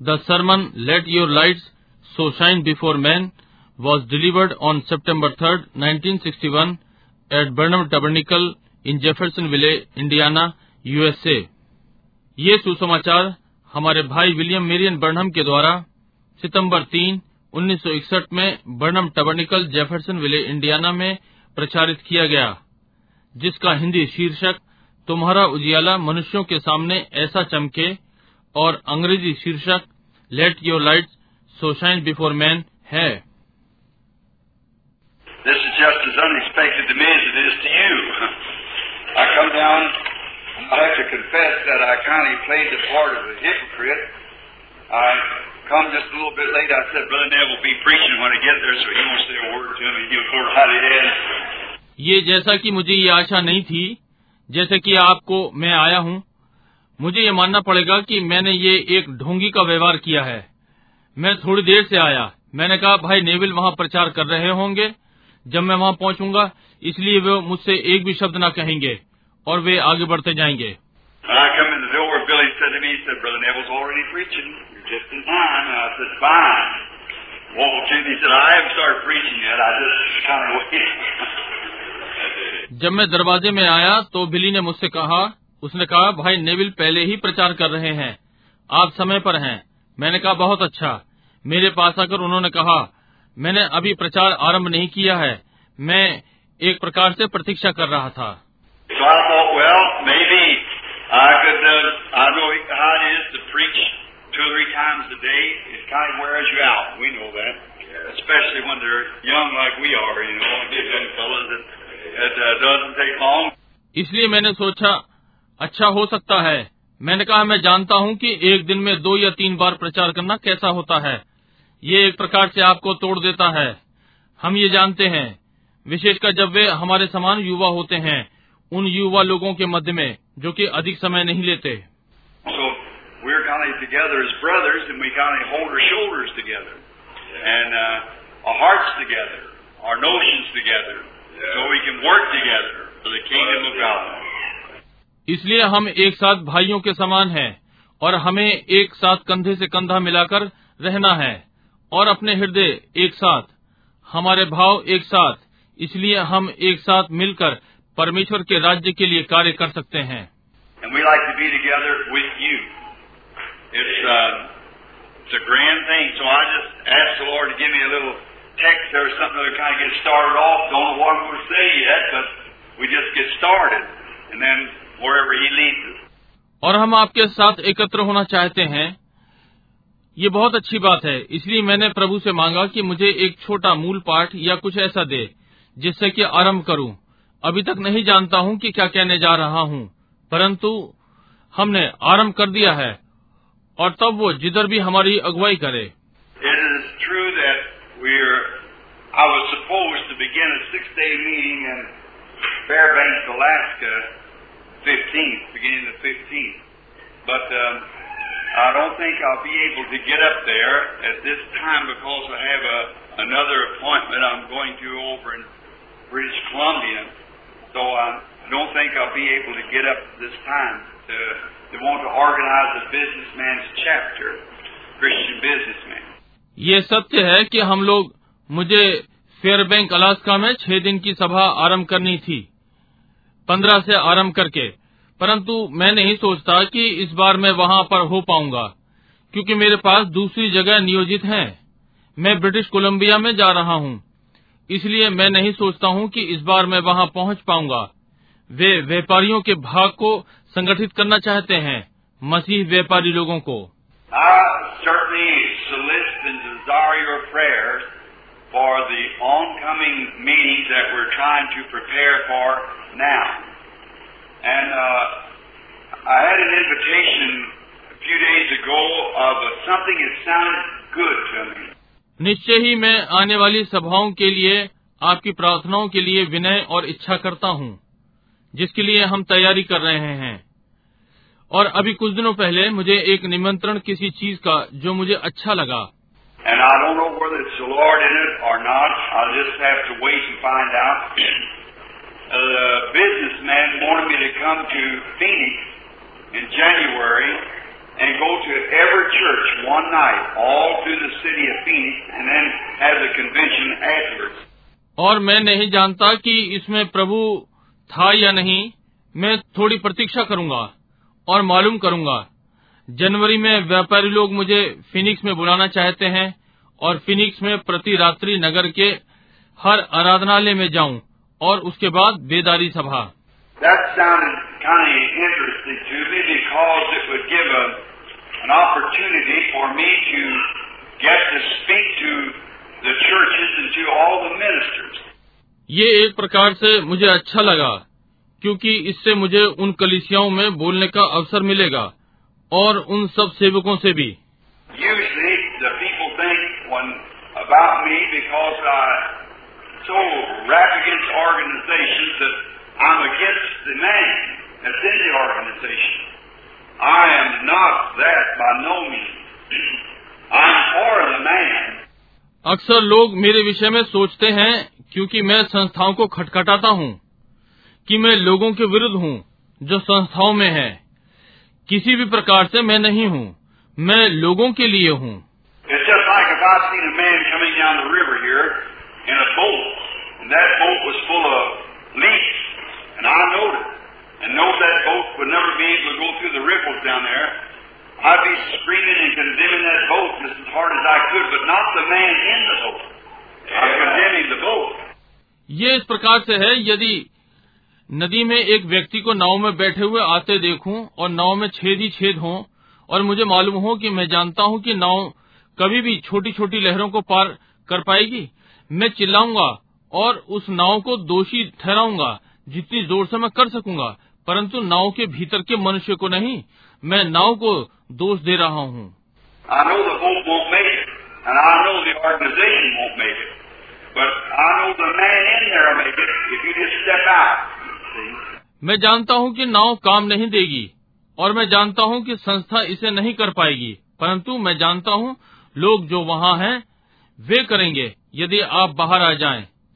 The sermon Let Your Lights So Shine Before Men was delivered on September 3rd, 1961 at Burnham Tabernacle in Jeffersonville, Indiana, USA. ये सुसमाचार हमारे भाई William Marrion Burnham के द्वारा सितंबर 3, 1961 में Barnum टबर्निकल Jeffersonville Indiana में प्रचारित किया गया जिसका हिंदी शीर्षक तुम्हारा उजियाला मनुष्यों के सामने ऐसा चमके और अंग्रेज़ी शीर्षक let your light so shine before man है This is just as unexpected to me as it is to you. I come down, I have to confess that I kind of played the part of a hypocrite. I come just a little bit late. I said, Brother Neville will be preaching when I get there, so he won't say a word to me. He'll go right ahead. ये जैसा कि मुझे ये आशा नहीं थी जैसे कि आपको मैं आया हूँ मुझे ये मानना पड़ेगा कि मैंने ये एक ढोंगी का व्यवहार किया है। मैं थोड़ी देर से आया। मैंने कहा भाई नेविल वहाँ प्रचार कर रहे होंगे। जब मैं वहाँ पहुँचूँगा इसलिए वे मुझसे एक भी शब्द न कहेंगे और वे आगे बढ़ते जाएँगे। जब मैं दरवाजे में आया तो बिली ने मुझसे कहा उसने कहा भाई नेविल पहले ही प्रचार कर रहे हैं। आप समय पर हैं। मैंने कहा बहुत अच्छा। मेरे पास आकर उन्होंने कहा मैंने अभी प्रचार आरंभ नहीं किया है। मैं एक प्रकार से प्रतीक्षा कर रहा था। इसलिए मैंने सोचा अच्छा हो सकता है। मैंने कहा मैं जानता हूँ कि एक दिन में दो या तीन बार प्रचार करना कैसा होता है। ये एक प्रकार से आपको तोड़ देता है। हम ये जानते हैं विशेषकर जब वे हमारे समान युवा होते हैं उन युवा लोगों के मध्य में जो कि अधिक समय नहीं लेते। So, इसलिए हम एक साथ भाइयों के समान हैं और हमें एक साथ कंधे से कंधा मिलाकर रहना है और अपने हृदय एक साथ हमारे भाव एक साथ इसलिए हम एक साथ मिलकर परमेश्वर के राज्य के लिए कार्य कर सकते हैं And uh, then wherever He leads us. और हम आपके साथ एकत्र होना चाहते हैं। ये बहुत अच्छी बात है। इसलिए मैंने प्रभु से मांगा कि मुझे एक छोटा मूल पाठ या कुछ ऐसा दे जिससे कि आरंभ करूँ। अभी तक नहीं जानता हूँ कि क्या कहने जा रहा हूँ परंतु हमने आरंभ कर दिया है और तब वो जिधर भी हमारी अगुवाई करे। It is true that we're, I was supposed to begin a six day meeting in Fairbanks, Alaska, 15th, beginning the 15th. But um, I don't think I'll be able to get up there at this time because I have a, another appointment I'm going to over in British Columbia. So I don't think I'll be able to get up this time to, to want to organize a businessman's chapter, Christian businessman. ये सत्य है कि हम लोग मुझे Fairbank Alaska में छह दिन की सभा आरंभ करनी थी पंद्रह से आरंभ करके परंतु मैं नहीं सोचता कि इस बार मैं वहाँ पर हो पाऊँगा, क्योंकि मेरे पास दूसरी जगह नियोजित हैं। मैं ब्रिटिश कोलंबिया में जा रहा हूँ, इसलिए मैं नहीं सोचता हूँ कि इस बार मैं वहाँ पहुँच पाऊँगा। वे व्यापारियों के भाग को संगठित करना चाहते हैं, मसीह व्यापारी लोगों को। Prayers for the oncoming meetings that we're trying to prepare for now. And uh, I had an invitation a few days ago of something that sounded good to me. निश्चय ही मैं आने वाली सभाओं के लिए आपकी प्रार्थनाओं के लिए विनय और इच्छा करता हूँ जिसके लिए हम तैयारी कर रहे हैं। और अभी कुछ दिनों पहले मुझे एक निमंत्रण किसी चीज़ का जो मुझे अच्छा लगा। Not, A businessman wanted me to come to Phoenix in January and go to every church, one night all through the city of Phoenix and then have the convention afterwards. और मैं नहीं जानता कि इसमें प्रभु था या नहीं मैं थोड़ी प्रतीक्षा करूँगा और मालूम करूँगा जनवरी में व्यापारी लोग मुझे फिनिक्स में बुलाना चाहते हैं और फिनिक्स में प्रति रात्रि नगर के हर आराधनालय में जाऊँ और उसके बाद बेदारी सभा। ये एक प्रकार से मुझे अच्छा लगा क्योंकि इससे मुझे उन कलिसियाओं में बोलने का अवसर मिलेगा और उन सब सेवकों से भी। Usually, the people think when, about so rap against organizations that I'm against the man that's in the organization. I am not that by no means. I'm for the man. अक्सर लोग मेरे विषय में सोचते हैं क्योंकि मैं संस्थाओं को खटखटाता हूँ कि मैं लोगों के विरुद्ध हूँ जो संस्थाओं में हैं। किसी भी प्रकार से मैं नहीं हूँ मैं लोगों के लिए हूँ It's just like if I seen a man coming down the river here in a boat, and that boat was full of leaks, and I knowed it, and knowed that boat would never be able to go through the ripples down there. I'd be screaming and condemning that boat just as hard as I could, but not the man in the boat. I'm condemning the boat. ये इस प्रकार से है यदि नदी में एक व्यक्ति को नाव में बैठे हुए आते देखूँ और नाव में छेद ही छेद हों और मुझे मालूम हो कि मैं जानता हूँ कि नाव कभी भी छोटी छोटी लहरों को पार कर पाएगी मैं चिल्लाऊँगा और उस नाव को दोषी ठहराऊँगा जितनी ज़ोर से मैं कर सकूँगा परंतु नाव के भीतर के मनुष्य को नहीं मैं नाव को दोष दे रहा हूँ? मैं जानता हूँ कि नाव काम नहीं देगी और मैं जानता हूँ कि संस्था इसे नहीं कर पाएगी परंतु मैं जानता हूँ लोग जो वहाँ हैं वे करेंगे यदि आप बाहर आ जाएँ,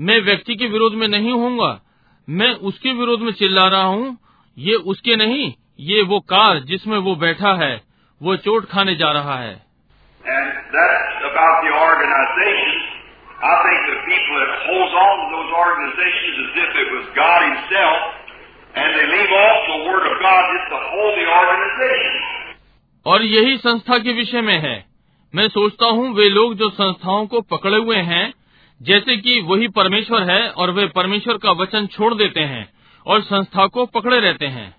मैं व्यक्ति के विरोध में नहीं होऊँगा। मैं उसके विरोध में चिल्ला रहा हूँ। ये उसके नहीं ये वो कार जिसमें वो बैठा है। वो चोट खाने जा रहा है। और यही संस्था के विषय में है। मैं सोचता हूँ वे लोग जो संस्थाओं को पकड़े हुए हैं जैसे कि वही परमेश्वर है और वे परमेश्वर का वचन छोड़ देते हैं और संस्था को पकड़े रहते हैं।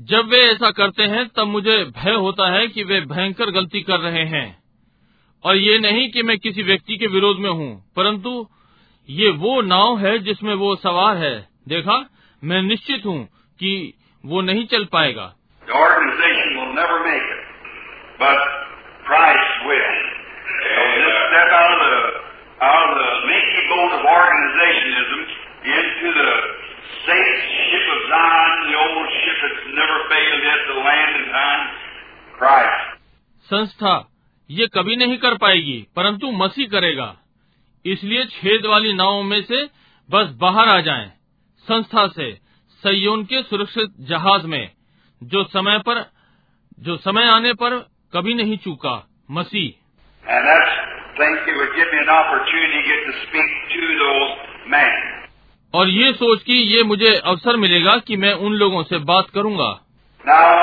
जब वे ऐसा करते हैं तब मुझे भय होता है कि वे भयंकर गलती कर रहे हैं। और ये नहीं कि मैं किसी व्यक्ति के विरोध में हूँ परंतु ये वो नाव है जिसमें वो सवार है। देखा? मैं निश्चित हूँ कि वो नहीं चल पाएगा। संस्था ये कभी नहीं कर पाएगी परंतु मसीह करेगा। इसलिए छेद वाली नावों में से बस बाहर आ जाएँ, संस्था से सयोन के सुरक्षित जहाज़ में जो समय पर जो समय आने पर कभी नहीं चूका मसीह. और ये सोच कि ये मुझे अवसर मिलेगा कि मैं उन लोगों से बात करूँगा। Now,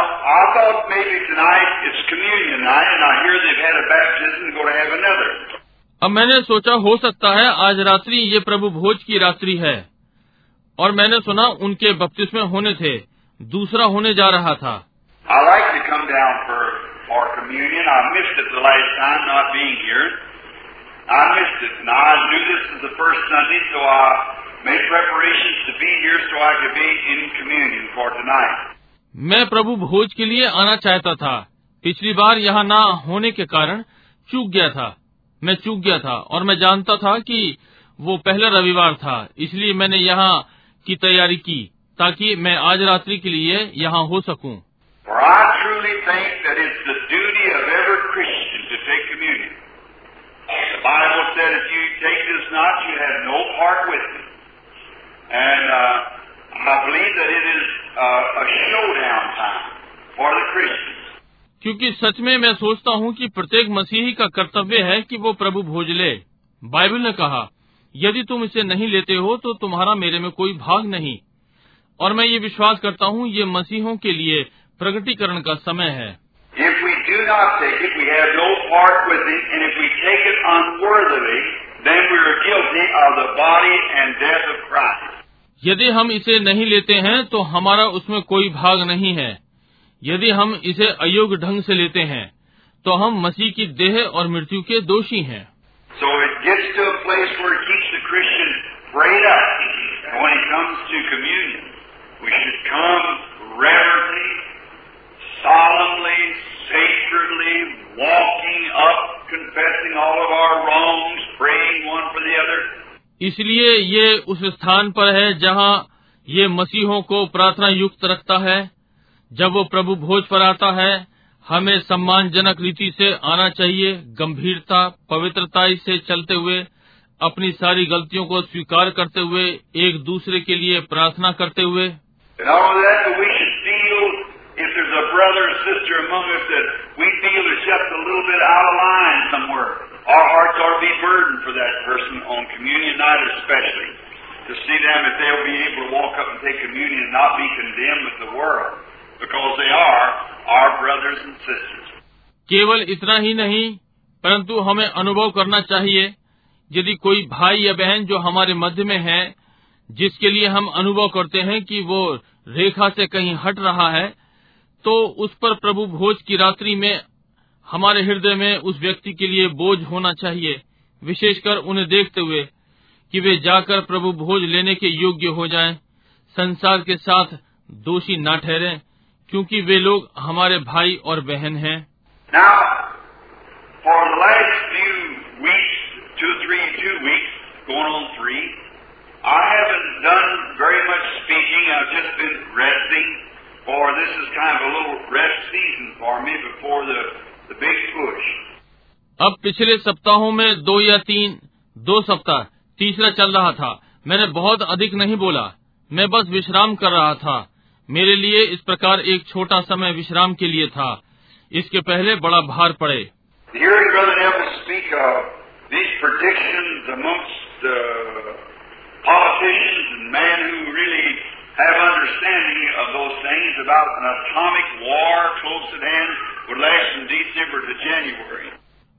अब मैंने सोचा हो सकता है आज रात्रि ये प्रभु भोज की रात्रि है। और मैंने सुना उनके बपतिस में होने थे दूसरा होने जा रहा था। मैं प्रभु भोज के लिए आना चाहता था। पिछली बार यहाँ ना होने के कारण चूक गया था। मैं चूक गया था और मैं जानता था कि वो पहला रविवार था इसलिए मैंने यहाँ की तैयारी की ताकि मैं आज रात्रि के लिए यहाँ हो सकूँ। I believe that it is uh, a showdown time for the Christians. क्योंकि सच में मैं सोचता हूँ कि प्रत्येक मसीही का कर्तव्य है कि वो प्रभु भोज ले। बाइबल ने कहा यदि तुम इसे नहीं लेते हो तो तुम्हारा मेरे में कोई भाग नहीं। और मैं ये विश्वास करता हूँ ये मसीहों के लिए प्रगटीकरण का समय है. यदि हम इसे नहीं लेते हैं तो हमारा उसमें कोई भाग नहीं है। यदि हम इसे अयोग्य ढंग से लेते हैं तो हम मसीह की देह और मृत्यु के दोषी हैं। So इसलिए ये उस स्थान पर है जहाँ ये मसीहों को प्रार्थना युक्त रखता है। जब वो प्रभु भोज पर आता है, हमें सम्मानजनक रीति से आना चाहिए, गंभीरता, पवित्रता से चलते हुए, अपनी सारी गलतियों को स्वीकार करते हुए, एक दूसरे के लिए प्रार्थना करते हुए To see them if they'll be able to walk up and take communion and not be condemned with the world. केवल इतना ही नहीं परंतु हमें अनुभव करना चाहिए यदि कोई भाई या बहन जो हमारे मध्य में है जिसके लिए हम अनुभव करते हैं कि वो रेखा से कहीं हट रहा है तो उस पर प्रभु भोज की रात्रि में हमारे हृदय में उस व्यक्ति के लिए बोझ होना चाहिए विशेषकर उन्हें देखते हुए कि वे जाकर प्रभु भोज लेने के योग्य हो जाएँ, संसार के साथ दोषी न ठहरें। क्योंकि वे लोग हमारे भाई और बहन हैं Now, for the last few weeks, two, three, two weeks, going on three, I haven't done very much speaking. I've just been resting, for this is kind of a little rest season for me before the, the big push. अब पिछले सप्ताहों में दो या तीन दो सप्ताह तीसरा चल रहा था मैंने बहुत अधिक नहीं बोला मैं बस विश्राम कर रहा था मेरे लिए इस प्रकार एक छोटा समय विश्राम के लिए था। इसके पहले बड़ा भार पड़े।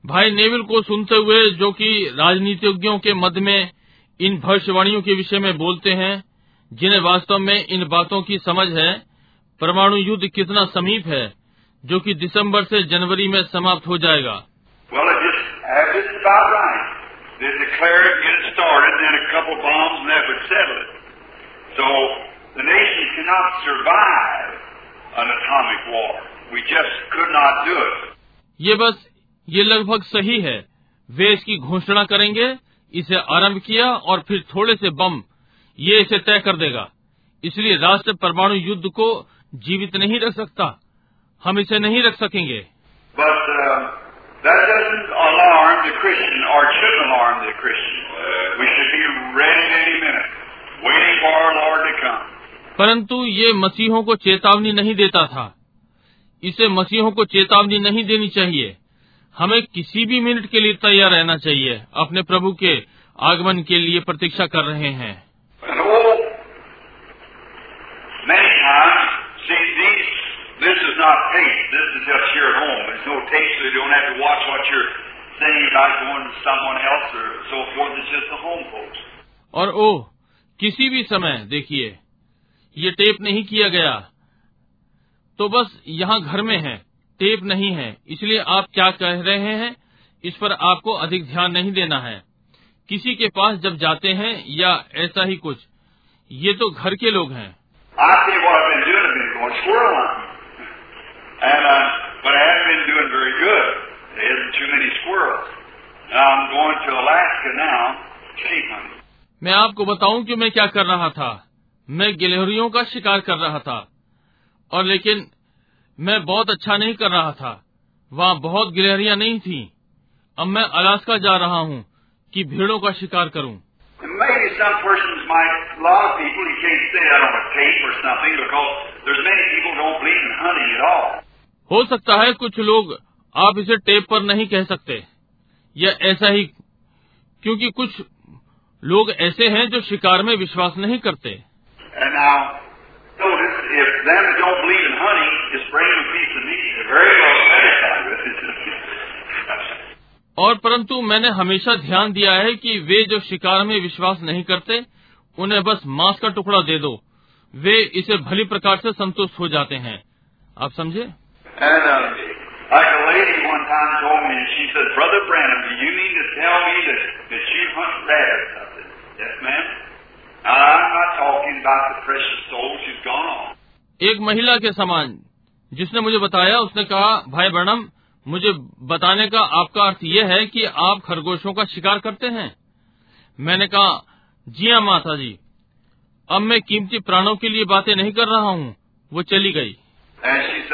भाई नेविल को सुनते हुए जो कि राजनीतिज्ञों के मध्य में इन भविष्यवाणियों के विषय में बोलते हैं जिन्हें वास्तव में इन बातों की समझ है परमाणु युद्ध कितना समीप है जो कि दिसंबर से जनवरी में समाप्त हो जाएगा। ये बस ये लगभग सही है। वे इसकी घोषणा करेंगे इसे आरंभ किया और फिर थोड़े से बम ये इसे तय कर देगा। इसलिए राष्ट्र परमाणु युद्ध को जीवित नहीं रख सकता। हम इसे नहीं रख सकेंगे। But uh. परंतु ये मसीहों को चेतावनी नहीं देता था। इसे मसीहों को चेतावनी नहीं देनी चाहिए। हमें किसी भी मिनट के लिए तैयार रहना चाहिए। अपने प्रभु के आगमन के लिए प्रतीक्षा कर रहे हैं। और ओ किसी भी समय, देखिए, ये टेप नहीं किया गया। तो बस यहाँ घर में है। टेप नहीं है। इसलिए आप क्या कह रहे हैं? इस पर आपको अधिक ध्यान नहीं देना है। किसी के पास जब जाते हैं या ऐसा ही कुछ ये तो घर के लोग हैं। मैं आपको बताऊँ कि मैं क्या कर रहा था। मैं गिलहरियों का शिकार कर रहा था। और लेकिन मैं बहुत अच्छा नहीं कर रहा था। वहाँ बहुत गिलहरियाँ नहीं थी। अब मैं अलास्का जा रहा हूँ। कि भीड़ों का शिकार करूँ। हो सकता है कुछ लोग आप इसे टेप पर नहीं कह सकते या ऐसा ही क्योंकि कुछ लोग ऐसे हैं जो शिकार में विश्वास नहीं करते। Honey, well और परंतु मैंने हमेशा ध्यान दिया है कि वे जो शिकार में विश्वास नहीं करते, उन्हें बस मांस का टुकड़ा दे दो। वे इसे भली प्रकार से संतुष्ट हो जाते हैं। आप समझे? एक महिला के समान, जिसने मुझे बताया, उसने कहा, भाई बर्णम मुझे बताने का आपका अर्थ यह है कि आप खरगोशों का शिकार करते हैं। मैंने कहा जिया माता जी हाँ, अब मैं कीमती प्राणों के लिए बातें नहीं कर रहा हूँ। वो चली गई।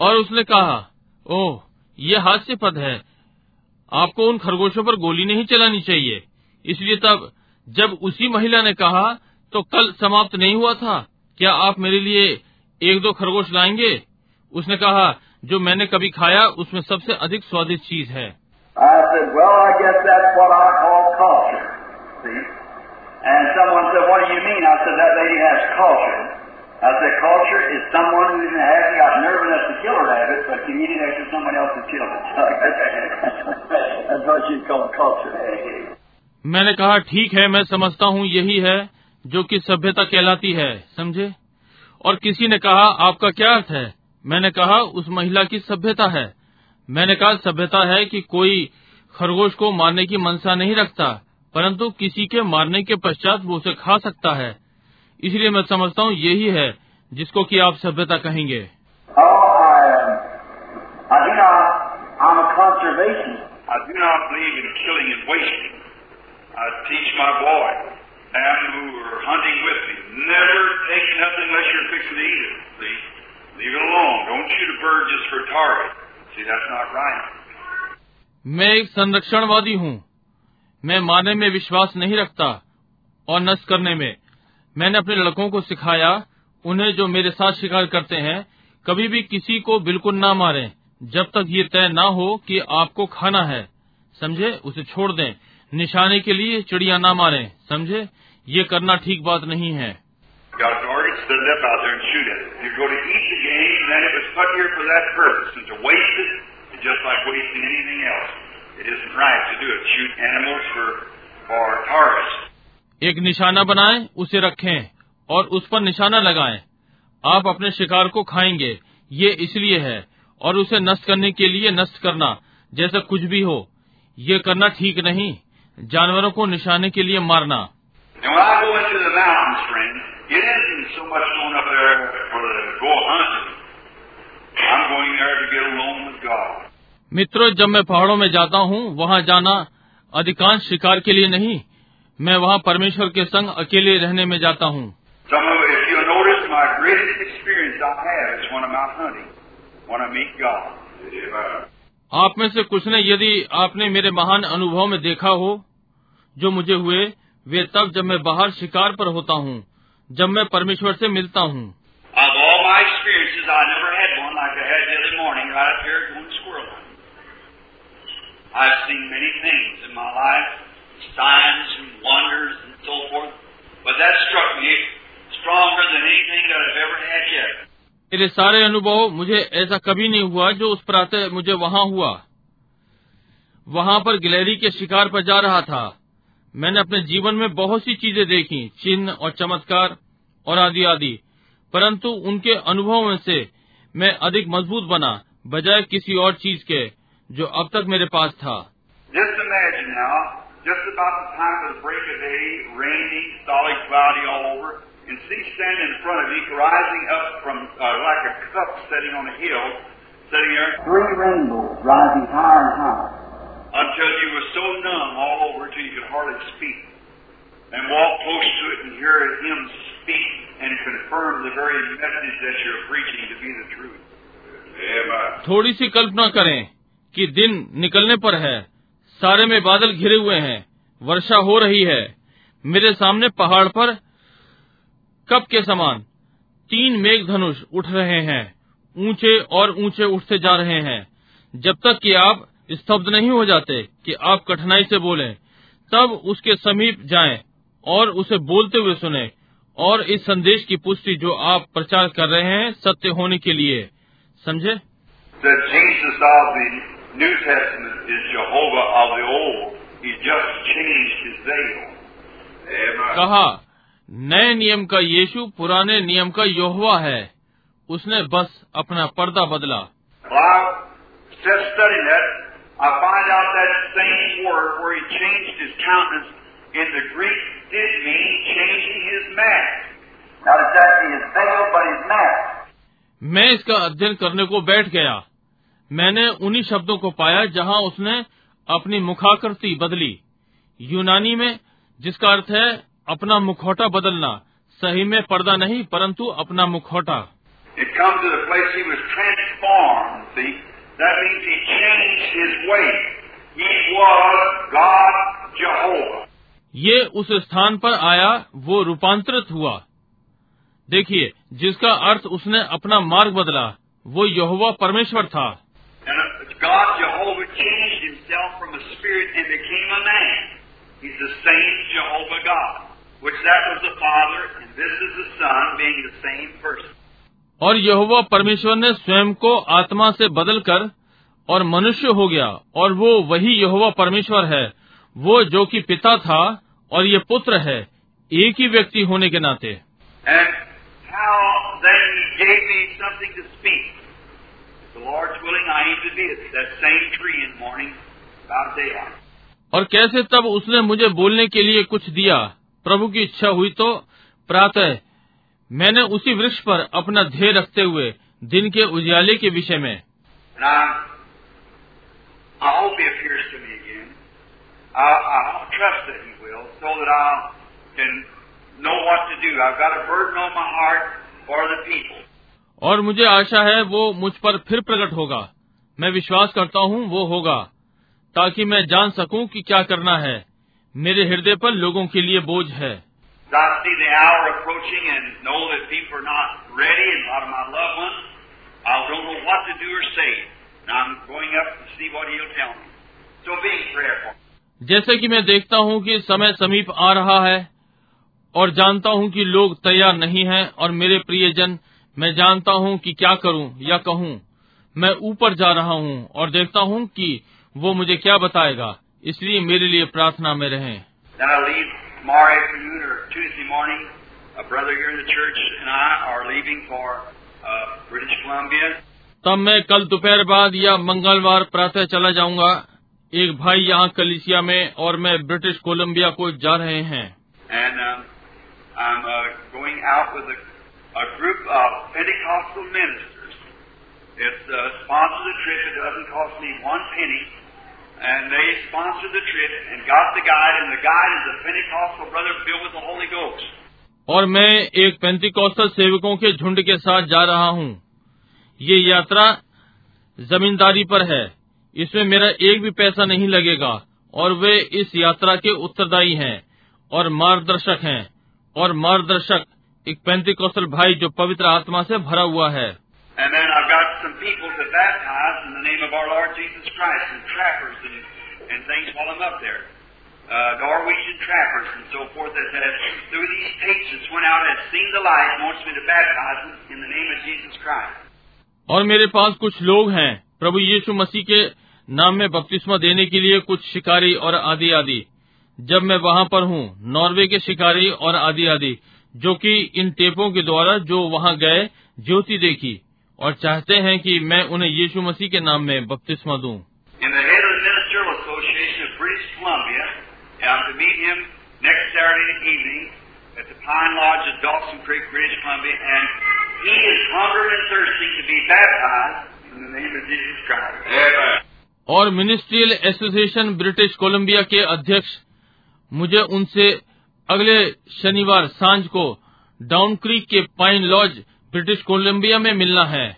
और उसने कहा ओह ये हास्यपद है। आपको उन खरगोशों पर गोली नहीं चलानी चाहिए। इसलिए तब जब उसी महिला ने कहा तो कल समाप्त नहीं हुआ था? क्या आप मेरे लिए एक दो खरगोश लाएँगे? उसने कहा जो मैंने कभी खाया उसमें सबसे अधिक स्वादिष्ट चीज़ है। Said, I I call culture. And someone said, what do you mean? I said, that lady has culture. I said, culture is someone who hasn't got nerve enough to kill a rabbit, but can eat it after someone else has killed it. that's what you call culture. मैंने कहा ठीक है मैं समझता हूँ यही है जो कि सभ्यता कहलाती है समझे और किसी ने कहा आपका क्या अर्थ है मैंने कहा उस महिला की सभ्यता है मैंने कहा सभ्यता है कि कोई खरगोश को मारने की मनसा नहीं रखता परंतु किसी के मारने के पश्चात वो उसे खा सकता है इसलिए मैं समझता हूँ यही है जिसको कि आप सभ्यता कहेंगे। मैं एक संरक्षणवादी हूँ। मैं माने में विश्वास नहीं रखता और नष्ट करने में। मैंने अपने लड़कों को सिखाया, उन्हें जो मेरे साथ शिकार करते हैं, कभी भी किसी को बिल्कुल ना मारे, जब तक ये तय ना हो कि आपको खाना है। समझे? उसे छोड़ दें। निशाने के लिए चिड़िया ना मारे। समझे? ये करना ठीक बात नहीं है। एक निशाना बनाएँ उसे रखें और उस पर निशाना लगाएँ। आप अपने शिकार को खाएँगे ये इसलिए है और उसे नष्ट करने के लिए नष्ट करना जैसा कुछ भी हो। ये करना ठीक नहीं जानवरों को निशाने के लिए मारना. मित्रों जब मैं पहाड़ों में जाता हूँ वहाँ जाना अधिकांश शिकार के लिए नहीं मैं वहाँ परमेश्वर के संग अकेले रहने में जाता हूँ। आप में से कुछ ने यदि आपने मेरे महान अनुभव में देखा हो जो मुझे हुए वे तब जब मैं बाहर शिकार पर होता हूँ जब मैं परमेश्वर से मिलता हूँ। I've seen many things in my life signs and wonders and so forth, but that struck me stronger than anything that I've ever had yet. मेरे सारे अनुभव मुझे ऐसा कभी नहीं हुआ जो उस प्रातः मुझे वहाँ हुआ। वहाँ पर गिलहरी के शिकार पर जा रहा था। मैंने अपने जीवन में बहुत सी चीज़ें देखी चिन्ह और चमत्कार और आदि आदि। परंतु उनके अनुभव में से मैं अधिक मज़बूत बना बजाय किसी और चीज़ के जो अब तक मेरे पास था। Just imagine now, just about the time of the break of day, rainy, solid, cloudy all over, and see standing in front of you, rising up from uh, like a cup setting on a hill, sitting there Three rainbows rising higher and higher. until you were so numb all over till you could hardly speak. And walk close to it and hear him speak and confirm the very message that you're preaching to be the truth. Amen. थोड़ी सी कल्पना करें कि दिन निकलने पर है सारे में बादल घिरे हुए हैं। वर्षा हो रही है। मेरे सामने पहाड़ पर कप के समान तीन मेघ धनुष उठ रहे हैं। ऊँचे और ऊँचे उठते जा रहे हैं। जब तक कि आप स्तब्ध नहीं हो जाते कि आप कठिनाई से बोलें, तब उसके समीप जाएँ और उसे बोलते हुए सुने और इस संदेश की पुष्टि जो आप प्रचार कर रहे हैं सत्य होने के लिए। समझे? New Testament is Jehovah of the Old. He just changed his veil. कहा? नए नियम का यीशु पुराने नियम का योवा है। उसने बस अपना पर्दा बदला। मैं इसका अध्ययन करने को बैठ गया। मैंने उन्हीं शब्दों को पाया जहाँ उसने अपनी मुखाकृति बदली। यूनानी में जिसका अर्थ है अपना मुखौटा बदलना। सही में पर्दा नहीं परंतु अपना मुखौटा. ये उस स्थान पर आया वो रूपांतरित हुआ। देखिए जिसका अर्थ उसने अपना मार्ग बदला वो यहोवा परमेश्वर था। And God Jehovah changed himself from a spirit and became a man. He's the same Jehovah God, which that was the Father, and this is the Son, being the same person. और यहोवा परमेश्वर ने स्वयं को आत्मा से बदलकर और मनुष्य हो गया और वो वही यहोवा परमेश्वर है वो जो कि पिता था और ये पुत्र है एक ही व्यक्ति होने के नाते And how then he gave me something to speak. Lord's willing, I aim to be at that same tree in morning, about daylight. और कैसे तब उसने मुझे बोलने के लिए कुछ दिया प्रभु की इच्छा हुई तो प्रातः मैंने उसी वृक्ष पर अपना ध्येय रखते हुए दिन के उजियाले के विषय में know what to do. I've got a burden on my heart for the people. और मुझे आशा है वो मुझ पर फिर प्रकट होगा। मैं विश्वास करता हूँ वो होगा ताकि मैं जान सकूँ कि क्या करना है। मेरे हृदय पर लोगों के लिए बोझ है। जैसे कि मैं देखता हूँ कि समय समीप आ रहा है और जानता हूँ कि लोग तैयार नहीं हैं और मेरे प्रियजन मैं जानता हूँ कि क्या करूँ या कहूँ। मैं ऊपर जा रहा हूँ और देखता हूँ कि वो मुझे क्या बताएगा। इसलिए मेरे लिए प्रार्थना में रहें। तब मैं कल दोपहर बाद या मंगलवार प्रातः चला जाऊँगा। एक भाई यहाँ कलिसिया में और मैं ब्रिटिश कोलंबिया को जा रहे हैं। And, uh. A, group of Pentecostal ministers. It's uh, sponsored the trip. It doesn't cost me one penny. And they sponsored the trip and got the guide, and the guide is a Pentecostal brother filled with the Holy Ghost. और मैं एक पेंतिकौस्tal सेवकों के झुंड के साथ जा रहा हूँ ये यात्रा जमींदारी पर है इसमें मेरा एक भी पैसा नहीं लगेगा और वे इस यात्रा के उत्तरदायी हैं और मार्गदर्शक हैं और मार्गदर्शक एक पैंतीस कौशल भाई जो पवित्र आत्मा से भरा हुआ है। और मेरे पास कुछ लोग हैं प्रभु यीशु मसीह के नाम में बपतिस्मा देने के लिए कुछ शिकारी और आदि आदि जब मैं वहाँ पर हूँ नॉर्वे के शिकारी और आदि आदि जो कि इन टेपों के द्वारा जो वहाँ गए ज्योति देखी और चाहते हैं कि मैं उन्हें यीशु मसीह के नाम में बपतिस्मा दूँ। और मिनिस्ट्रियल एसोसिएशन ब्रिटिश कोलंबिया के अध्यक्ष मुझे उनसे अगले शनिवार साँझ को डाउन क्रीक के पाइन लॉज ब्रिटिश कोलंबिया में मिलना है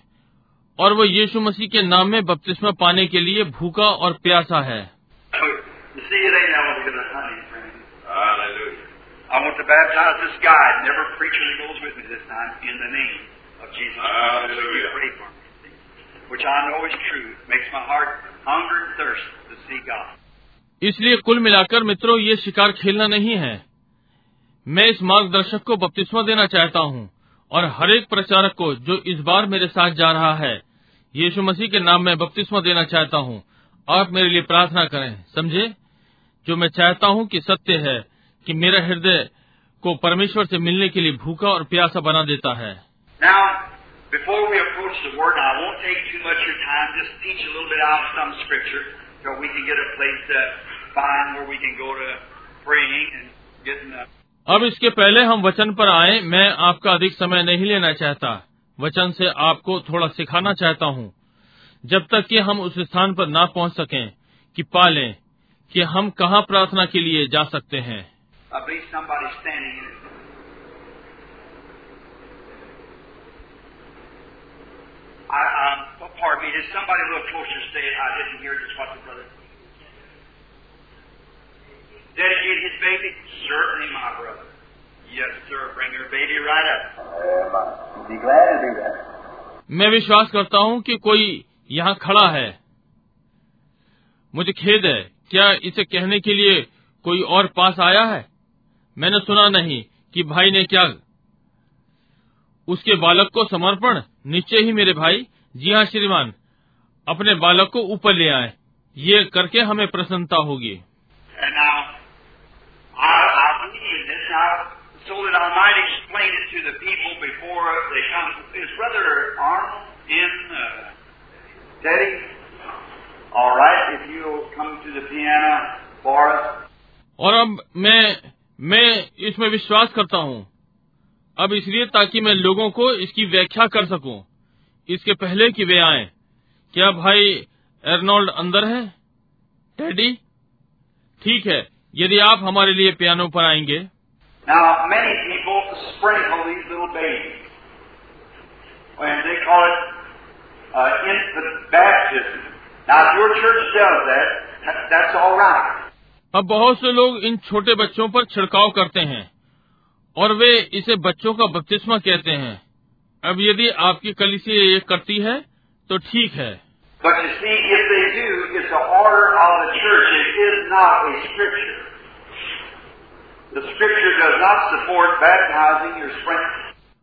और वो यीशु मसीह के नाम में बपतिस्मा पाने के लिए भूखा और प्यासा है। इसलिए कुल मिलाकर मित्रों ये शिकार खेलना नहीं है। मैं इस मार्गदर्शक को बपतिस्मा देना चाहता हूँ और हर एक प्रचारक को जो इस बार मेरे साथ जा रहा है यीशु मसीह के नाम में बपतिस्मा देना चाहता हूँ आप मेरे लिए प्रार्थना करें समझे जो मैं चाहता हूँ कि सत्य है कि मेरा हृदय को परमेश्वर से मिलने के लिए भूखा और प्यासा बना देता है Now, before we approach the Word, I won't take too much of your time, just teach a little bit out of some Scripture so we can get a place to find where we can go to praying and getting uh, अब इसके पहले हम वचन पर आए मैं आपका अधिक समय नहीं लेना चाहता। वचन से आपको थोड़ा सिखाना चाहता हूँ। जब तक कि हम उस स्थान पर ना पहुँच सके कि पालें कि हम कहाँ प्रार्थना के लिए जा सकते हैं। I, um, pardon me, did somebody look closer say uh, I didn't hear just what the brother? Dedicate his baby? Certainly, my brother. Yes, sir. Bring your baby right up. Amen. Be glad to do that. मैं विश्वास करता हूँ कि कोई यहाँ खड़ा है मुझे खेद है क्या इसे कहने के लिए कोई और पास आया है मैंने सुना नहीं कि भाई ने क्या उसके बालक को समर्पण निश्चय ही मेरे भाई जी हाँ श्रीमान अपने बालक को ऊपर ले आए ये करके हमें प्रसन्नता होगी And now, I, I believe in this now, so that I might explain it to the people before they come. Is Brother Arnold in, uh, Teddy? All right, if you'll come to the piano for us. और अब मैं मैं इसमें विश्वास करता हूँ अब इसलिए ताकि मैं लोगों को इसकी व्याख्या कर सकूँ इसके पहले कि वे आए क्या भाई एर्नोल्ड अंदर है टेडी ठीक है यदि आप हमारे लिए पियानो पर आएँगे Now, many people sprinkle these little babies. And they call it uh, infant baptism. Now, if your church does that, that that's all right. अब बहुत से लोग इन छोटे बच्चों पर छिड़काव करते हैं और वे इसे बच्चों का बपतिस्मा कहते हैं अब यदि आपकी कलिसी ये करती है तो ठीक है But you see, if they do, it's the order of the church. It is not a scripture.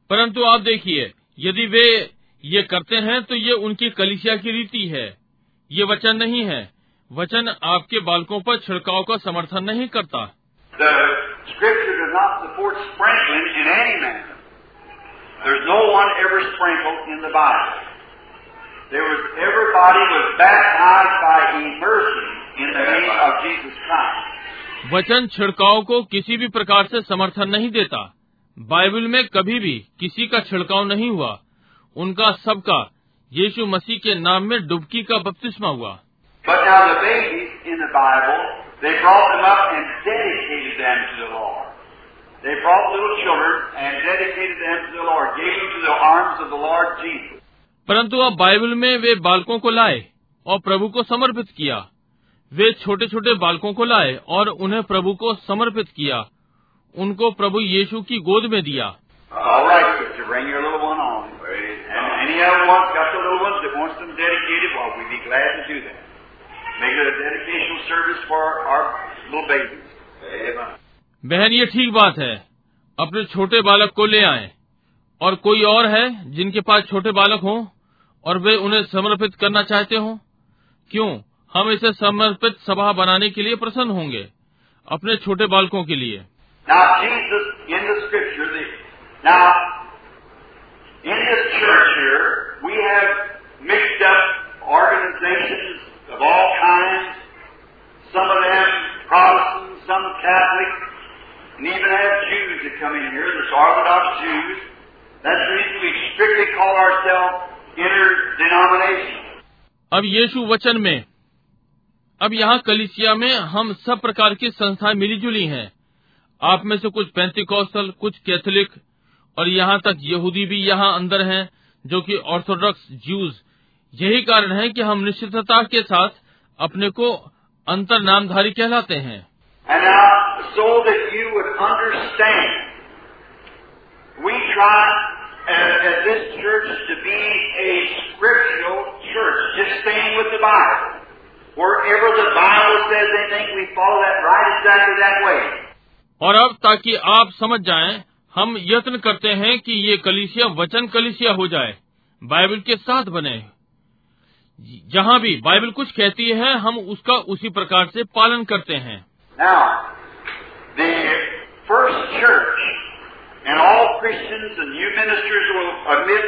परंतु आप देखिए यदि वे ये करते हैं तो ये उनकी कलिसिया की रीति है। ये वचन नहीं है। वचन आपके बालकों पर छिड़काव का समर्थन नहीं करता। There was, everybody was baptized by immersion in the. वचन छिड़काव को किसी भी प्रकार से समर्थन नहीं देता। बाइबल में कभी भी किसी का छिड़काव नहीं हुआ। उनका सबका यीशु मसीह के नाम में डुबकी का बपतिस्मा हुआ। परंतु अब बाइबल में वे बालकों को लाए और प्रभु को समर्पित किया। वे छोटे छोटे बालकों को लाए और उन्हें प्रभु को समर्पित किया। उनको प्रभु यीशु की गोद में दिया। बहन ये ठीक बात है। अपने छोटे बालक को ले आए। और कोई और है जिनके पास छोटे बालक हों और वे उन्हें समर्पित करना चाहते हों? क्यों? हम इसे समर्पित सभा बनाने के लिए प्रसन्न होंगे अपने छोटे बालकों के लिए। अब यीशु वचन में अब यहाँ कलिसिया में हम सब प्रकार की संस्थाएँ मिली जुली हैं। आप में से कुछ पेंतिकौसल कुछ कैथोलिक और यहाँ तक यहूदी भी यहाँ अंदर हैं जो कि ऑर्थोडॉक्स ज्यूज। यही कारण है कि हम निश्चितता के साथ अपने को अंतर नामधारी कहलाते हैं। This church to be a scriptural church, just staying with the Bible. Wherever the Bible says anything, we follow that right exactly that way. और अब ताकि आप समझ जाएं, हम यत्न करते हैं कि ये कलिसिया वचन कलिसिया हो जाए बाइबल के साथ बने जहाँ भी बाइबल कुछ कहती है हम उसका उसी प्रकार से पालन करते हैं Now, the first church, and all Christians and you ministers will admit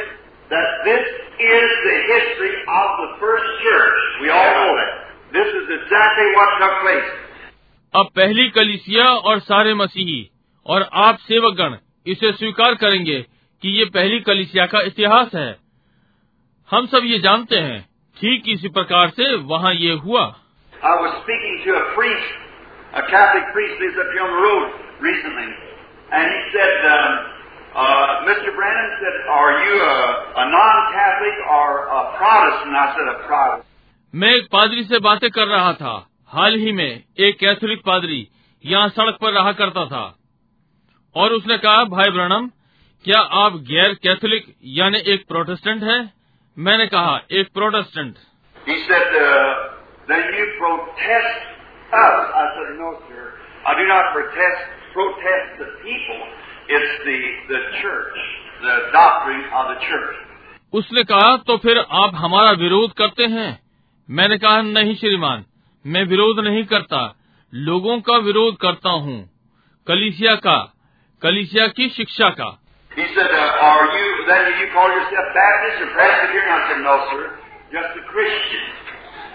that this is the history of the first church. We all know that. This is exactly what took place. अब पहली कलिसिया और सारे मसीही और आप सेवकगण इसे स्वीकार करेंगे कि ये पहली कलिसिया का इतिहास है हम सब ये जानते हैं ठीक इसी प्रकार से वहाँ ये हुआ I was speaking to a priest, a Catholic priest who's up here on the road recently, and he said, um, uh, Mr. Branham said, are you a, a non-Catholic or a Protestant? I said, a Protestant. मैं एक पादरी से बातें कर रहा था। हाल ही में एक कैथोलिक पादरी यहाँ सड़क पर रहा करता था। और उसने कहा भाई ब्रणम क्या आप गैर कैथोलिक यानी एक प्रोटेस्टेंट हैं? मैंने कहा एक Protestant. Said, uh, protest said, no, sir. I do not protest, protest the the, the church, the doctrine of the church. उसने कहा तो फिर आप हमारा विरोध करते हैं? मैंने कहा नहीं श्रीमान मैं विरोध नहीं करता लोगों का विरोध करता हूँ कलिसिया का कलिसिया की शिक्षा का He said, uh, are you, then you call yourself Baptist or Presbyterian? I said, no, sir. Just a Christian.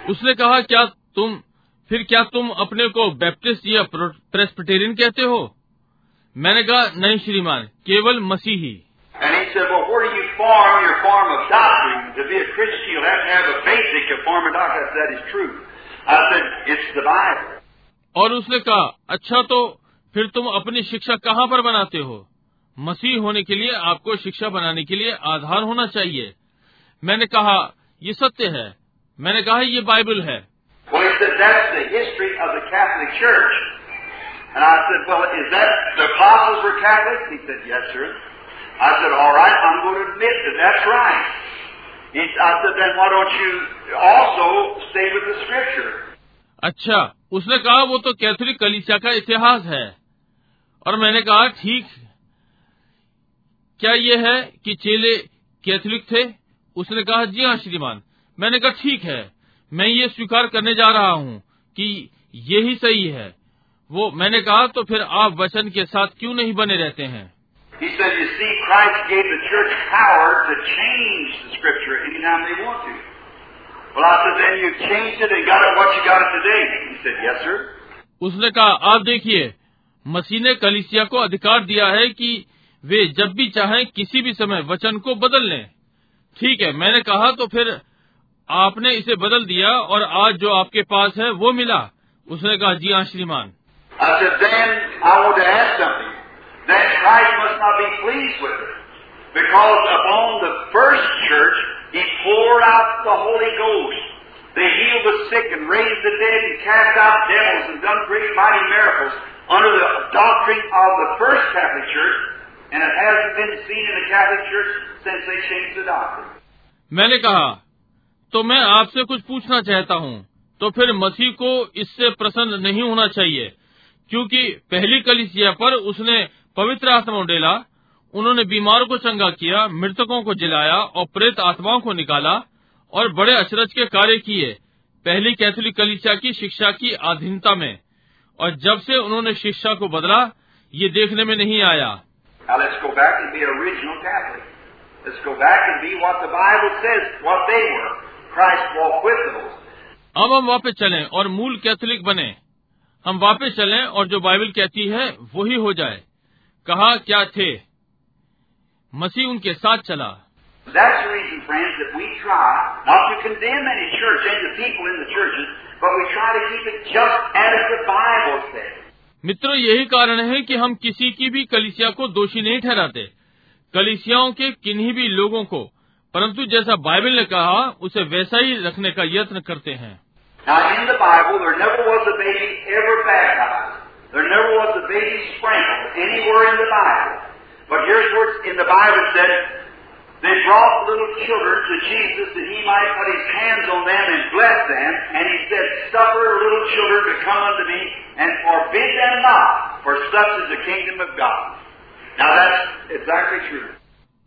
उसने कहा क्या तुम फिर क्या तुम अपने को बैप्टिस्ट या प्रेस्बिटेरियन कहते हो मैंने कहा नहीं श्रीमान केवल मसीही And he said, well, where do you form your form of doctrine? To be a Christian, you'll have to have a basic of form of doctrine. I said, that is true. I said, it's the Bible. और उसने कहा अच्छा तो फिर तुम अपनी शिक्षा कहाँ पर बनाते हो मसीह होने के लिए आपको शिक्षा बनाने के लिए आधार होना चाहिए मैंने कहा ये सत्य है मैंने कहा ये बाइबल है Well, he said, that's the history of the Catholic Church. And I said, well, is that the apostles were Catholics? He said, yes, sir. I said, all right, I'm going to admit that that's right. He, I said, then why don't you also stay with the Scripture? अच्छा उसने कहा वो तो Catholic कलीसिया का इतिहास है। और मैंने कहा ठीक। क्या ये है कि चेले कैथोलिक थे? उसने कहा जी हाँ श्रीमान। मैंने कहा ठीक है। मैं ये स्वीकार करने जा रहा हूँ कि ये ही सही है। वो मैंने कहा तो फिर आप वचन के साथ क्यों नहीं बने रहते हैं? He said, you see, Christ gave the church power to change the Scripture anytime they want to. Well, I said, then you've changed it and got it what you got it today. He said, yes, sir. उसने कहा आप देखिए मसीह ने कलिसिया को अधिकार दिया है कि वे जब भी चाहें किसी भी समय वचन को बदल लें ठीक है मैंने कहा तो फिर आपने इसे बदल दिया और आज जो आपके पास है वो मिला उसने कहा जी हाँ श्रीमान I said, then I want to ask something. Then Christ must not be pleased with it. Because upon the first church, He poured out the Holy Ghost. They healed the sick and raised the dead and cast out devils and done great mighty miracles under the doctrine of the first Catholic Church, and it hasn't been seen in the Catholic Church since they changed the doctrine. मैंने कहा तो मैं आपसे कुछ पूछना चाहता हूँ तो फिर मसीह को इससे प्रसन्न नहीं होना चाहिए क्योंकि पहली कलिसिया पर उसने पवित्र आत्मा डेला उन्होंने बीमारों को चंगा किया मृतकों को जिलाया और प्रेत आत्माओं को निकाला और बड़े अचरज के कार्य किए पहली कैथोलिक कलिसिया की शिक्षा की अधीनता में। और जब से उन्होंने शिक्षा को बदला ये देखने में नहीं आया. अब हम वापस चलें और मूल कैथोलिक बने। हम वापस चलें और जो बाइबल कहती है वही हो जाए। कहा क्या थे? मसीह उनके साथ चला। मित्रों यही कारण है कि हम किसी की भी कलिसिया को दोषी नहीं ठहराते। कलिसियाओं के किन्हीं भी लोगों को परंतु जैसा बाइबल ने कहा उसे वैसा ही रखने का यत्न करते हैं। There never was a baby sprinkled anywhere in the Bible. But here's where in the Bible said, they brought little children to Jesus that he might put his hands on them and bless them. And he said, Suffer little children to come unto me and forbid them not, for such is the kingdom of God. Now that's exactly true.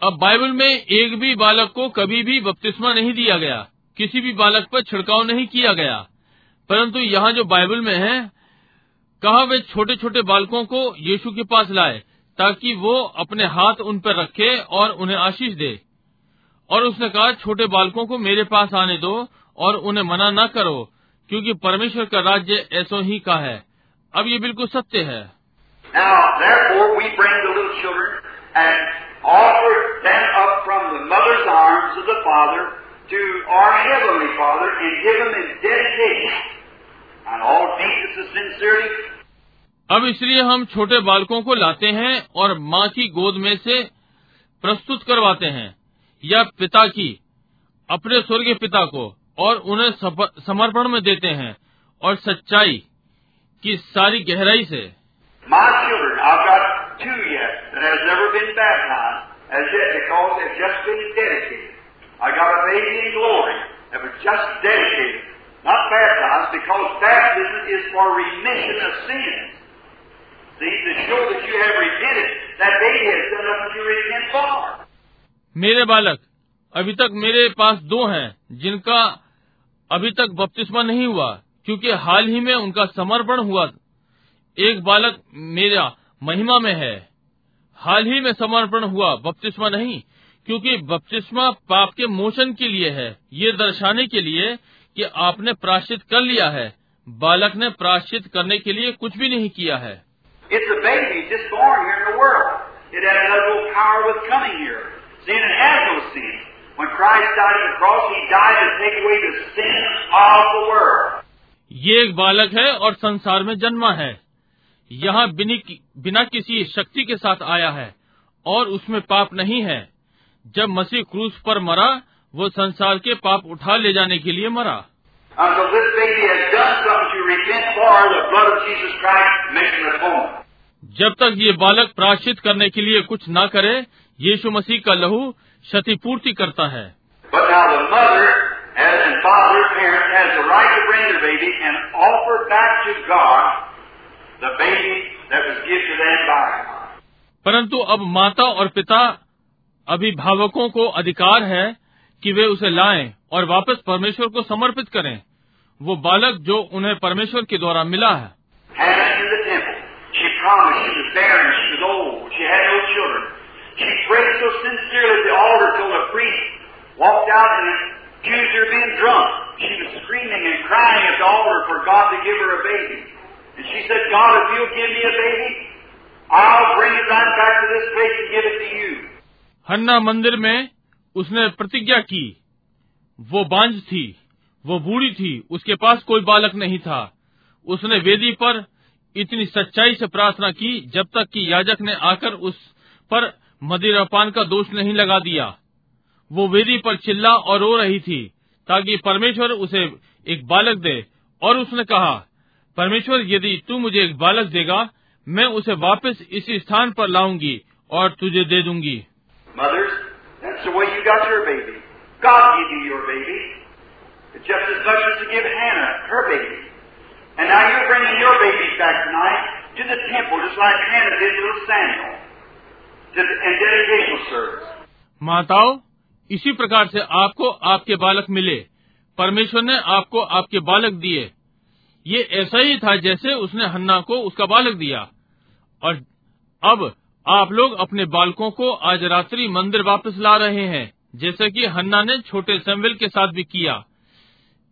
अब Bible में एक भी बालक को कभी भी बपतिस्मा नहीं दिया गया किसी भी बालक पर छिड़काव नहीं किया गया परंतु यहाँ जो बाइबल में है कहा वे छोटे छोटे बालकों को यीशु के पास लाए ताकि वो अपने हाथ उन पर रखे और उन्हें आशीष दे। और उसने कहा छोटे बालकों को मेरे पास आने दो और उन्हें मना न करो क्योंकि परमेश्वर का राज्य ऐसो ही का है। अब ये बिल्कुल सत्य है। Now, अब इसलिए हम छोटे बालकों को लाते हैं और माँ की गोद में से प्रस्तुत करवाते हैं। या पिता की अपने स्वर्गीय पिता को और उन्हें समर्पण में देते हैं। और सच्चाई की सारी गहराई से। Children, Not baptized, because baptism is for remission of sins. See, to show that you have repented, that baby has done nothing to repent for. मेरे बालक अभी तक मेरे पास दो हैं जिनका अभी तक बपतिस्मा नहीं हुआ क्योंकि हाल ही में उनका समर्पण हुआ एक बालक मेरा महिमा में है हाल ही में समर्पण हुआ बपतिस्मा नहीं क्योंकि बपतिस्मा पाप के मोचन के लिए है ये दर्शाने के लिए कि आपने प्राश्चित कर लिया है। बालक ने प्राश्चित करने के लिए कुछ भी नहीं किया है। ये एक बालक है और संसार में जन्मा है। यहाँ बिना किसी शक्ति के साथ आया है और उसमें पाप नहीं है। जब मसीह क्रूस पर मरा वो संसार के पाप उठा ले जाने के लिए मरा। जब तक ये बालक प्राश्चित करने के लिए कुछ ना करे यीशु मसीह का लहू क्षतिपूर्ति करता है। परंतु अब माता और पिता अभिभावकों को अधिकार है कि वे उसे लाएँ और वापस परमेश्वर को समर्पित करें। वो बालक जो उन्हें परमेश्वर के द्वारा मिला है। हन्ना मंदिर में उसने प्रतिज्ञा की। वो बांझ थी वो बूढ़ी थी उसके पास कोई बालक नहीं था। उसने वेदी पर इतनी सच्चाई से प्रार्थना की जब तक कि याजक ने आकर उस पर मदिरापान का दोष नहीं लगा दिया। वो वेदी पर चिल्ला और रो रही थी ताकि परमेश्वर उसे एक बालक दे। और उसने कहा परमेश्वर यदि तू मुझे एक बालक देगा मैं उसे वापस इसी स्थान पर लाऊँगी और तुझे दे दूँगी। Mothers, that's the way you got your baby. God gave you your baby. It's just as much as to give Hannah her baby. And now you're bringing your baby back tonight to the temple, just like Hannah did to Samuel, to the, in dedication service. माताओं इसी प्रकार से आपको आपके बालक मिले परमेश्वर ने आपको आपके बालक दिए ये ऐसा ही था जैसे उसने हन्ना को उसका बालक दिया और अब आप लोग अपने बालकों को आज रात्रि मंदिर वापस ला रहे हैं जैसे कि हन्ना ने छोटे सेमविल के साथ भी किया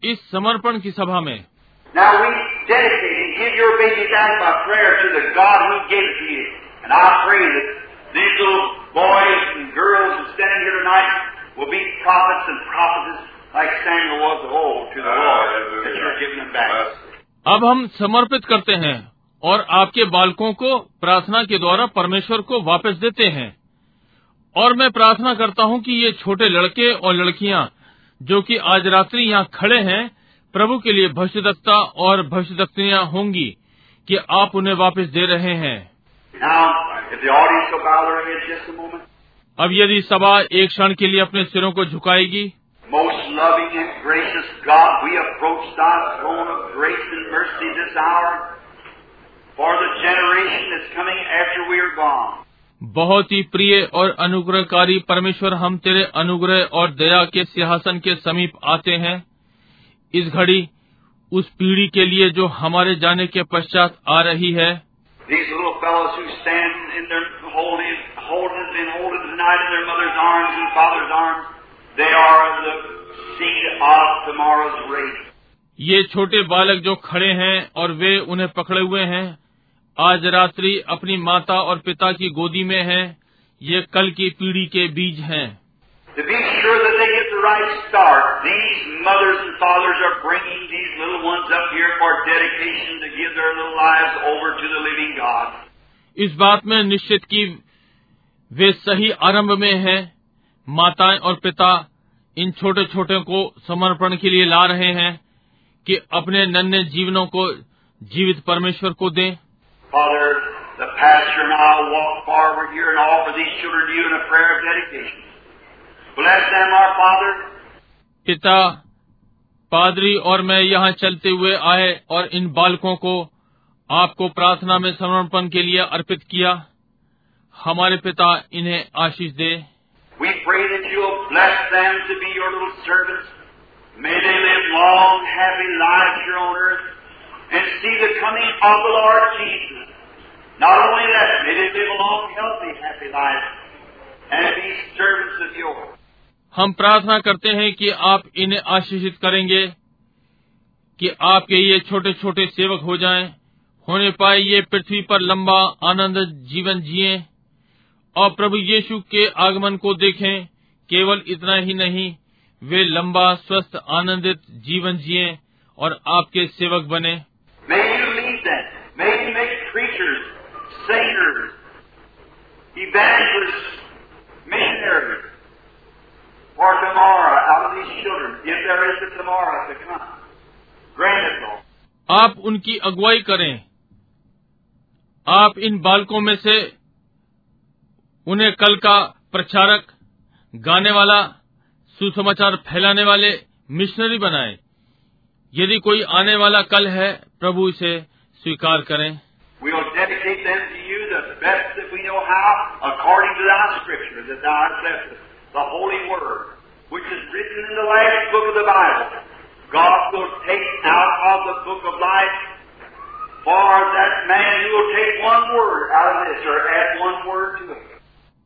इस समर्पण की सभा में। अब हम समर्पित करते हैं। और आपके बालकों को प्रार्थना के द्वारा परमेश्वर को वापस देते हैं। और मैं प्रार्थना करता हूँ कि ये छोटे लड़के और लड़कियाँ जो कि आज रात्रि यहाँ खड़े हैं प्रभु के लिए भविष्यदक्ता और भविष्यदक्तियाँ होंगी कि आप उन्हें वापस दे रहे हैं। Now. अब यदि सभा एक क्षण के लिए अपने सिरों को झुकाएगी। Most loving and gracious God, we approach thy throne of grace and mercy this hour. बहुत ही प्रिय और अनुग्रहकारी परमेश्वर हम तेरे अनुग्रह और दया के सिंहासन के समीप आते हैं। इस घड़ी उस पीढ़ी के लिए जो हमारे जाने के पश्चात आ रही है। Holding, holding, ये छोटे बालक जो खड़े हैं और वे उन्हें पकड़े हुए हैं आज रात्रि अपनी माता और पिता की गोदी में हैं, ये कल की पीढ़ी के बीज हैं। इस बात में निश्चित की वे सही आरंभ में हैं। माताएँ और पिता इन छोटे छोटे को समर्पण के लिए ला रहे हैं। कि अपने नन्हे जीवनों को जीवित परमेश्वर को दें Father, the pastor and I walk forward here and offer these children to you in a prayer of dedication. Bless them, our Father. पिता पादरी और मैं यहाँ चलते हुए आए और इन बालकों को आपको प्रार्थना में समर्पण के लिए अर्पित किया हमारे पिता इन्हें आशीष दे We pray that you'll bless them to be your little servants. May they live long, happy lives here on earth and see the coming of the Lord Jesus. Not only that, may they live a long, healthy, happy life and be servants of yours. हम प्रार्थना करते हैं कि आप इन्हें आशीषित करेंगे कि आपके ये छोटे छोटे सेवक हो जाएँ, होने पाए ये पृथ्वी पर लंबा आनंद जीवन जिए और प्रभु यीशु के आगमन को देखें केवल इतना ही नहीं वे लंबा स्वस्थ आनंदित जीवन जिये और आपके सेवक बने। आप उनकी अगुवाई करें। आप इन बालकों में से उन्हें कल का प्रचारक गाने वाला सुसमाचार फैलाने वाले मिशनरी बनाए। यदि कोई आने वाला कल है प्रभु इसे स्वीकार करें।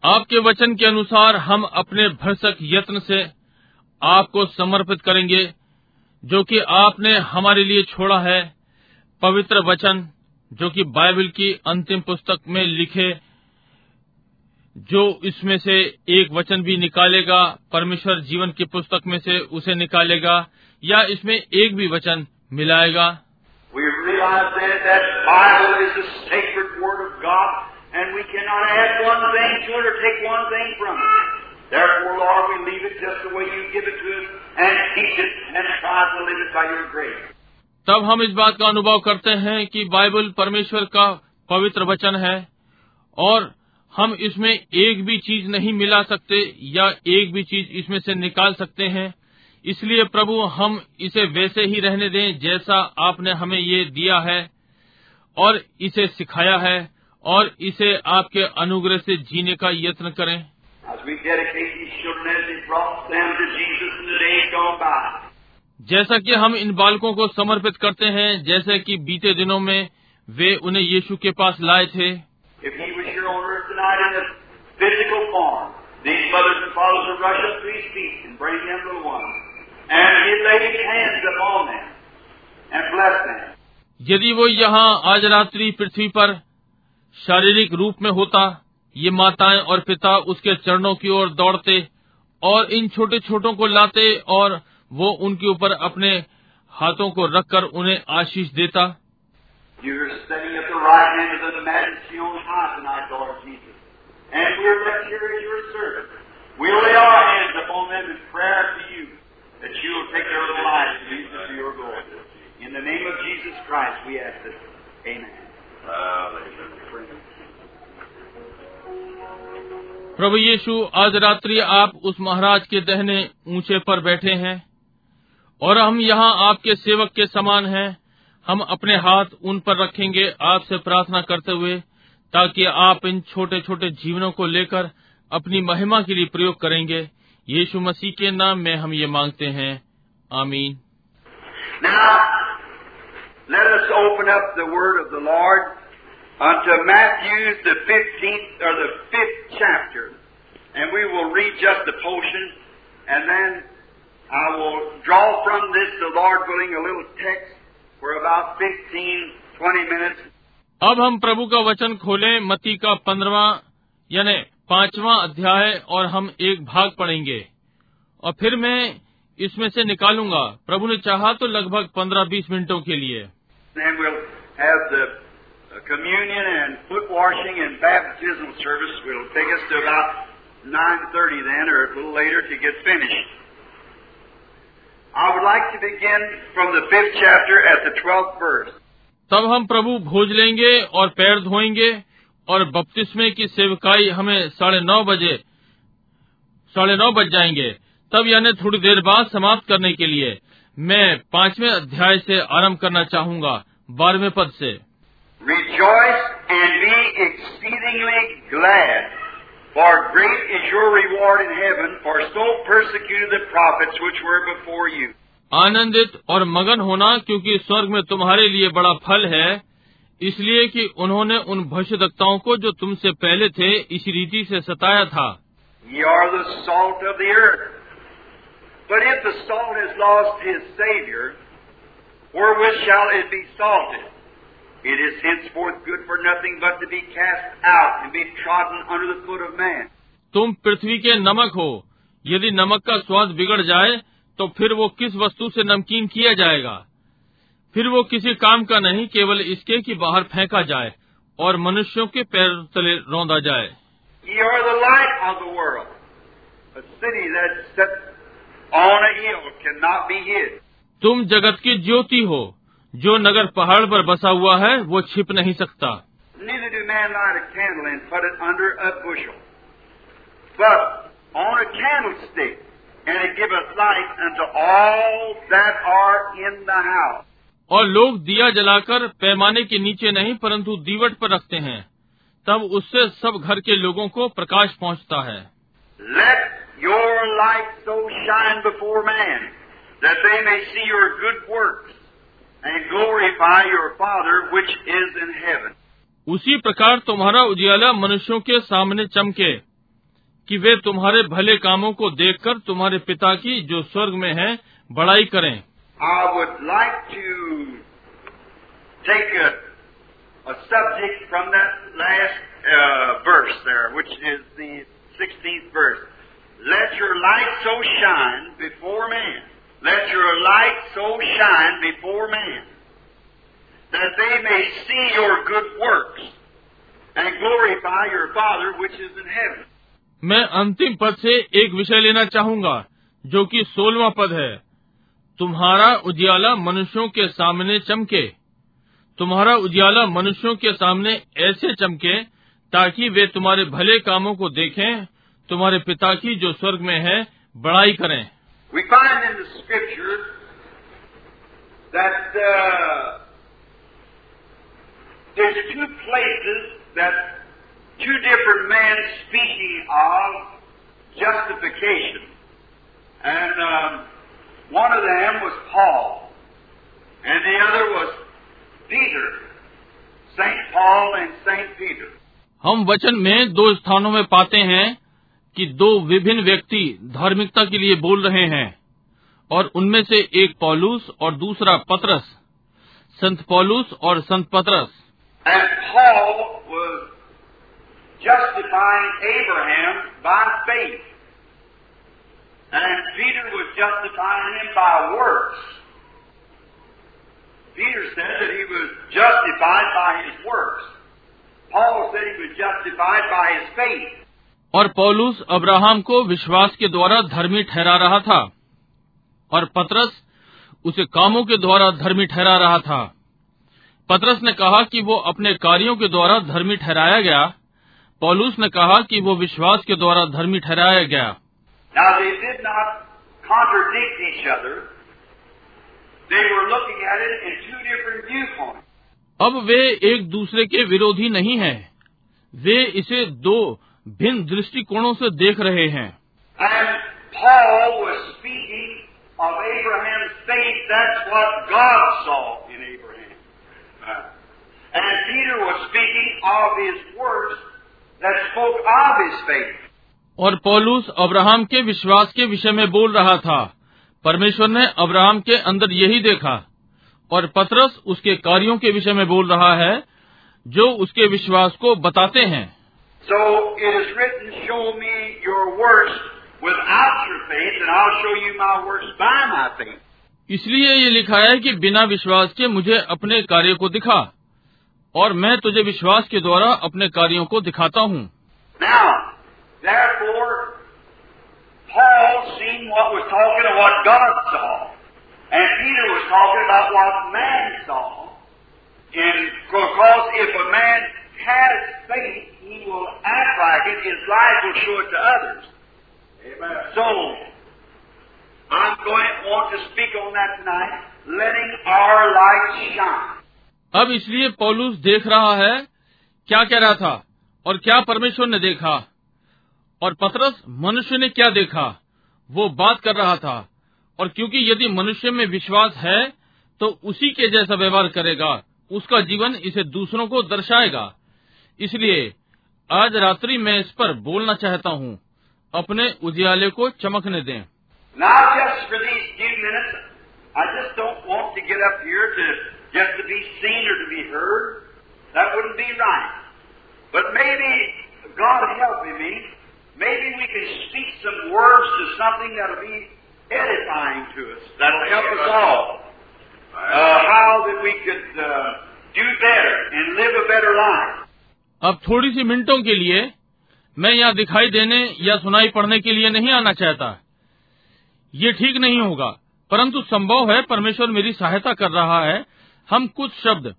आपके वचन के अनुसार हम अपने भरसक यत्न से आपको समर्पित करेंगे, जो कि आपने हमारे लिए छोड़ा है, पवित्र वचन, जो कि बाइबल की अंतिम पुस्तक में लिखे, जो इसमें से एक वचन भी निकालेगा, परमेश्वर जीवन की पुस्तक में से उसे निकालेगा, या इसमें एक भी वचन मिलाएगा। Therefore, Lord, we leave it just the way you give it to us and teach it and try to live it by your grace. तब हम इस बात का अनुभव करते हैं कि बाइबल परमेश्वर का पवित्र वचन है और हम इसमें एक भी चीज़ नहीं मिला सकते या एक भी चीज़ इसमें से निकाल सकते हैं इसलिए प्रभु हम इसे वैसे ही रहने दें जैसा आपने हमें ये दिया है और इसे सिखाया है और इसे आपके अनुग्रह से जीने का यत्न करें जैसा कि हम इन बालकों को समर्पित करते हैं जैसे कि बीते दिनों में वे उन्हें यीशु के पास लाए थे। यदि वो यहाँ आज रात्रि पृथ्वी पर शारीरिक रूप में होता ये माताएँ और पिता उसके चरणों की ओर दौड़ते और इन छोटे छोटों को लाते और वो उनके ऊपर अपने हाथों को रखकर उन्हें आशीष देता। प्रभु यीशु आज रात्रि आप उस महाराज के दहने ऊँचे पर बैठे हैं और हम यहाँ आपके सेवक के समान हैं। हम अपने हाथ उन पर रखेंगे आपसे प्रार्थना करते हुए ताकि आप इन छोटे छोटे जीवनों को लेकर अपनी महिमा के लिए प्रयोग करेंगे। यीशु मसीह के नाम में हम ये मांगते हैं। आमीन। Now, let us open up the word of the Lord. unto Matthew, the 15th, or the 5th chapter. And we will read just a portion, and then I will draw from this, the Lord willing, a little text for about 15, 20 minutes. अब हम प्रभु का वचन खोलें मती का पंद्रवा यानी पांचवा अध्याय और हम एक भाग पढ़ेंगे और फिर मैं इसमें से निकालूंगा प्रभु ने चाहा तो लगभग पंद्रह बीस मिनटों के लिए communion and foot washing and baptismal service. will take us to about 9.30 then, or a little later to get finished. I would like to begin from the fifth chapter at the 12th verse. तब हम प्रभु भोज लेंगे और पैर धोएंगे और बपतिस्मे की सेवकाई हमें साढ़े नौ बजे साढ़े नौ बज जाएंगे तब यानी थोड़ी देर बाद समाप्त करने के लिए मैं पांचवें अध्याय से आरंभ करना चाहूंगा बारहवें पद से Rejoice and be exceedingly glad, for great is your reward in heaven, for so persecuted the prophets which were before you. आनंदित और मगन होना क्योंकि स्वर्ग में तुम्हारे लिए बड़ा फल है इसलिए कि उन्होंने उन भविष्यवक्ताओं को जो तुमसे पहले थे इसी रीति से सताया था Ye are the salt of the earth. But if the salt has lost his Savior, wherewith shall it be salted? It is henceforth good for nothing but to be cast out and be trodden under the foot of man. तुम पृथ्वी के नमक हो। यदि नमक का स्वाद बिगड़ जाए तो फिर वो किस वस्तु से नमकीन किया जाएगा? फिर वो किसी काम का नहीं केवल इसके कि बाहर फेंका जाए और मनुष्यों के पैर तले रौंदा जाए। तुम जगत की ज्योति हो। जो नगर पहाड़ पर बसा हुआ है वो छिप नहीं सकता। और लोग दिया जलाकर पैमाने के नीचे नहीं परंतु दीवट पर रखते हैं। तब उससे सब घर के लोगों को प्रकाश पहुँचता है। Let your life so shine before man they may see your good works and glorify your Father which is in heaven. उसी प्रकार तुम्हारा उजियाला मनुष्यों के सामने चमके कि वे तुम्हारे भले कामों को देखकर तुम्हारे पिता की जो स्वर्ग में है बड़ाई करें I would like to take a, a subject from that last uh, verse there, which is the 16th verse. Let your light so shine before man. Let your light so shine before man that they may see your good works and glorify your Father which is in heaven. मैं अंतिम पद से एक विषय लेना चाहूँगा, जो कि सोलवा पद है। तुम्हारा उजियाला मनुष्यों के सामने चमके। तुम्हारा उजियाला मनुष्यों के सामने ऐसे चमके, ताकि वे तुम्हारे भले कामों को देखें, तुम्हारे पिता की जो स्वर्ग में है, बड़ाई करें। We find in the Scripture that uh, there's two places that two different men speaking of justification. And um, One of them was Paul, and the other was Peter, St. Paul and St. Peter. हम वचन में दो स्थानों में पाते हैं कि दो विभिन्न व्यक्ति धार्मिकता के लिए बोल रहे हैं और उनमें से एक पॉलूस और दूसरा पतरस। संत पॉलूस और संत पत्रस। Paul said he was justified by his faith. और पौलुस अब्राहम को विश्वास के द्वारा धर्मी ठहरा रहा था और पतरस उसे कामों के द्वारा धर्मी ठहरा रहा था पतरस ने कहा कि वो अपने कार्यों के द्वारा धर्मी ठहराया गया पौलुस ने कहा कि वो विश्वास के द्वारा धर्मी ठहराया गया Now they did not contradict each other. They were looking at it in two different viewpoints. अब वे एक दूसरे के विरोधी नहीं हैं वे इसे दो भिन्न दृष्टिकोणों से देख रहे हैं। और पॉलूस अब्राहम के विश्वास के विषय में बोल रहा था। परमेश्वर ने अब्राहम के अंदर यही देखा। और पतरस उसके कार्यों के विषय में बोल रहा है जो उसके विश्वास को बताते हैं। So it is written, Show me your works without your faith, and I'll show you my works by my faith. इसलिए ये लिखा है कि बिना विश्वास के मुझे अपने कार्य को दिखा और मैं तुझे विश्वास के द्वारा अपने कार्यों को दिखाता हूँ Now, therefore, Paul seen what was talking of what God saw, and Peter was talking about what man saw. And because if a man has faith, he will act like it. His life will show it to others. Amen. So, I'm going to want to speak on that tonight, letting our light shine. अब इसलिए पौलुस देख रहा है क्या कह रहा था और क्या परमेश्वर ने देखा और पतरस मनुष्य ने क्या देखा वो बात कर रहा था और क्योंकि यदि मनुष्य में विश्वास है तो उसी के जैसा व्यवहार करेगा उसका जीवन इसे दूसरों को दर्शाएगा इसलिए आज रात्रि मैं इस पर बोलना चाहता हूँ अपने उजियाले को चमकने दें Now, just for these few minutes, I just don't want to get up here to just to be seen or to be heard. That wouldn't be right. But maybe God helping me, maybe we can speak some words to something that'll be edifying to us. That'll help us all. Uh, how that we could uh, do better and live a better life. अब थोड़ी सी मिनटों के लिए मैं यहाँ दिखाई देने या सुनाई पढ़ने के लिए नहीं आना चाहता। ये ठीक नहीं होगा परंतु संभव है परमेश्वर मेरी सहायता कर रहा है। हम कुछ शब्द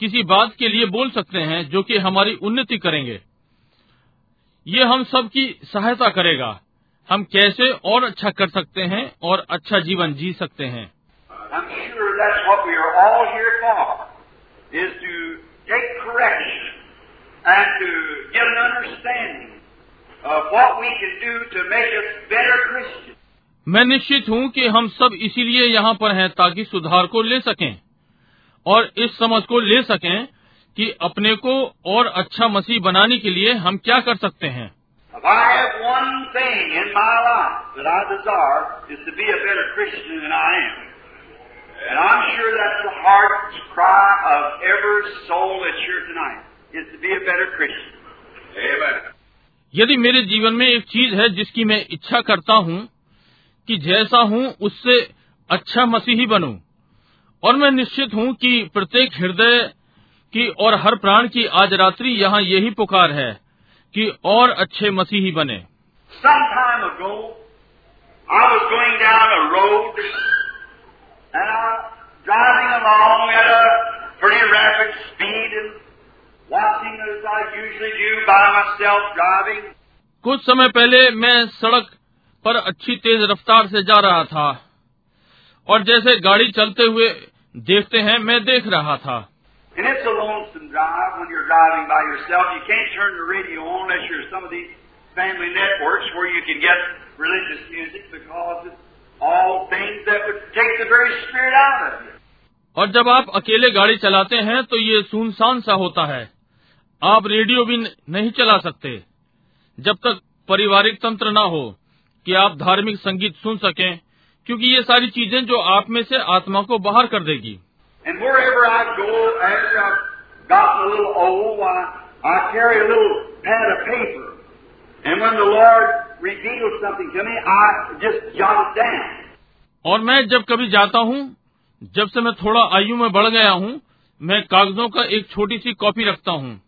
किसी बात के लिए बोल सकते हैं जो कि हमारी उन्नति करेंगे। ये हम सब की सहायता करेगा। हम कैसे और अच्छा कर सकते हैं और अच्छा जीवन जी सकते हैं। Sure for, is to take correction. And to get an understanding of what we can do to make us better Christians. मैं निश्चित हूँ कि हम सब इसीलिए यहाँ पर हैं ताकि सुधार को ले सकें और इस समझ को ले सकें कि अपने को और अच्छा मसीह बनाने के लिए हम क्या कर सकते हैं. And I'm sure that's the heart's cry of every soul that's here tonight, यदि मेरे जीवन में एक चीज़ है जिसकी मैं इच्छा करता हूँ कि जैसा हूँ उससे अच्छा मसीही बनू और मैं निश्चित हूँ कि प्रत्येक हृदय की और हर प्राण की आज रात्रि यहाँ यही पुकार है कि और अच्छे मसीही बने। Driving along at a pretty rapid speed, and कुछ समय पहले मैं सड़क पर अच्छी तेज रफ्तार से जा रहा था। और जैसे गाड़ी चलते हुए देखते हैं मैं देख रहा था। और जब आप अकेले गाड़ी चलाते हैं तो ये सुनसान सा होता है। आप रेडियो भी नहीं चला सकते। जब तक पारिवारिक तंत्र न हो कि आप धार्मिक संगीत सुन सकें क्योंकि ये सारी चीज़ें जो आप में से आत्मा को बाहर कर देगी। और मैं जब कभी जाता हूँ जब से मैं थोड़ा आयु में बढ़ गया हूँ मैं कागजों का एक छोटी सी कॉपी रखता हूँ।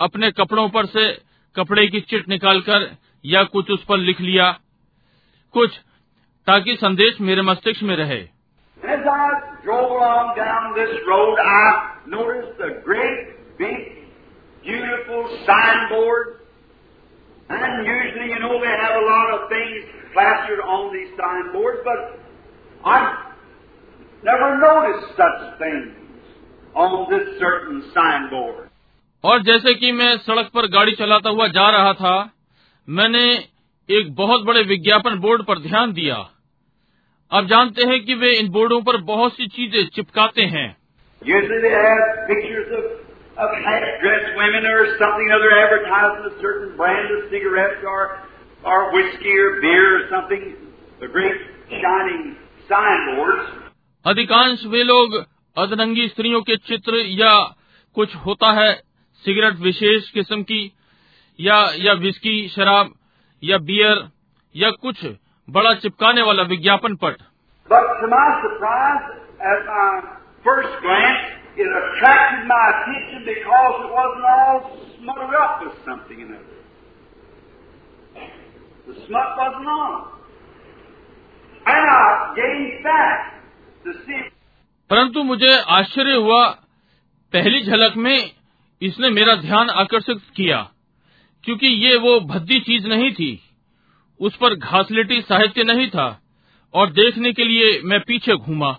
अपने कपड़ों पर से कपड़े की चिट निकालकर या कुछ उस पर लिख लिया। कुछ, ताकि संदेश मेरे मस्तिष्क में रहे। Never noticed such things on this certain signboard. और जैसे कि मैं सड़क पर गाड़ी चलाता हुआ जा रहा था मैंने एक बहुत बड़े विज्ञापन बोर्ड पर ध्यान दिया। आप जानते हैं कि वे इन बोर्डों पर बहुत सी चीज़ें चिपकाते हैं। अधिकांश वे लोग अधरंगी स्त्रियों के चित्र या कुछ होता है सिगरेट विशेष किस्म की या या विस्की शराब या बियर या कुछ बड़ा चिपकाने वाला विज्ञापन पट। परंतु मुझे आश्चर्य हुआ पहली झलक में इसने मेरा ध्यान आकर्षित किया, क्योंकि ये वो भद्दी चीज़ नहीं थी। उस पर घासलेटी साहित्य नहीं था, और देखने के लिए मैं पीछे घूमा।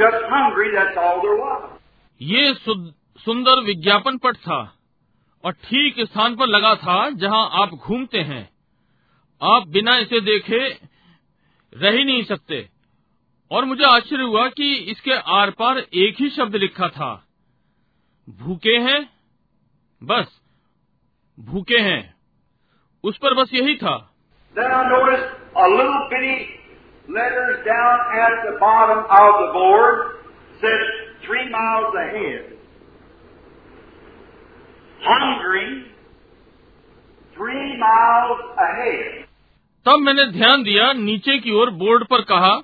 Just hungry, that's all there was. ये सुंदर विज्ञापन पट था और ठीक स्थान पर लगा था जहाँ आप घूमते हैं। आप बिना इसे देखे रह ही नहीं सकते। और मुझे आश्चर्य हुआ कि इसके आर पार एक ही शब्द लिखा था। भूखे हैं? बस भूखे हैं। उस पर बस यही था। Then I noticed a little bitty letters down at the bottom of the board said three miles ahead. Hungry, three miles ahead. तब मैंने ध्यान दिया नीचे की ओर बोर्ड पर कहा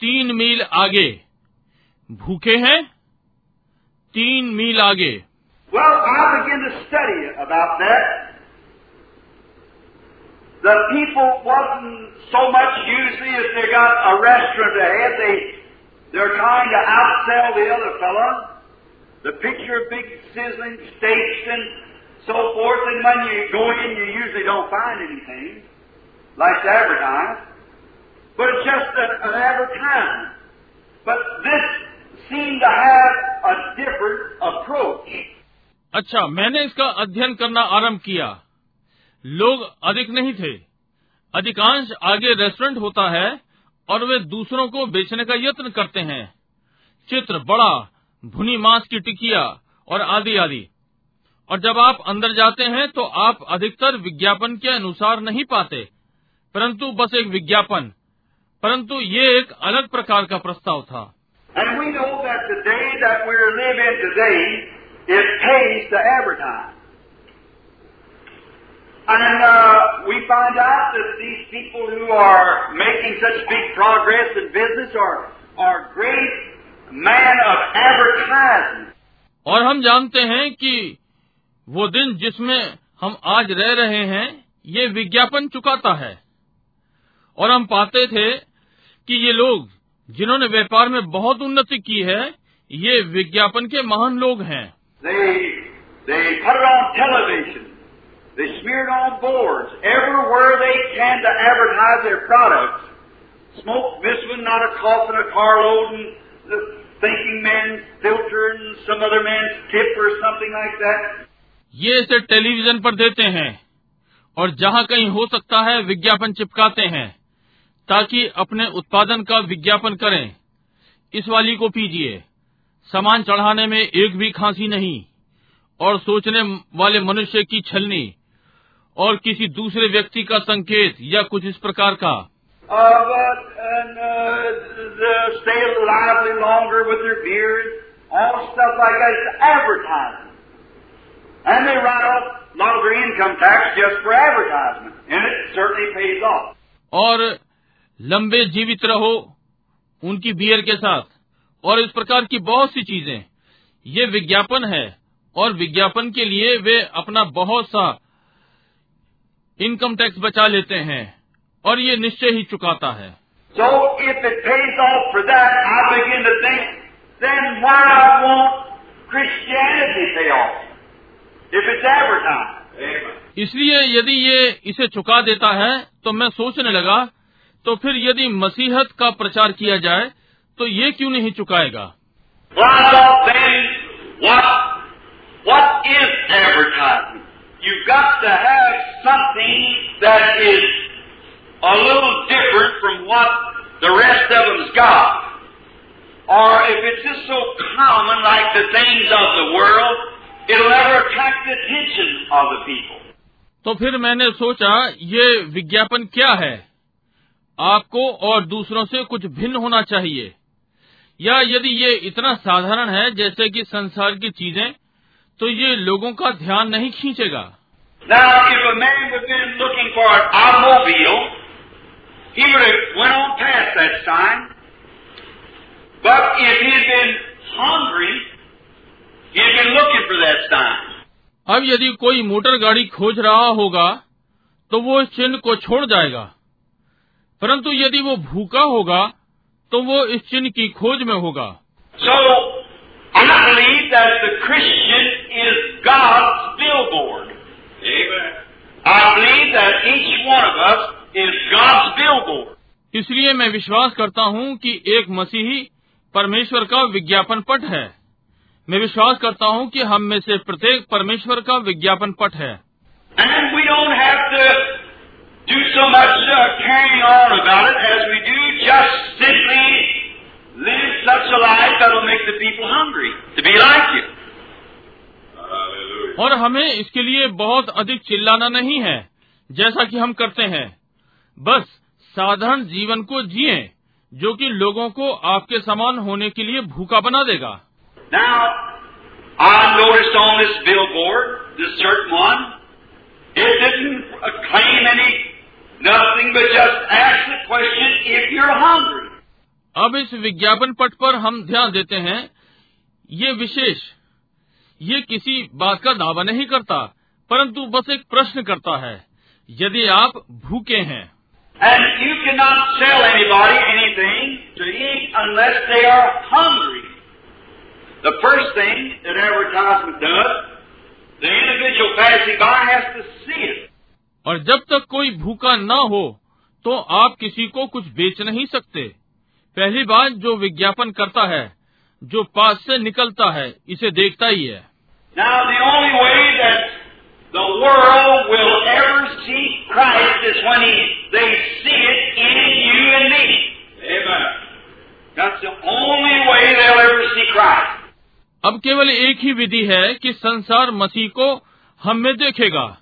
तीन मील आगे भूखे हैं तीन मील आगे Well, I began to study about that. The people wasn't so much usually if they got a restaurant ahead, they they're trying to outsell the other fella. The picture of big sizzling steaks and so forth, and when you go in you usually don't find anything like advertised. But it's just a, an advertisement. But this seemed to have a different approach. अच्छा मैंने इसका अध्ययन करना आरंभ किया लोग अधिक नहीं थे। अधिकांश आगे रेस्टोरेंट होता है और वे दूसरों को बेचने का यत्न करते हैं। चित्र बड़ा भुनी मांस की टिकिया और आदि आदि। और जब आप अंदर जाते हैं तो आप अधिकतर विज्ञापन के अनुसार नहीं पाते। परंतु बस एक विज्ञापन। परंतु ये एक अलग प्रकार का प्रस्ताव था। And we know that the day that we live in today, it pays to advertise. And uh, we find out that these people who are making such big progress in business are, are great men of advertising. और हम जानते हैं कि वो दिन जिसमें हम आज रह रहे हैं ये विज्ञापन चुकाता है और हम पाते थे कि ये लोग जिन्होंने व्यापार में बहुत उन्नति की है ये विज्ञापन के महान लोग हैं They, they put it on television. They smear it on boards. Everywhere they can to advertise their products. Smoke this one, not a coffin, a carload, and the thinking man's filter and some other man's tip or something like that. ये इसे television पर देते हैं और जहाँ कहीं हो सकता है विज्ञापन चिपकाते हैं ताकि अपने उत्पादन का विज्ञापन करें इस वाली को पीजिए सामान चढ़ाने में एक भी खांसी नहीं और सोचने वाले मनुष्य की छलनी और किसी दूसरे व्यक्ति का संकेत या कुछ इस प्रकार का। और लंबे जीवित रहो उनकी बियर के साथ। और इस प्रकार की बहुत सी चीज़ें। ये विज्ञापन है और विज्ञापन के लिए वे अपना बहुत सा इनकम टैक्स बचा लेते हैं और ये निश्चय ही चुकाता है। So इसलिए यदि ये इसे चुका देता है तो मैं सोचने लगा तो फिर यदि मसीहत का प्रचार किया जाए तो ये क्यों नहीं चुकाएगा? What. You've got to have something that is a little different from what the rest of them's got. Or if it's just so common like the things of the world, it'll never attract the attention of the people. तो फिर मैंने सोचा ये विज्ञापन क्या है आपको और दूसरों से कुछ भिन्न होना चाहिए या यदि ये इतना साधारण है जैसे कि संसार की चीज़ें तो ये लोगों का ध्यान नहीं खींचेगा। अब यदि कोई मोटर गाड़ी खोज रहा होगा तो वो इस चिन्ह को छोड़ जाएगा। परंतु यदि वो भूखा होगा तो वो इस चिन्ह की खोज में होगा। So, that the Christian is God's billboard. Amen. I believe that each one of us is God's billboard. इसलिए मैं विश्वास करता हूँ कि एक मसीही परमेश्वर का विज्ञापन पट है मैं विश्वास करता हूँ कि हम में से प्रत्येक परमेश्वर का विज्ञापन पट है And we don't have to do so much uh, carrying on about it as we do just simply live such a life that will make the people hungry to be like you. और हमें इसके लिए बहुत अधिक चिल्लाना नहीं है जैसा कि हम करते हैं। बस साधारण जीवन को जिए जो कि लोगों को आपके समान होने के लिए भूखा बना देगा। क्वेश्चन अब इस विज्ञापन पट पर हम ध्यान देते हैं ये विशेष ये किसी बात का दावा नहीं करता परंतु बस एक प्रश्न करता है यदि आप भूखे हैं And you cannot sell anybody anything to eat unless they are hungry. The first thing that advertisement does, the individual passing by has to see it. और जब तक कोई भूखा न हो तो आप किसी को कुछ बेच नहीं सकते पहली बार जो विज्ञापन करता है जो पास से निकलता है इसे देखता ही है। अब केवल एक ही विधि है कि संसार मसीह को हम में देखेगा।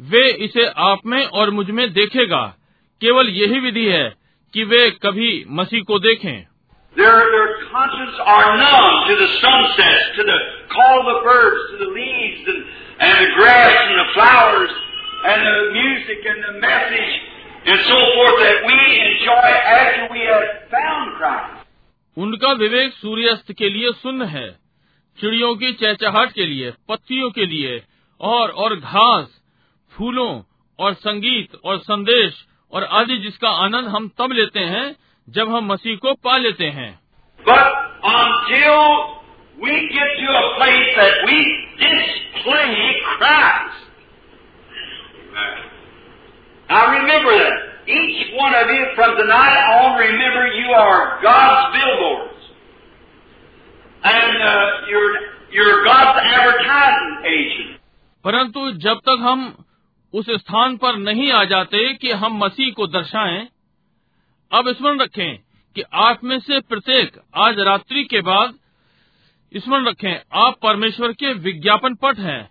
वे इसे आप में और मुझमें देखेगा। केवल यही विधि है कि वे कभी मसीह को देखें। उनका विवेक सूर्यास्त के लिए सुन्न है चिड़ियों की चहचहाट के लिए पत्तियों के लिए और और घास फूलों और संगीत और संदेश और आदि जिसका आनंद हम तब लेते हैं जब हम मसीह को पा लेते हैं But until we get to a place that we display Christ. Now remember that. Each one of you from tonight on, remember you are God's billboards. And uh, you're, you're God's advertising agent. परंतु जब तक हम उस स्थान पर नहीं आ जाते कि हम मसीह को दर्शाएँ, अब स्मरण रखें कि आप में से प्रत्येक आज रात्रि के बाद स्मरण रखें आप परमेश्वर के विज्ञापन पट हैं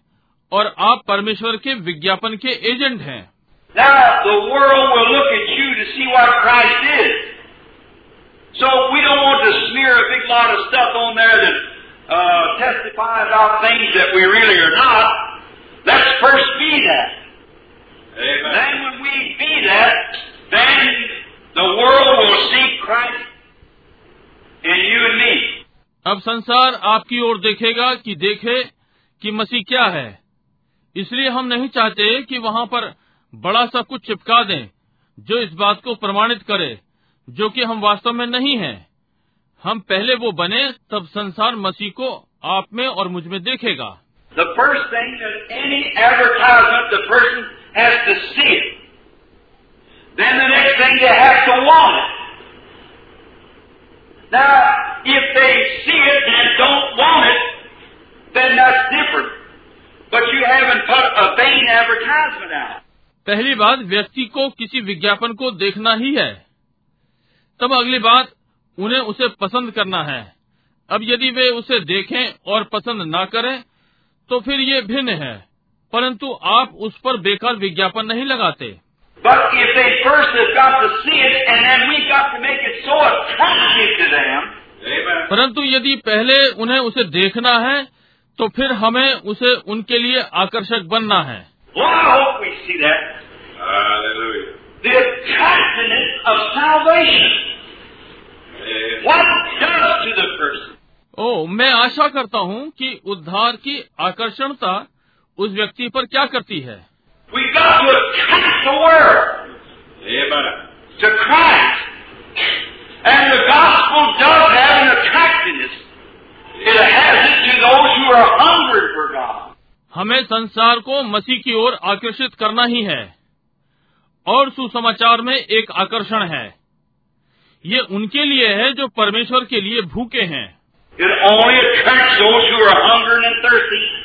और आप परमेश्वर के विज्ञापन के एजेंट हैं। That's first be that. Amen. Then when we be that, then the world will see Christ in you and me. अब संसार आपकी ओर देखेगा कि देखे कि मसीह क्या है इसलिए हम नहीं चाहते कि वहाँ पर बड़ा सा कुछ चिपका दें जो इस बात को प्रमाणित करे जो कि हम वास्तव में नहीं हैं हम पहले वो बने तब संसार मसीह को आप में और मुझमें देखेगा The first thing that any advertisement, the person has to see it. Then the next thing they have to want it. Now, if they see it and don't want it, then that's different. But you haven't put a vain advertisement out. पहली बात व्यक्ति को किसी विज्ञापन को देखना ही है तब अगली बात उन्हें उसे पसंद करना है अब यदि वे उसे देखें और पसंद ना करें तो फिर ये भिन्न है परंतु आप उस पर बेकार विज्ञापन नहीं लगाते। परंतु यदि पहले उन्हें उसे देखना है तो फिर हमें उसे उनके लिए आकर्षक बनना है। ओ oh, मैं आशा करता हूँ कि उद्धार की आकर्षणता उस व्यक्ति पर क्या करती है? हमें संसार को मसीह की ओर आकर्षित करना ही है। और सुसमाचार में एक आकर्षण है। ये उनके लिए है जो परमेश्वर के लिए भूखे हैं।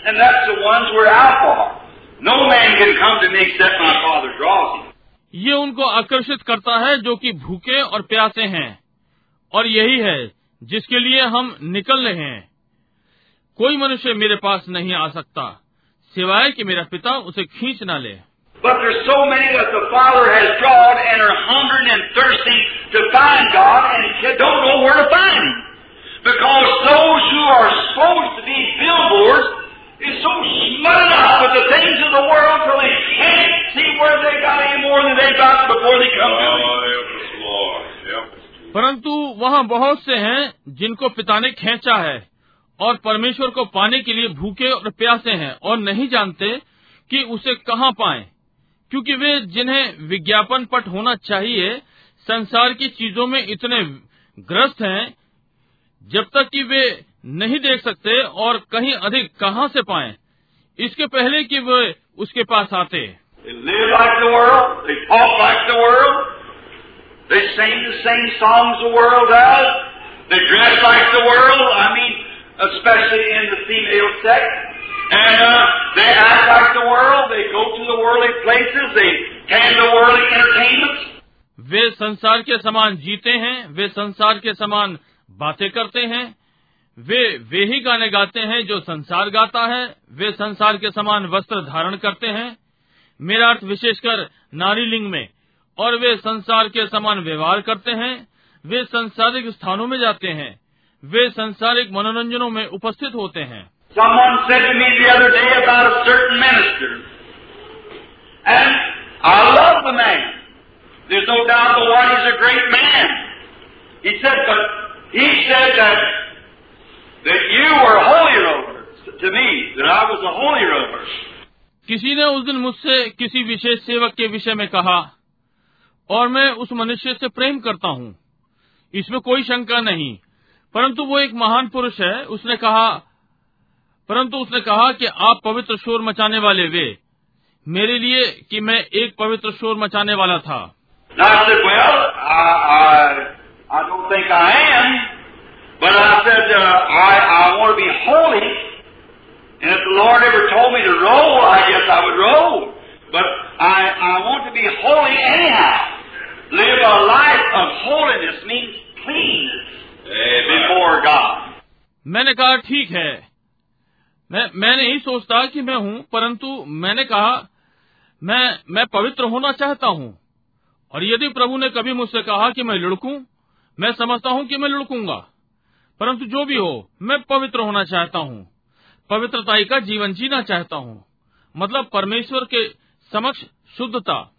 and that's the ones where I fall. No man can come to me except my father draws him. ये उनको आकर्षित करता है जो कि भूखे और प्यासे हैं और यही है जिसके लिए हम निकल रहे हैं कोई मनुष्य मेरे पास नहीं आ सकता सिवाय कि मेरा पिता उसे खींच ना ले but is so smutted up with the things of the world till they can't see where they got any more than they got before they come to. Oh, us. परंतु वहाँ बहुत से हैं जिनको पिता ने खींचा है और परमेश्वर को पाने के लिए भूखे और प्यासे हैं और नहीं जानते कि उसे कहाँ पाएँ क्योंकि वे जिन्हें विज्ञापन पट होना चाहिए संसार की चीज़ों में इतने ग्रस्त हैं जब तक कि वे नहीं देख सकते और कहीं अधिक कहाँ से पाए? इसके पहले कि वे उसके पास आते। वे संसार के समान जीते हैं वे संसार के समान बातें करते हैं वे वे ही गाने गाते हैं जो संसार गाता है। वे संसार के समान वस्त्र धारण करते हैं। मेरा अर्थ विशेषकर नारी लिंग में। और वे संसार के समान व्यवहार करते हैं। वे संसारिक स्थानों में जाते हैं। वे संसारिक मनोरंजनों में उपस्थित होते हैं। He said, that that you were holy to me, that I was a holy roller. किसी ने उस दिन मुझसे किसी विशेष सेवक के विषय में कहा और मैं उस मनुष्य से प्रेम करता हूँ। इसमें कोई शंका नहीं। परंतु वो एक महान पुरुष है उसने कहा परंतु उसने कहा कि आप पवित्र शोर मचाने वाले वे। मेरे लिए कि मैं एक पवित्र शोर मचाने वाला था। I said, well, I, I, I don't think I am, but I said, uh, I, I want to be holy, and if the Lord ever told me to roll, I guess I would roll. But I, I want to be holy anyhow. Live a life of holiness means cleanness before God. मैंने कहा ठीक है मैं मैं नहीं सोचता कि मैं हूँ परंतु मैंने कहा मैं मैं पवित्र होना चाहता हूँ और यदि प्रभु ने कभी मुझसे कहा कि मैं लुढ़कूं मैं समझता हूँ कि मैं लुढ़कूँगा परंतु जो भी हो मैं पवित्र होना चाहता हूँ। पवित्रता का जीवन जीना चाहता हूँ। मतलब परमेश्वर के समक्ष शुद्धता।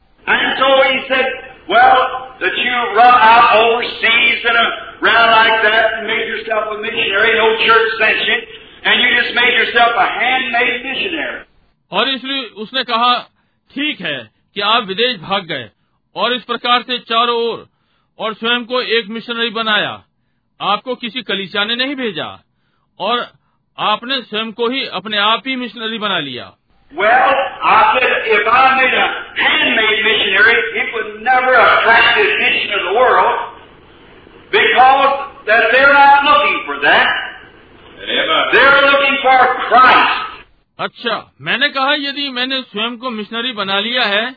और इसलिए उसने कहा ठीक है कि आप विदेश भाग गए और इस प्रकार से चारों ओर और स्वयं को एक मिशनरी बनाया। आपको किसी कलीसिया ने नहीं भेजा और आपने स्वयं को ही अपने आप ही मिशनरी बना लिया। Well, अच्छा मैंने कहा यदि मैंने स्वयं को मिशनरी बना लिया है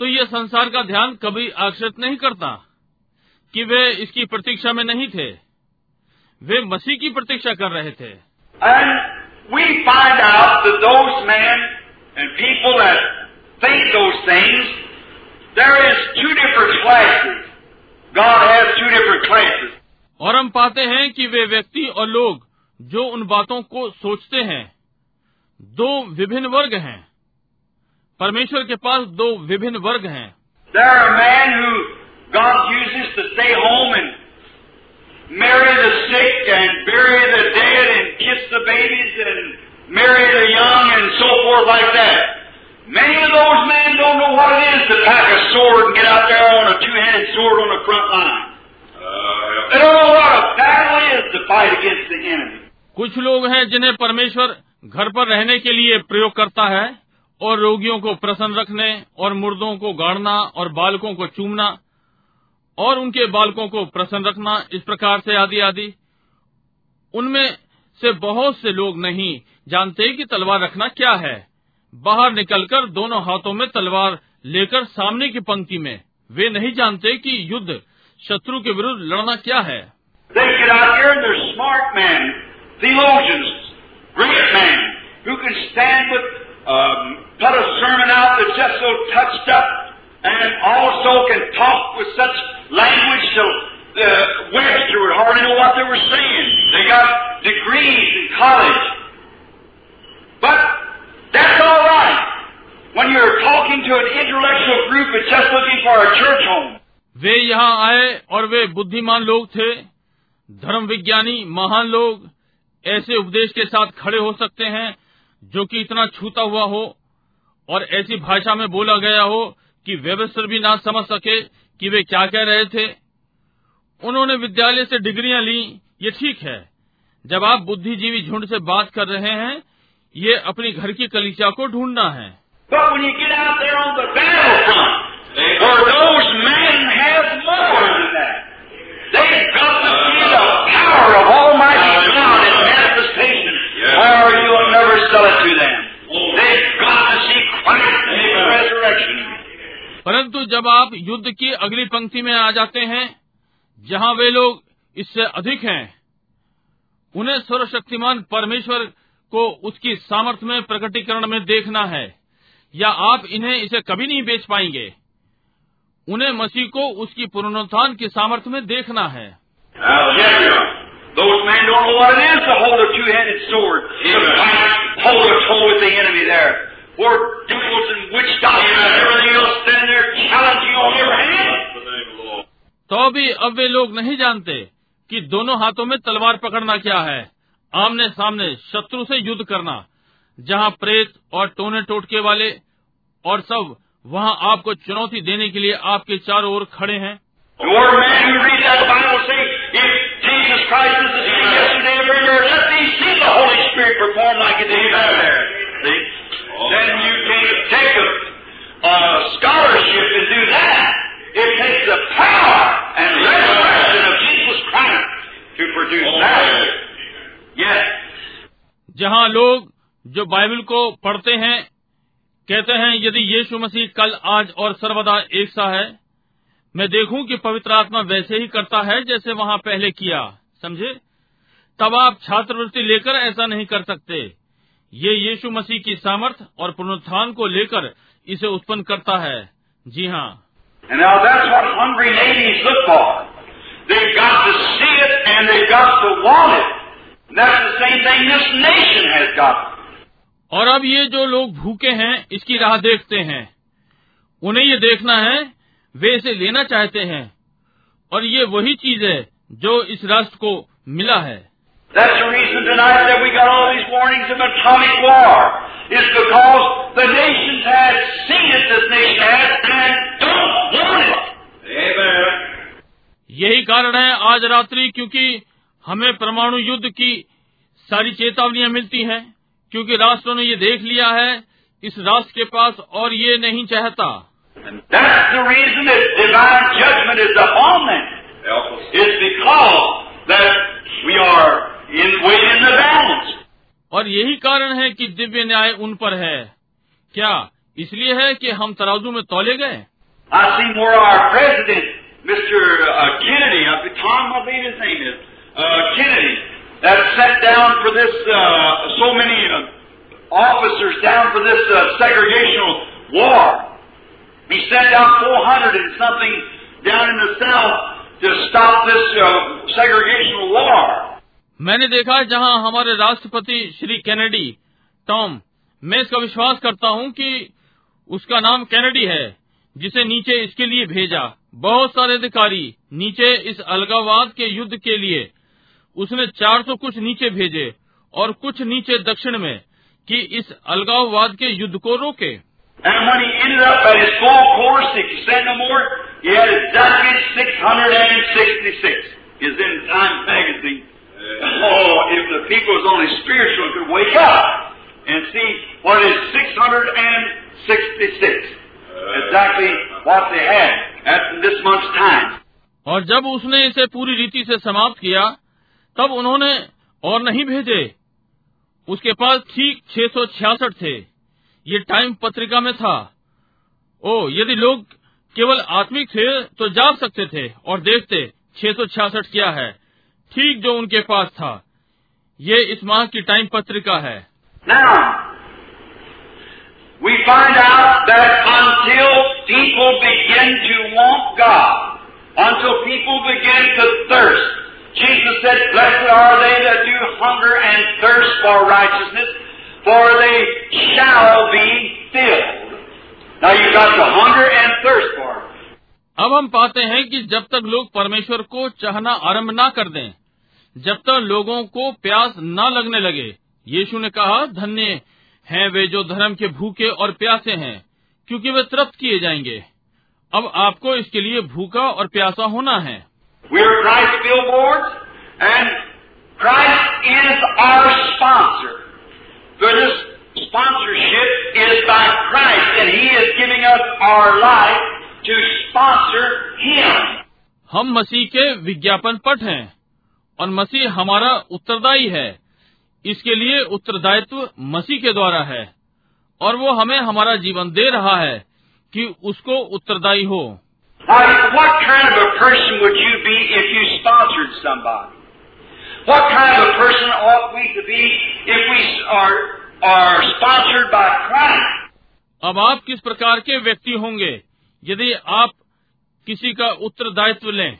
तो ये संसार का ध्यान कभी आकर्षित नहीं करता। कि वे इसकी प्रतीक्षा में नहीं थे। वे मसीह की प्रतीक्षा कर रहे थे। और हम पाते हैं कि वे व्यक्ति और लोग जो उन बातों को सोचते हैं दो विभिन्न वर्ग हैं। परमेश्वर के पास दो विभिन्न वर्ग हैं। There are men who God uses to stay home and marry the sick and bury the dead and kiss the babies and marry the young and so forth like that. Many of those men don't know what it is to pack a sword and get out there on a two-handed sword on the front line. Uh, They don't know what a battle is to fight against the enemy. कुछ लोग हैं जिन्हें परमेश्वर घर पर रहने के लिए प्रयोग करता है और रोगियों को प्रसन्न रखने और मुर्दों को गाड़ना और बालकों को चूमना और उनके बालकों को प्रसन्न रखना इस प्रकार से आदि आदि। उनमें से बहुत से लोग नहीं जानते कि तलवार रखना क्या है। बाहर निकलकर दोनों हाथों में तलवार लेकर सामने की पंक्ति में वे नहीं जानते कि युद्ध शत्रु के विरुद्ध लड़ना क्या है। Who can stand with, um, put a sermon out that's just so touched up, and also can talk with such language so the Webster would hardly know what they were saying. They got degrees in college. But that's all right. When you're talking to an intellectual group that's just looking for a church home. वे यहाँ आए और वे बुद्धिमान लोग थे धर्म विज्ञानी महान लोग ऐसे उपदेश के साथ खड़े हो सकते हैं जो कि इतना छूता हुआ हो और ऐसी भाषा में बोला गया हो कि वेबस्टर भी ना समझ सके कि वे क्या कह रहे थे। उन्होंने विद्यालय से डिग्रियाँ ली ये ठीक है। जब आप बुद्धिजीवी झुंड से बात कर रहे हैं ये अपनी घर की कलीचा को ढूंढना है। परंतु जब आप युद्ध की अगली पंक्ति में आ जाते हैं जहाँ वे लोग इससे अधिक हैं उन्हें सर्वशक्तिमान परमेश्वर को उसकी सामर्थ्य में प्रकटीकरण में देखना है या आप इन्हें इसे कभी नहीं बेच पाएँगे। उन्हें मसीह को उसकी पुनरुत्थान की सामर्थ्य में देखना है। Those men don't know what it is to hold a two-handed sword, to fight toe to toe with the enemy there. Where devils and witch doctors and everything else stand there challenging on every hand. तो भी अब वे लोग नहीं जानते कि दोनों हाथों में तलवार पकड़ना क्या है आमने सामने शत्रु से युद्ध करना जहाँ प्रेत और टोने टोटके वाले और सब वहाँ आपको चुनौती देने के लिए आपके चारों ओर खड़े हैं The Then you can take a, a scholarship and do that. It takes the power and resurrection of Jesus Christ to produce that. Yes. जहाँ लोग जो बाइबल को पढ़ते हैं कहते हैं यदि यीशु मसीह कल आज और सर्वदा एक सा है मैं देखूँ कि पवित्र आत्मा वैसे ही करता है जैसे वहाँ पहले किया समझे तब आप छात्रवृत्ति लेकर ऐसा नहीं कर सकते ये यीशु मसीह की सामर्थ और पुनरुत्थान को लेकर इसे उत्पन्न करता है। जी हाँ। और अब ये जो लोग भूखे हैं इसकी राह देखते हैं। उन्हें ये देखना है वे इसे लेना चाहते हैं। और ये वही चीज़ है जो इस राष्ट्र को मिला है। That's the reason tonight that we got all these warnings of atomic war. Is because the nations have seen it, this nation has, and don't want it. Amen. यही कारण है आज रात्रि क्योंकि हमें परमाणु युद्ध की सारी चेतावनियां मिलती हैं क्योंकि राष्ट्रों ने ये देख लिया है इस राष्ट्र के पास और ये नहीं चाहता And that's the reason that divine judgment is upon them. Help us. It's because that we are in within the balance. और यही कारण है कि दिव्य न्याय उन पर है क्या इसलिए है कि हम तराजू में तौले गए I seen where our president, Mr. Uh, Kennedy, I think Tom, I believe his name is, uh, Kennedy, that sat down for this, uh, so many uh, officers down for this uh, segregational war. He sent down 400 and something down in the south to stop this uh, segregational war. मैंने देखा जहाँ हमारे राष्ट्रपति Shri Kennedy Tom मैं इसका विश्वास करता हूँ कि उसका नाम कैनेडी है जिसे नीचे इसके लिए भेजा बहुत सारे अधिकारी नीचे इस अलगाववाद के युद्ध के लिए उसने 400 कुछ नीचे भेजे और कुछ नीचे दक्षिण में कि इस अलगाववाद के युद्ध को रोके And when he ended up at his full course, if you say no more, he had exactly 666. Is in Time magazine. Oh, if the people was only spiritual could wake up and see what is 666. Exactly what they had at this month's time. और जब उसने इसे पूरी रीति से समाप्त किया तब उन्होंने और नहीं भेजे। उसके पास ठीक छह सौ छियासठ थे। ये टाइम पत्रिका में था। ओ यदि लोग केवल आत्मिक थे तो जाग सकते थे और देखते छह सौ छियासठ क्या है। ठीक जो उनके पास था ये इस माह की टाइम पत्रिका है Now, we find out that until people begin to want God, until people begin to thirst, Jesus said, Blessed are they that do hunger and thirst for righteousness, for they shall be filled. Now you've got to hunger and thirst for it. अब हम पाते हैं कि जब तक लोग परमेश्वर को चाहना आरंभ ना कर दें जब तक लोगों को प्यास न लगने लगे। यीशु ने कहा धन्य हैं वे जो धर्म के भूखे और प्यासे हैं क्योंकि वे तृप्त किए जाएँगे। अब आपको इसके लिए भूखा और प्यासा होना है। हम मसीह के विज्ञापन पट हैं। और मसीह हमारा उत्तरदायी है। इसके लिए उत्तरदायित्व मसीह के द्वारा है। और वो हमें हमारा जीवन दे रहा है कि उसको उत्तरदायी हो। अब आप किस प्रकार के व्यक्ति होंगे यदि आप किसी का उत्तरदायित्व लें?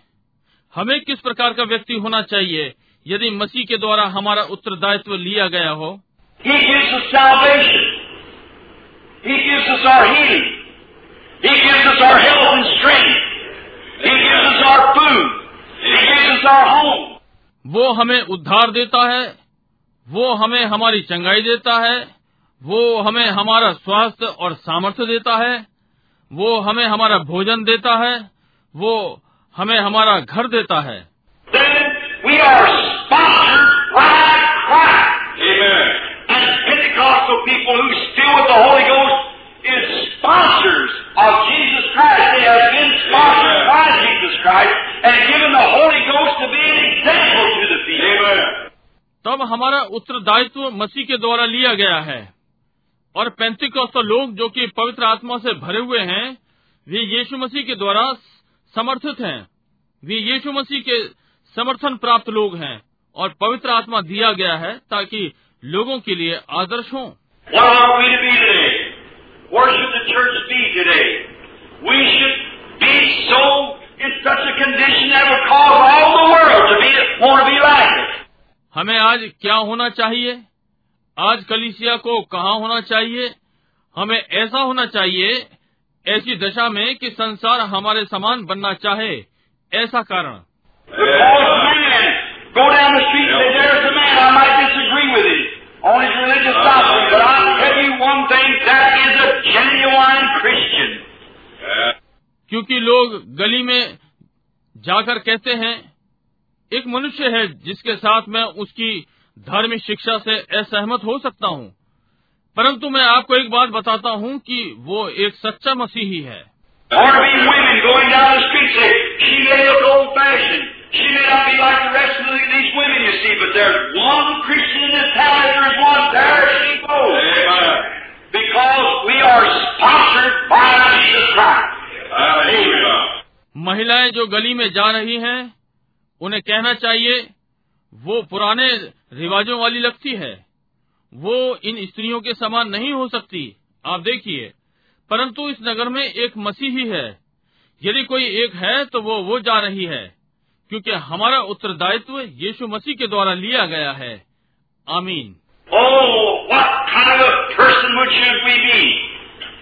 हमें किस प्रकार का व्यक्ति होना चाहिए यदि मसीह के द्वारा हमारा उत्तरदायित्व लिया गया हो He gives us salvation. us our healing. He gives us our health and strength. He gives us our food. He gives us our home. वो हमें उद्धार देता है वो हमें हमारी चंगाई देता है वो हमें हमारा स्वास्थ्य और सामर्थ्य देता है वो हमें हमारा भोजन देता है वो हमें हमारा घर देता है। तब हमारा उत्तरदायित्व मसीह के द्वारा लिया गया है। और पैंतीस लोग जो कि पवित्र आत्मा से भरे हुए हैं वे यीशु मसीह के द्वारा समर्थित हैं। वे यीशु मसीह के समर्थन प्राप्त लोग हैं और पवित्र आत्मा दिया गया है ताकि लोगों के लिए आदर्श हो। हमें आज क्या होना चाहिए? आज कलिसिया को कहाँ होना चाहिए? हमें ऐसा होना चाहिए ऐसी दशा में कि संसार हमारे समान बनना चाहे ऐसा कारण। क्योंकि लोग गली में जाकर कहते हैं एक मनुष्य है जिसके साथ मैं उसकी धार्मिक शिक्षा से असहमत हो सकता हूँ। परंतु मैं आपको एक बात बताता हूँ कि वो एक सच्चा मसीही है। महिलाएँ जो गली में जा रही हैं, उन्हें कहना चाहिए वो पुराने रिवाजों वाली लगती है। वो इन स्त्रियों के समान नहीं हो सकती। आप देखिए परंतु इस नगर में एक मसीही है यदि कोई एक है तो वो वो जा रही है क्योंकि हमारा उत्तरदायित्व यीशु मसीह के द्वारा लिया गया है। आमीन। Oh, what kind of person would should we be?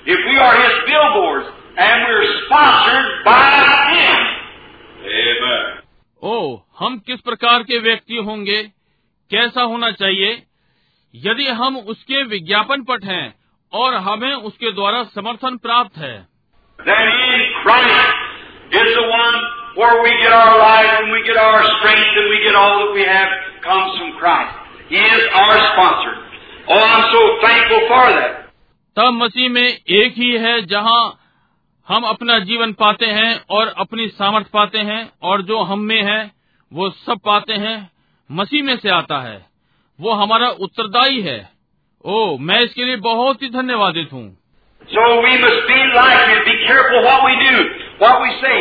If we are His billboards and we're sponsored by Him? Amen. ओ हम किस प्रकार के व्यक्ति होंगे? कैसा होना चाहिए? यदि हम उसके विज्ञापन पट हैं और हमें उसके द्वारा समर्थन प्राप्त है। तब मसीह में एक ही है जहाँ हम अपना जीवन पाते हैं और अपनी सामर्थ पाते हैं और जो हम में है वो सब पाते हैं मसीह में से आता है। वो हमारा उत्तरदायी है ओ मैं इसके लिए बहुत ही धन्यवादित हूँ So we must be like Him. Be careful what we do, what we say,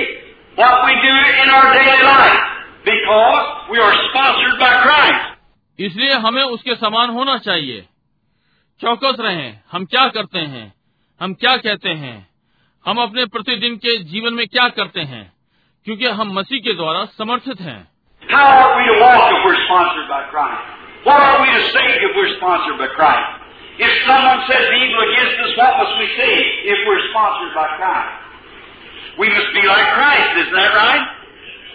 what we do in our daily life, because we are sponsored by Christ. इसलिए हमें उसके समान होना चाहिए चौकस रहें हम क्या करते हैं हम क्या कहते हैं हम अपने प्रतिदिन के जीवन में क्या करते हैं क्योंकि हम मसीह के द्वारा समर्थित हैं How are we to walk if we're sponsored by Christ? What are we to say if we're sponsored by Christ? If someone says evil against us, what must we say if we're sponsored by Christ? We must be like Christ, isn't that right?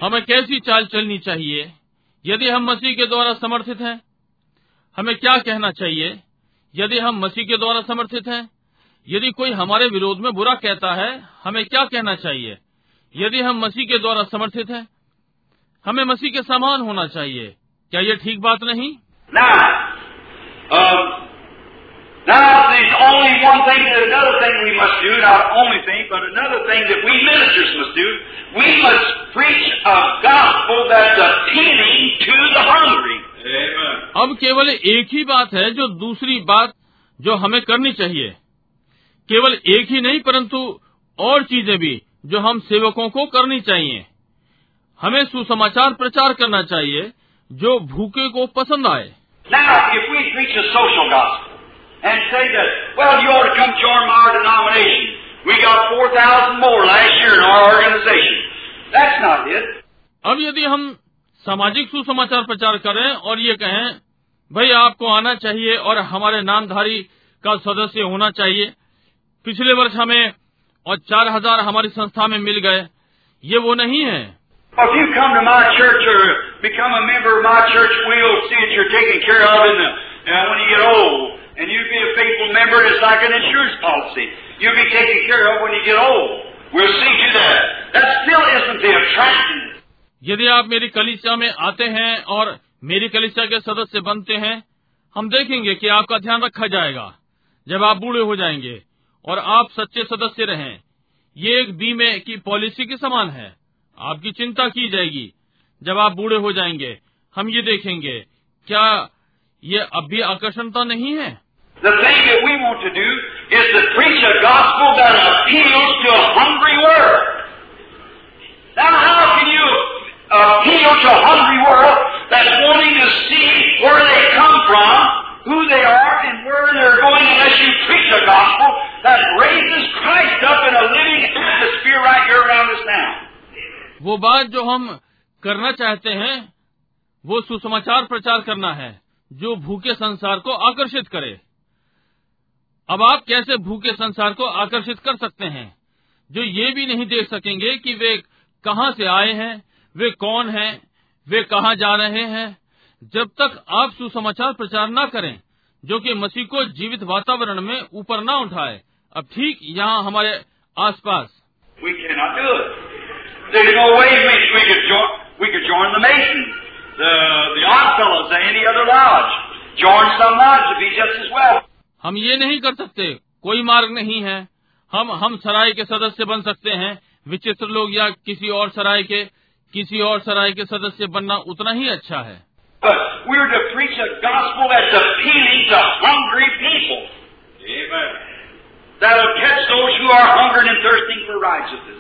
हमें कैसी चाल चलनी चाहिए यदि हम मसीह के द्वारा समर्थित हैं हमें क्या कहना चाहिए यदि हम मसीह के द्वारा समर्थित हैं यदि कोई हमारे विरोध में बुरा कहता है हमें क्या कहना चाहिए यदि हम मसीह के द्वारा समर्थित हैं हमें मसीह के समान होना चाहिए क्या ये ठीक बात नहीं Now, um, now there's only one thing, another thing we must do, not only thing, but another thing that we ministers must do. We must preach a gospel that's appealing to the hungry. Amen. अब केवल एक ही बात है जो दूसरी बात जो हमें करनी चाहिए केवल एक ही नहीं परंतु और चीज़ें भी जो हम सेवकों को करनी चाहिए हमें सुसमाचार प्रचार करना चाहिए जो भूखे को पसंद आए Now, if we preach a social gospel and say that, well, you ought to come join our denomination. We got 4,000 more last year in our organization. That's not it. अब यदि हम सामाजिक सुसमाचार प्रचार करें और ये कहें भाई आपको आना चाहिए और हमारे नामधारी का सदस्य होना चाहिए पिछले वर्ष हमें और चार हज़ार हमारी संस्था में मिल गए ये वो नहीं है If you come to my church or become a member of my church, we'll see that you're taken care of in the, uh, when you get old. And you be a faithful member, it's like an insurance policy. You'll be taken care of when you get old. We'll see to that. That still isn't the attractiveness. यदि आप मेरी कलिसिया में आते हैं और मेरी कलिसिया के सदस्य बनते हैं हम देखेंगे कि आपका ध्यान रखा जाएगा जब आप बूढ़े हो जाएंगे और आप सच्चे सदस्य रहें ये एक बीमे की पॉलिसी के समान है आपकी चिंता की जाएगी जब आप बूढ़े हो जाएँगे हम ये देखेंगे क्या ये अब भी आकर्षणता नहीं है The thing that we want to do is to preach a gospel that appeals to a hungry world. Now, how can you appeal to a hungry world that's wanting to see where they come from, who they are, and where they're going unless you preach a gospel that raises Christ up in a living atmosphere right here around us now? वो बात जो हम करना चाहते हैं, वो सुसमाचार प्रचार करना है, जो भूखे संसार को आकर्षित करे। अब आप कैसे भूखे संसार को आकर्षित कर सकते हैं, जो ये भी नहीं देख सकेंगे कि वे कहाँ से आए हैं, वे कौन हैं, वे कहाँ जा रहे हैं, जब तक आप सुसमाचार प्रचार न करें, जो कि मसीह को जीवित वातावरण में ऊपर न उठाए। अब ठीक यहाँ हमारे आसपास। We cannot do it. There's no way we, we could join. We could join the Masons, the the Odd Fellows, any other lodge. Join some lodge to be just as well. हम ये नहीं कर सकते कोई मार्ग नहीं है हम हम सराय के सदस्य बन सकते हैं विचित्र लोग या किसी और सराय के किसी और सराय के सदस्य बनना उतना ही अच्छा है But we're to preach a gospel that's appealing to hungry people. Amen. That'll catch those who are hungering and thirsting for righteousness.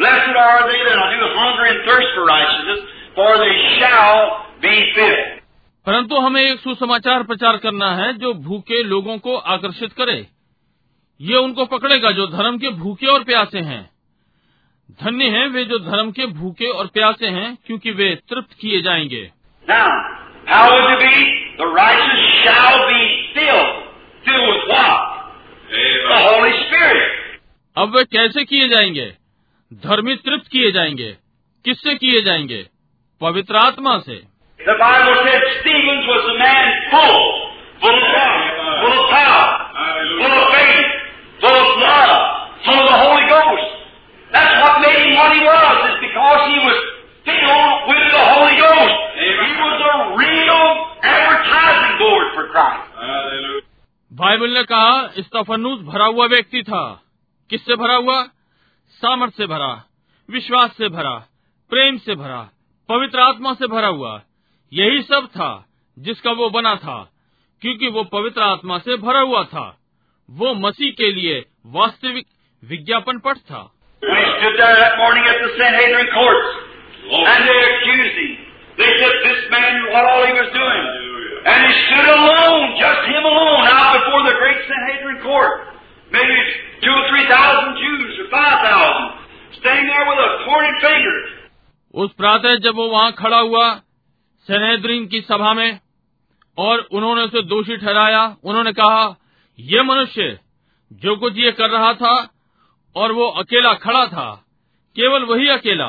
Blessed are they that do hunger and thirst for righteousness, for they shall be filled. परंतु हमें एक सुसमाचार प्रचार करना है जो भूखे लोगों को आकर्षित करे। ये उनको पकड़ेगा जो धर्म के भूखे और प्यासे हैं। धन्य हैं वे जो धर्म के भूखे और प्यासे हैं क्योंकि वे तृप्त किए जाएँगे। अब वे कैसे किए जाएँगे? धर्मी तृप्त किए जाएँगे। किससे किए जाएँगे? पवित्र आत्मा से। बाइबल ने कहा इस्तफनूस भरा हुआ व्यक्ति था। किससे भरा हुआ? सामर्थ से भरा विश्वास से भरा प्रेम से भरा पवित्र आत्मा से भरा हुआ। यही सब था जिसका वो बना था क्योंकि वो पवित्र आत्मा से भरा हुआ था। वो मसीह के लिए वास्तविक विज्ञापन पट था। oh. And he stood alone, just him alone, out before the great Sanhedrin court. Maybe two or three thousand Jews or five thousand, standing there with a pointed finger. उस प्रातः जब वो वहाँ खड़ा हुआ सनेद्रीन की सभा में और उन्होंने उसे दोषी ठहराया उन्होंने कहा ये मनुष्य जो कुछ ये कर रहा था और वो अकेला खड़ा था केवल वही अकेला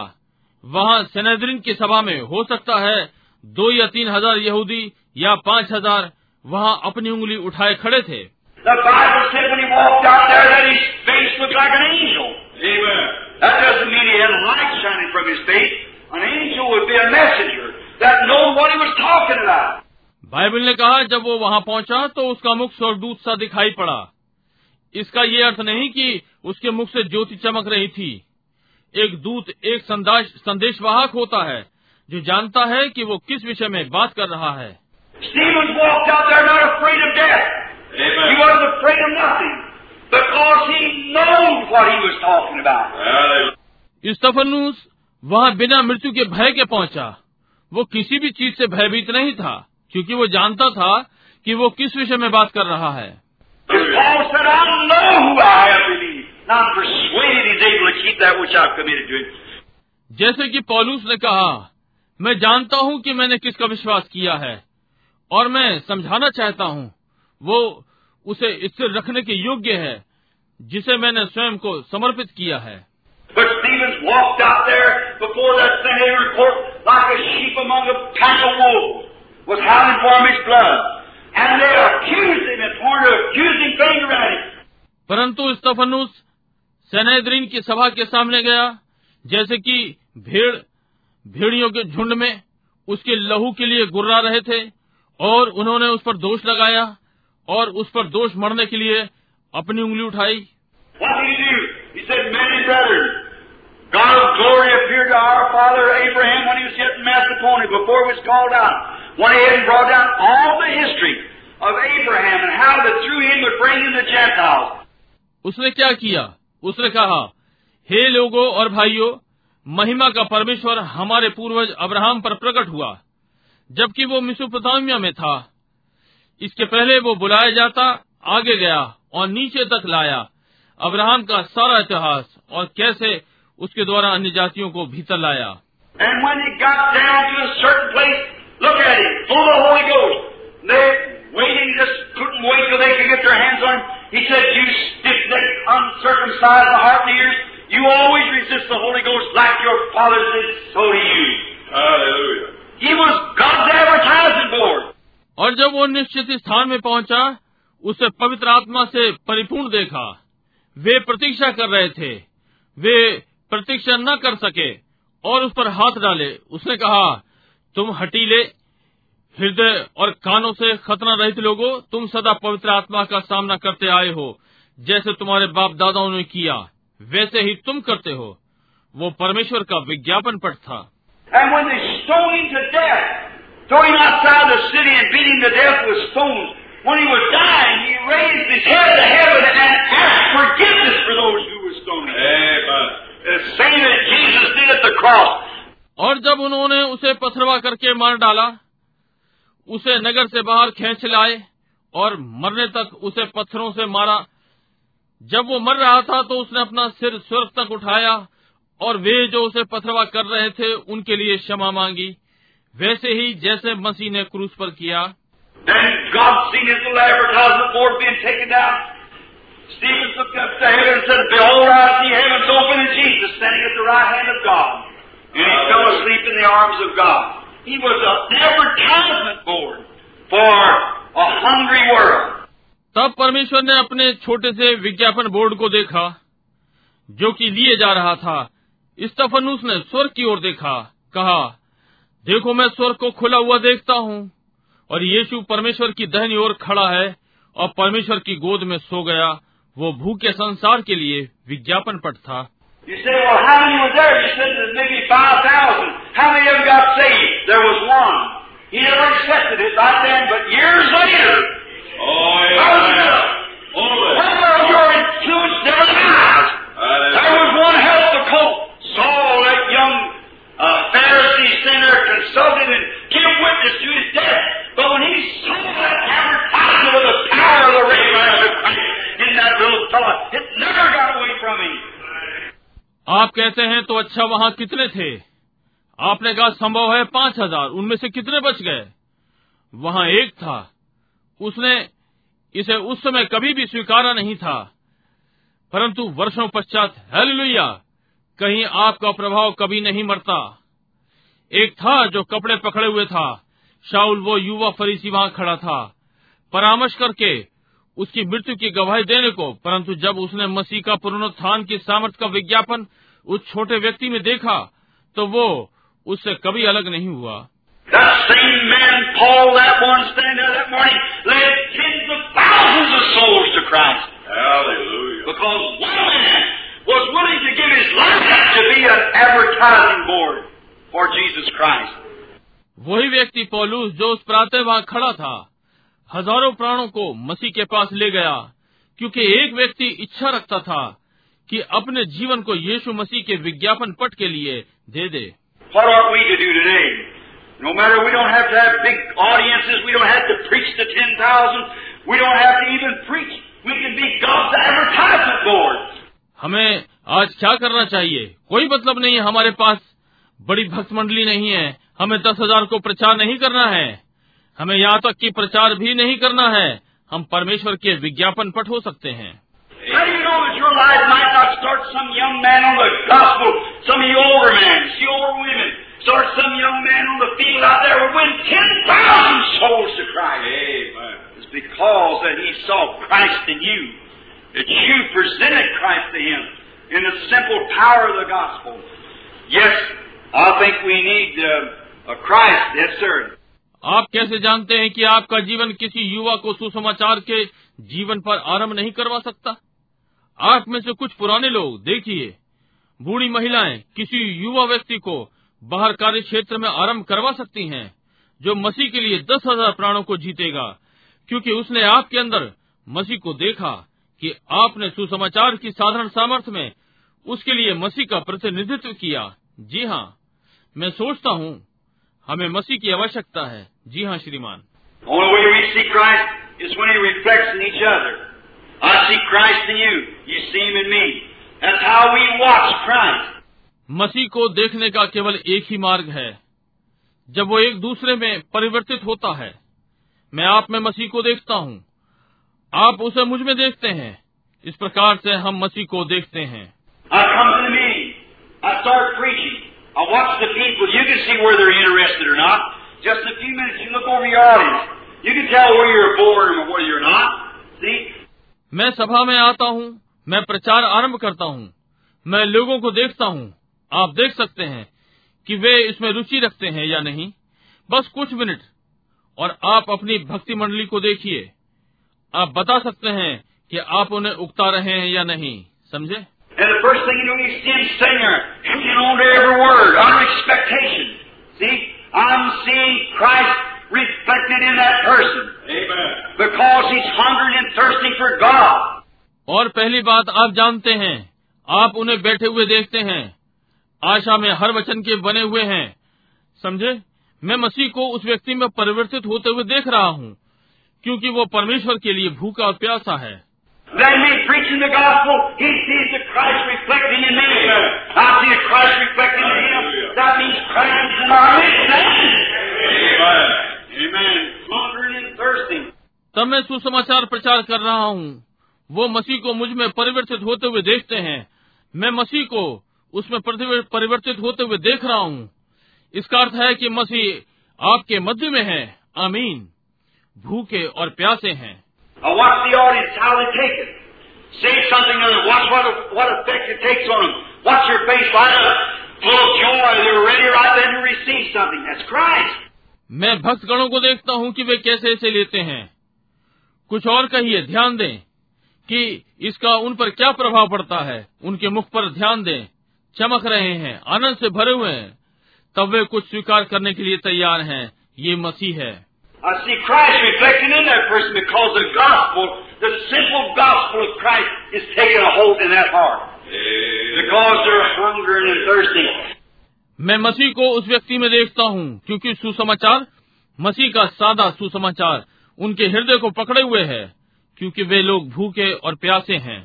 वहाँ सनेद्रीन की सभा में हो सकता है दो या तीन हज़ार यहूदी या पाँच हज़ार वहाँ अपनी उंगली उठाए खड़े थे The Bible said when he walked out there that his face looked like an angel. Amen. That doesn't mean he had a light shining from his face. An angel would be a messenger that knew what he was talking about. Bible ने कहा जब वो वहाँ पहुँचा तो उसका मुख स्वर्गदूत सा दिखाई पड़ा इसका ये अर्थ नहीं कि उसके मुख से ज्योति चमक रही थी एक दूत एक संदेशवाहक होता है जो जानता है कि वो किस विषय में बात कर रहा है Amen. He wasn't afraid of nothing? Because he knows what he was talking about. Stephanus वहाँ बिना मृत्यु के भय के पहुँचा। वो किसी भी चीज़ से भयभीत नहीं था क्योंकि वो जानता था कि वो किस विषय में बात कर रहा है। जैसे कि पॉलूस ने कहा मैं जानता हूँ कि मैंने किसका विश्वास किया है और मैं समझाना चाहता हूँ वो उसे स्थिर रखने के योग्य है जिसे मैंने स्वयं को समर्पित किया है। परंतु स्टफनुस सेनेद्रीन की सभा के सामने गया जैसे कि भेड़ भेड़ियों के झुंड में उसके लहू के लिए गुर्रा रहे थे और उन्होंने उस पर दोष लगाया और उस पर दोष मरने के लिए अपनी उंगली उठाई। उसने क्या किया? उसने कहा हे लोगो और भाइयों महिमा का परमेश्वर हमारे पूर्वज अब्राहम पर प्रकट हुआ जबकि वो मिसुपोटामिया में था। इसके पहले वो बुलाया जाता आगे गया और नीचे तक लाया अब्राहम का सारा इतिहास और कैसे उसके द्वारा अन्य जातियों को भीतर लाया place. He was God's advertising board. और जब वो निश्चित स्थान में पहुँचा, उसे पवित्र आत्मा से परिपूर्ण देखा। वे प्रतीक्षा कर रहे थे। वे प्रतीक्षा न कर सके और उस पर हाथ डाले। उसने कहा, तुम हटीले, हृदय और कानों से खतना रहित लोगो, तुम सदा पवित्र आत्मा का सामना करते आए हो, जैसे तुम्हारे बाप दादाओं ने किया। वैसे ही तुम करते हो। वो परमेश्वर का विज्ञापन पट था। Him outside the city and beat him to death with stones, when he was dying, he raised his head to heaven and asked forgiveness for those who were stoning him. Amen. The same that Jesus did at the cross. और जब उन्होंने उसे पथरवा करके मार डाला उसे नगर से बाहर खींच लाए और मरने तक उसे पत्थरों से मारा जब वो मर रहा था तो उसने अपना सिर स्वर्ग तक उठाया और वे जो उसे पथरवा कर रहे थे उनके लिए क्षमा मांगी वैसे ही जैसे मसीह ने क्रूस पर किया। तब परमेश्वर ने अपने छोटे से विज्ञापन बोर्ड को देखा जो कि लिए जा रहा था। स्टफनुस ने स्वर्ग की ओर देखा कहा देखो मैं स्वर्ग को खुला हुआ देखता हूँ और यीशु परमेश्वर की दहनी ओर खड़ा है और परमेश्वर की गोद में सो गया। वो भूखे संसार के लिए विज्ञापन पट था। There? Maybe 5,000. Witness to his death. But when he saw that advertisement of the power of the resurrection of Christ in that little fellow, it never got away from him. आप कहते हैं तो अच्छा वहाँ कितने थे आपने कहा संभव है पाँच हज़ार उनमें से कितने बच गए वहाँ एक था उसने इसे उस समय कभी भी स्वीकारा नहीं था परंतु वर्षों पश्चात हेलुया कहीं आपका प्रभाव कभी नहीं मरता एक था जो कपड़े पकड़े हुए था। शाउल वो युवा फरीसी वहाँ खड़ा था। परामर्श करके उसकी मृत्यु की गवाही देने को परंतु जब उसने मसीह का पुनरुत्थान की सामर्थ्य का विज्ञापन उस छोटे व्यक्ति में देखा तो वो उससे कभी अलग नहीं हुआ। Was willing to give his life to be an advertising board. For Jesus Christ वही व्यक्ति पोलूस जो उस प्रातः वहाँ खड़ा था हज़ारों प्राणों को मसीह के पास ले गया क्योंकि एक व्यक्ति इच्छा रखता था कि अपने जीवन को यीशु मसीह के विज्ञापन पट के लिए दे दे। हमें आज क्या करना चाहिए? कोई मतलब नहीं है हमारे पास। बड़ी भक्त मंडली नहीं है। हमें दस हज़ार को प्रचार नहीं करना है। हमें यहाँ तक की प्रचार भी नहीं करना है। हम परमेश्वर के विज्ञापन पट हो सकते हैं। Yes, I think we need uh. आप कैसे जानते हैं कि आपका जीवन किसी युवा को सुसमाचार के जीवन पर आरंभ नहीं करवा सकता आप में से कुछ पुराने लोग, देखिए, बूढ़ी महिलाएँ किसी युवा व्यक्ति को बाहर कार्य क्षेत्र में आरंभ करवा सकती हैं, जो मसीह के लिए दस हज़ार प्राणों को जीतेगा, क्योंकि उसने आपके अंदर मसीह को देखा कि आपने सुसमाचार की साधारण सामर्थ्य में उसके लिए मसीह का प्रतिनिधित्व किया जी हाँ मैं सोचता हूँ हमें मसीह की आवश्यकता है। जी हाँ श्रीमान। मसीह को देखने का केवल एक ही मार्ग है। जब वो एक दूसरे में परिवर्तित होता है मैं आप में मसीह को देखता हूँ। आप उसे मुझमें देखते हैं। इस प्रकार से हम मसीह को देखते हैं। I watch the people. You can see where they're interested or not. Just a few minutes, you look over your audience. You can tell where you're bored or where you're not. See? मैं सभा में आता हूँ मैं प्रचार आरंभ करता हूँ मैं लोगों को देखता हूँ आप देख सकते हैं कि वे इसमें रुचि रखते हैं या नहीं बस कुछ मिनट और आप अपनी भक्ति मंडली को देखिए आप बता सकते हैं कि आप उन्हें उकता रहे हैं या नहीं समझे And the first thing you do, you see him sitting there, hanging on to every word, under expectation. See? I'm seeing Christ reflected in that person. Amen. Because he's hungering and thirsting for God. और पहली बात आप जानते हैं आप उन्हें बैठे हुए देखते हैं आशा में हर वचन के बने हुए हैं समझे मैं मसीह को उस व्यक्ति में परिवर्तित होते हुए देख रहा हूँ क्योंकि वो परमेश्वर के लिए भूखा और प्यासा है Then me preaching the gospel, he sees the Christ reflecting in me. I see the Christ reflecting in him. That means Christ is in our midst. Amen. Amen. Hungering and thirsting. तब मैं सुसमाचार प्रचार कर रहा हूँ वो मसीह को मुझमें परिवर्तित होते हुए देखते हैं मैं मसीह को उसमें परिवर्तित होते हुए देख रहा हूँ इसका अर्थ है कि मसीह आपके मध्य में है आमीन भूखे और प्यासे हैं I watch the audience, how they take it. Say something to them. Watch what, what effect it takes on them. Watch your face light up, full of joy. They're ready right then to receive something. That's Christ. मैं भक्तगणों को देखता हूँ कि वे कैसे इसे लेते हैं कुछ और कहिए ध्यान दें कि इसका उन पर क्या प्रभाव पड़ता है उनके मुख पर ध्यान दें चमक रहे हैं आनंद से भरे हुए हैं तब वे कुछ स्वीकार करने के लिए तैयार हैं ये मसीह है I see Christ reflecting in that person because the gospel, the simple gospel of Christ is taking a hold in that heart. Because they're hungering and thirsting. मैं मसीह को उस व्यक्ति में देखता हूँ क्योंकि सुसमाचार मसीह का सादा सुसमाचार उनके हृदय को पकड़े हुए है क्योंकि वे लोग भूखे और प्यासे हैं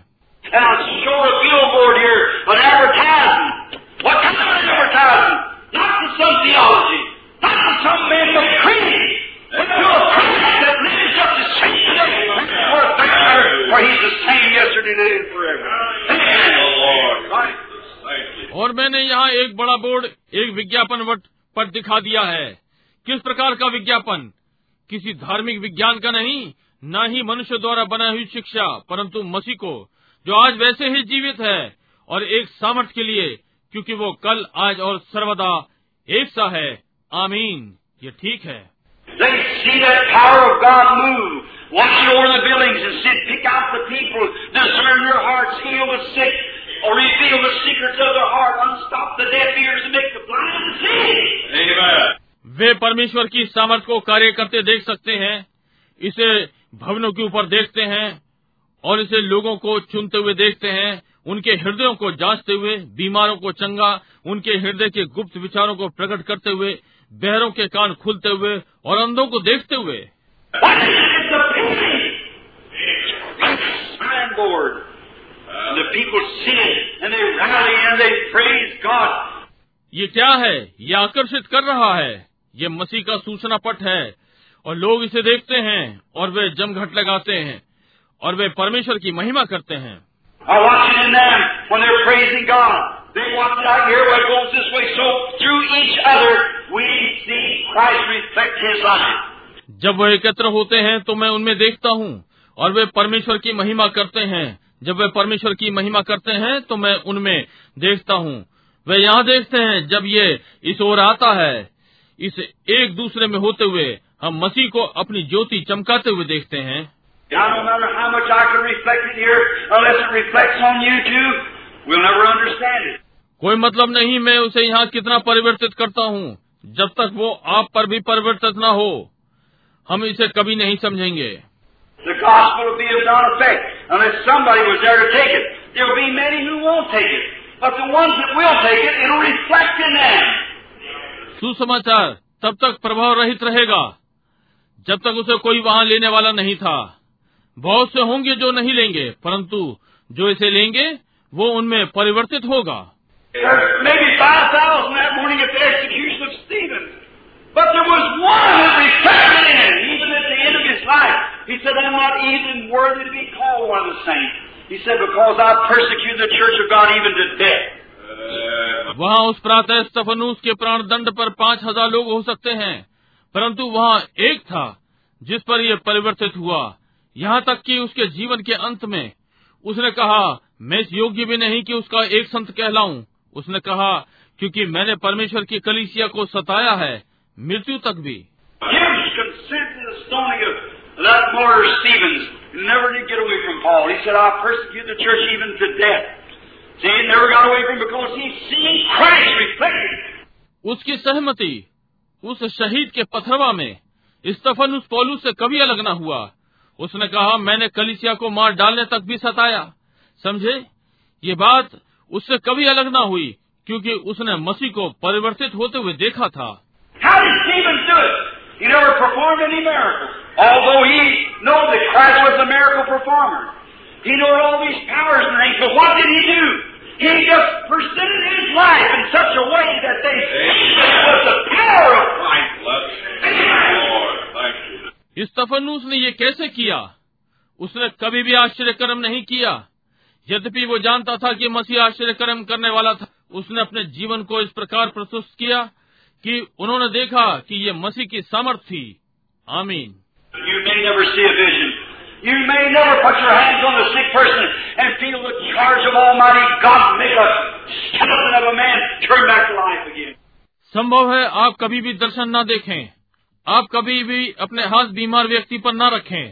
And I show a billboard here, an advertisement. What kind of an advertisement? Not to some theology, not to some man of creed, but to a that lives to same for a better, for he's the same yesterday, today, and forever. The Lord. Right. Thank you. और मैंने यहाँ एक बड़ा board एक विज्ञापन what पर दिखा दिया है किस प्रकार का विज्ञापन किसी धार्मिक विज्ञान का नहीं न ही मनुष्य द्वारा बनाई हुई शिक्षा परंतु मसीह को जो आज वैसे ही जीवित है और एक सामर्थ्य के लिए क्योंकि वो कल आज और सर्वदा एक सा है आमीन ये ठीक है They see that power of God move, watching over the buildings and sit, pick out the people, discern their hearts, heal the sick, or reveal the secrets of their heart, unstop the deaf ears, and make the blind see. Amen. वे परमेश्वर की सामर्थ्य को कार्य करते देख सकते हैं इसे भवनों के ऊपर देखते हैं और इसे लोगों को चुनते हुए देखते हैं उनके हृदयों को जांचते हुए बीमारों को चंगा उनके हृदय के गुप्त विचारों को प्रकट करते हुए बहरों के कान खुलते हुए और अंधों को देखते हुए। ये क्या है? ये आकर्षित कर रहा है। ये मसीह का सूचना पट है और लोग इसे देखते हैं और वे जमघट लगाते हैं और वे परमेश्वर की महिमा करते हैं। They want to hear what goes this way. So through each other, we see Christ reflect His life. जब वे एकत्र होते हैं तो मैं उनमें देखता हूँ और वे परमेश्वर की महिमा करते हैं जब वे परमेश्वर की महिमा करते हैं तो मैं उनमें देखता हूँ वे यहाँ देखते हैं जब ये इस ओर आता है इस एक दूसरे में होते हुए हम मसीह को अपनी ज्योति चमकाते हुए देखते हैं कोई मतलब नहीं मैं उसे यहाँ कितना परिवर्तित करता हूँ जब तक वो आप पर भी परिवर्तित न हो। हम इसे कभी नहीं समझेंगे। सुसमाचार तब तक प्रभाव रहित रहेगा जब तक उसे कोई वहाँ लेने वाला नहीं था। बहुत से होंगे जो नहीं लेंगे परंतु जो इसे लेंगे वो उनमें परिवर्तित होगा। There's maybe 5,000 that morning at the execution of Stephen. But there was one that reflected in even at the end of his life. He said, I'm not even worthy to be called one of the saints. He said, because I persecuted the church of God even to death. वहाँ उस प्रातः स्तफनूस के प्राण दंड पर पाँच हज़ार लोग हो सकते हैं परंतु वहाँ एक था जिस पर यह परिवर्तित हुआ यहाँ तक कि उसके जीवन के अंत में उसने कहा मैं इस योग्य भी नहीं कि उसका एक संत कहलाऊं उसने कहा क्योंकि मैंने परमेश्वर की कलिसिया को सताया है मृत्यु तक भी. उसकी सहमति उस शहीद के पथरवा में स्टफन उस पोलू से कभी अलग न हुआ। उसने कहा मैंने कलिसिया को मार डालने तक भी सताया। समझे? ये बात उससे कभी अलग ना हुई क्योंकि उसने मसीह को परिवर्तित होते हुए देखा था। इस स्तफनूस ने ये कैसे किया? उसने कभी भी आश्चर्यकर्म नहीं किया। यद्यपि वो जानता था कि मसीह आश्चर्यकर्म करने वाला था उसने अपने जीवन को इस प्रकार प्रस्तुत किया कि उन्होंने देखा कि ये मसीह की सामर्थ थी। आमीन। You may never see a vision. You may never put your hands on a sick person and feel the charge of Almighty God make a skeleton of a man turn back to life again. संभव है आप कभी भी दर्शन न देखें। आप कभी भी अपने हाथ बीमार व्यक्ति पर न रखें।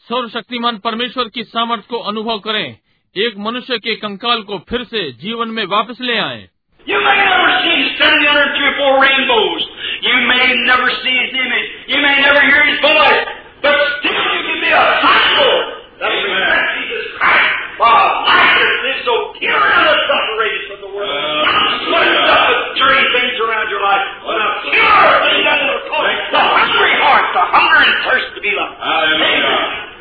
सर्वशक्तिमान परमेश्वर की सामर्थ को अनुभव करें। एक मनुष्य के कंकाल को फिर से जीवन में वापस ले आए You may never see him standing under three or four rainbows. You may never see his image. You may never hear his voice. But still you can be a symbol that reflects Jesus Christ. While life is so pure and separated from the world. Not sweating up with dirty things around your life, but a pure thing that will cause the hungry heart, the hunger and thirst to be like. Hallelujah.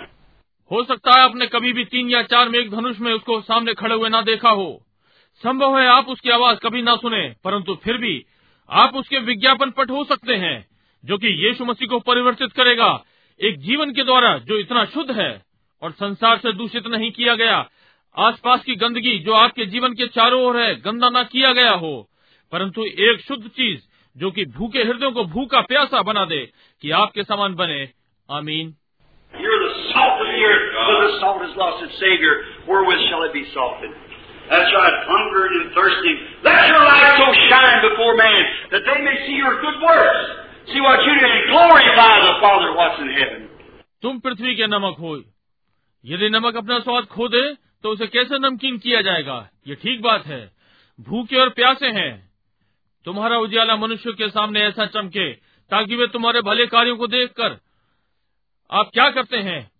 हो सकता है आपने कभी भी तीन या चार मेघ धनुष में उसको सामने खड़े हुए ना देखा हो। संभव है आप उसकी आवाज़ कभी ना सुने, परंतु फिर भी आप उसके विज्ञापन पट हो सकते हैं, जो कि यीशु मसीह को परिवर्तित करेगा, एक जीवन के द्वारा जो इतना शुद्ध है और संसार से दूषित नहीं किया गया। आसपास की गंदगी जो आपके जीवन के चारों ओर है, गंदा ना किया गया हो, परंतु एक शुद्ध चीज़ जो कि भूखे हृदयों को भूखा प्यासा बना दे, कि आपके समान बने। आमीन। Salt of the earth, but the salt has lost its Savior. Wherewith shall it be salted? That's right, hungering and thirsting. Let your light so shine before man that they may see your good works. See what you do and glorify the Father what's in heaven. तुम पृथ्वी के नमक हो यदि नमक अपना स्वाद खो दे तो उसे कैसे नमकीन किया जाएगा ये ठीक बात है भूखे और प्यासे हैं तुम्हारा उजाला मनुष्य के सामने ऐसा चमके ताकि वे तुम्हारे भले कार्यों को देखकर आप क्या करते हैं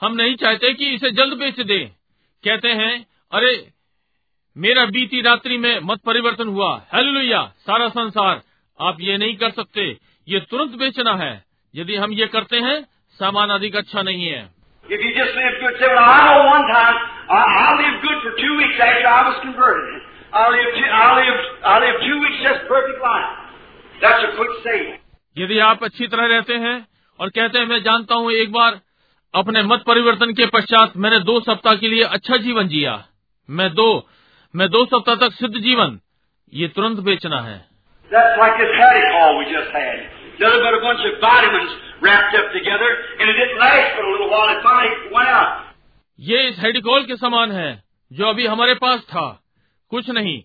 हम नहीं चाहते कि इसे जल्द बेच दे। कहते हैं अरे मेरा बीती रात्रि में मत परिवर्तन हुआ। हेलो सारा संसार। आप ये नहीं कर सकते। ये तुरंत बेचना है। यदि हम ये करते हैं सामान अधिक अच्छा नहीं है। यदि आप अच्छी तरह रहते हैं और कहते हैं मैं जानता हूँ एक बार अपने मत परिवर्तन के पश्चात मैंने दो सप्ताह के लिए अच्छा जीवन जिया। मैं दो मैं दो सप्ताह तक सिद्ध जीवन। ये तुरंत बेचना है. ये इस हेडिकॉल के समान है जो अभी हमारे पास था। कुछ नहीं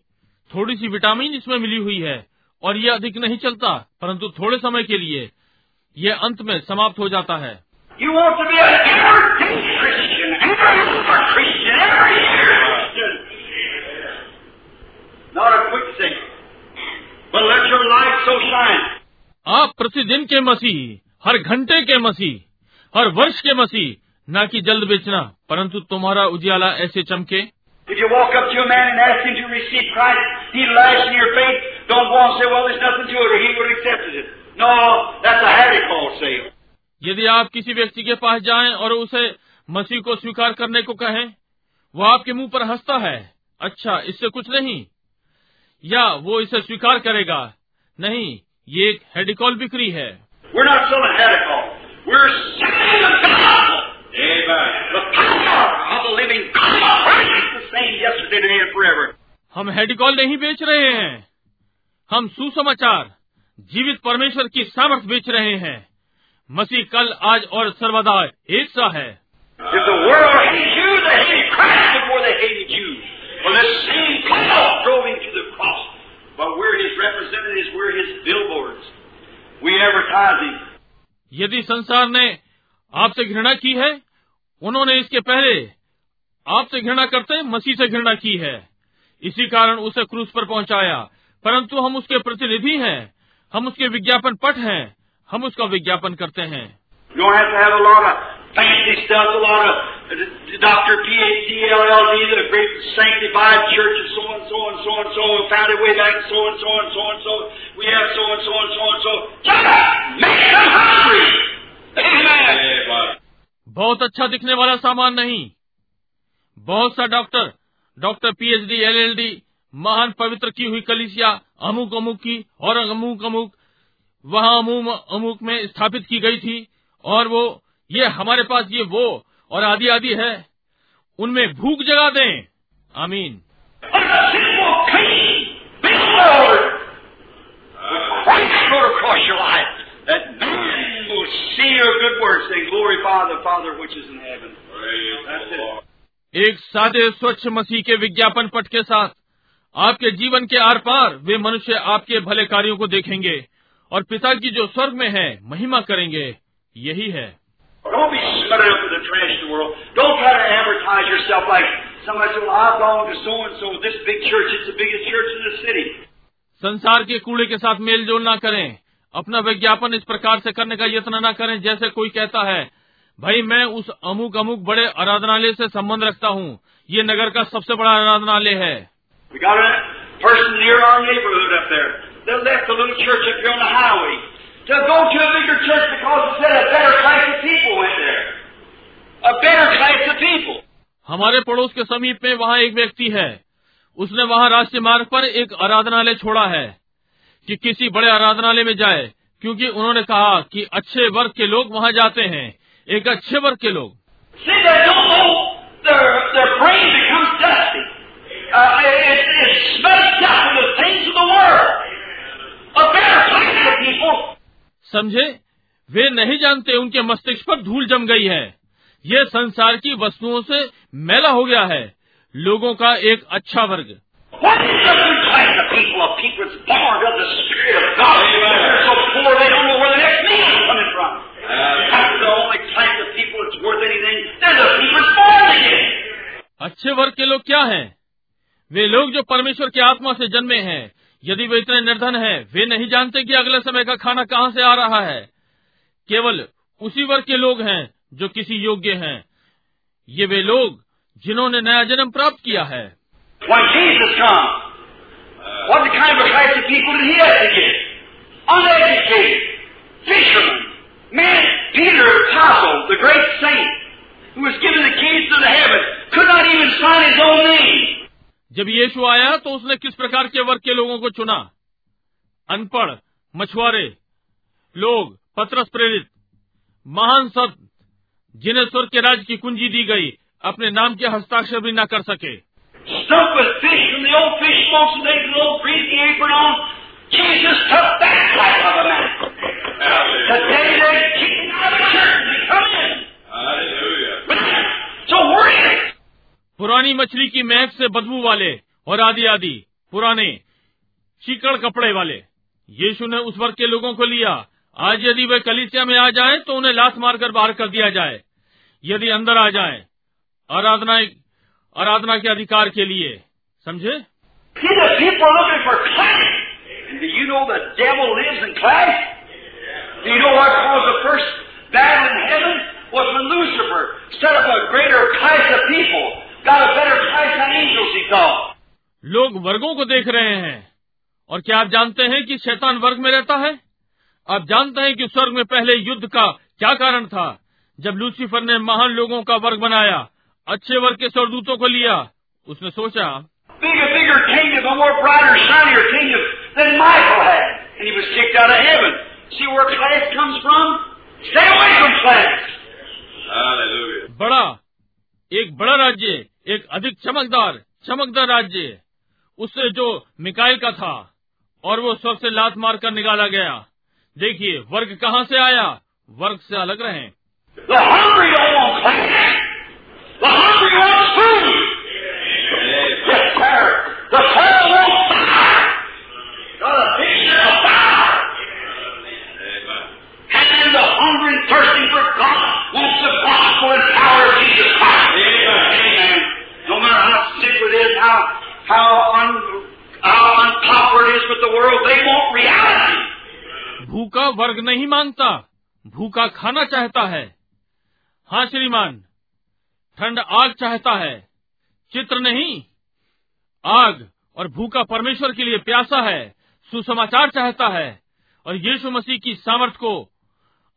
थोड़ी सी विटामिन इसमें मिली हुई है और ये अधिक नहीं चलता परंतु थोड़े समय के लिए ये अंत में समाप्त हो जाता है। You want to be an everyday Christian, every Christian, every Christian. Not a quick thing, but let your light so shine. आप प्रतिदिन के मसीह हर घंटे के मसीह हर वर्ष के मसीह न कि जल्द बेचना परंतु तुम्हारा उजियाला ऐसे चमके If you walk up to a man and ask him to receive Christ, he lies in your faith. Don't go and say, well, there's nothing to it, or he would have accepted it. No, that's a Hadicol sale. यदि आप किसी व्यक्ति के पास जाएँ और उसे मसीह को स्वीकार करने को कहें वो आपके मुँह पर हंसता है। अच्छा इससे कुछ नहीं। या वो इसे स्वीकार करेगा। नहीं ये एक हेडिकॉल बिक्री है. हम हेडिकॉल नहीं बेच रहे हैं। हम सुसमाचार जीवित परमेश्वर की सामर्थ बेच रहे हैं। मसीह कल आज और सर्वदा हिस्सा है। यदि संसार ने आपसे घृणा की है उन्होंने इसके पहले आपसे घृणा करते मसीह से घृणा की है। इसी कारण उसे क्रूस पर पहुँचाया। परंतु हम उसके प्रतिनिधि हैं हम उसके विज्ञापन पट हैं। हम उसका विज्ञापन करते हैं बहुत अच्छा दिखने वाला सामान नहीं बहुत सा doctor doctor P H D L L D महान पवित्र की हुई कलिसिया अमुक अमुक की और अमुक अमुक वहाँ अमूम अमूक में स्थापित की गई थी और वो ये हमारे पास ये वो और आदि आदि है। उनमें भूख जगा दें। आमीन। एक सादे स्वच्छ मसीह के विज्ञापन पट के साथ आपके जीवन के आर पार वे मनुष्य आपके भले कार्यों को देखेंगे। और पिता की जो स्वर्ग में है महिमा करेंगे। यही है। संसार के कूड़े के साथ मेल जोल ना करें। अपना विज्ञापन इस प्रकार से करने का यत्न न करें जैसे कोई कहता है भाई मैं उस अमुक अमुक बड़े आराधनालय से संबंध रखता हूँ। ये नगर का सबसे बड़ा आराधनालय है। That left the little church up here on the highway to go to a bigger church because it said a better class of people went there. A better class of people. हमारे पड़ोस के समीप में वहाँ एक व्यक्ति है उसने वहाँ राष्ट्रीय मार्ग पर एक आराधनालय छोड़ा है कि किसी बड़े आराधनालय में जाए क्योंकि उन्होंने कहा कि अच्छे वर्ग के लोग वहाँ जाते हैं एक अच्छे वर्ग के लोग See, they don't know their, their brain becomes dusty. Uh, it, it's smoked up with the things of the world. समझे? वे नहीं जानते उनके मस्तिष्क पर धूल जम गई है। ये संसार की वस्तुओं से मेला हो गया है। लोगों का एक अच्छा वर्ग। अच्छे वर्ग के लोग क्या हैं? वे लोग जो परमेश्वर की आत्मा से जन्मे हैं यदि वे इतने निर्धन हैं, वे नहीं जानते कि अगले समय का खाना कहाँ से आ रहा है केवल उसी वर्ग के लोग हैं जो किसी योग्य हैं। ये वे लोग जिन्होंने नया जन्म प्राप्त किया है Who was given the keys to the heavens could not even sign his own name. जब यीशु आया तो उसने किस प्रकार के वर्ग के लोगों को चुना? अनपढ़ मछुआरे लोग पत्रस प्रेरित महान संत जिन्हें स्वर्ग के राज्य की कुंजी दी गई अपने नाम के हस्ताक्षर भी न कर सके। पुरानी मछली की महक से बदबू वाले और आदि आदि, पुराने चिकड़ कपड़े वाले। यीशु ने उस वर्ग के लोगों को लिया। आज यदि वे कलिसिया में आ जाए तो उन्हें लात मारकर बाहर कर दिया जाए। यदि अंदर आ जाए, आराधना आराधना के अधिकार के लिए। समझे? Was when Lucifer set up a greater class of people. लोग वर्गों को देख रहे हैं। और क्या आप जानते हैं कि शैतान वर्ग में रहता है? आप जानते हैं कि स्वर्ग में पहले युद्ध का क्या कारण था? जब लूसीफर ने महान लोगों का वर्ग बनाया अच्छे वर्ग के स्वरदूतों को लिया उसने सोचा बड़ा एक बड़ा राज्य एक अधिक चमकदार चमकदार राज्य उससे जो मिकाइल का था और वो स्वर्ग से लात मारकर निकाला गया देखिए वर्ग कहाँ से आया वर्ग से अलग रहें thirsty for God wants the gospel and power of Jesus Christ. Amen. No matter how simple it is, how how un, how unpopular it is with the world, they want reality. भूखा वर्ग नहीं माँगता भूखा खाना चाहता है। हाँ श्रीमान ठंड आग चाहता है चित्र नहीं। आग और भूखा परमेश्वर के लिए प्यासा है सुसमाचार चाहता है और यीशु मसीह की सामर्थ को।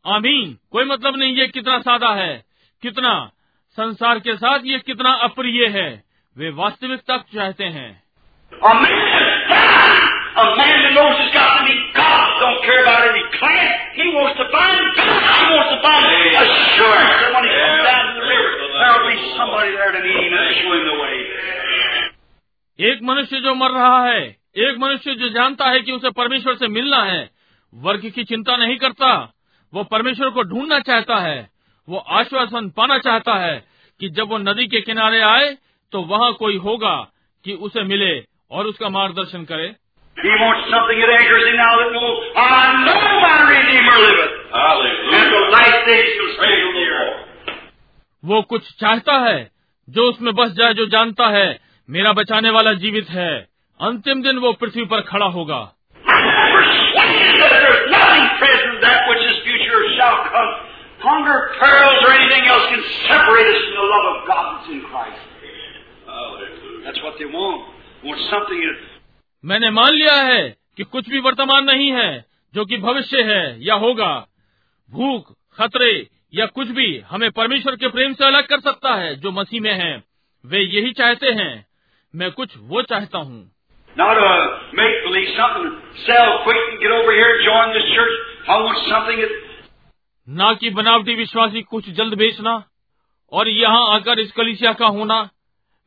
आमीन। कोई मतलब नहीं ये कितना सादा है कितना संसार के साथ ये कितना अप्रिय है। वे वास्तविकता चाहते हैं। एक मनुष्य जो मर रहा है एक मनुष्य जो जानता है कि उसे परमेश्वर से मिलना है वर्ग की चिंता नहीं करता। वो परमेश्वर को ढूंढना चाहता है वो आश्वासन पाना चाहता है कि जब वो नदी के किनारे आए तो वहाँ कोई होगा कि उसे मिले और उसका मार्गदर्शन करे। वो कुछ चाहता है जो उसमें बस जाए जो जानता है मेरा बचाने वाला जीवित है। अंतिम दिन वो पृथ्वी पर खड़ा होगा। Hunger, pearls, or anything else can separate us from the love of God in Christ. मैंने मान लिया है कि कुछ भी वर्तमान नहीं है जो कि भविष्य है या होगा। भूख खतरे या कुछ भी हमें परमेश्वर के प्रेम से अलग कर सकता है जो मसीह में है। वे यही चाहते हैं। मैं कुछ वो चाहता हूँ। ना कि बनावटी विश्वासी कुछ जल्द बेचना और यहाँ आकर इस कलिसिया का होना।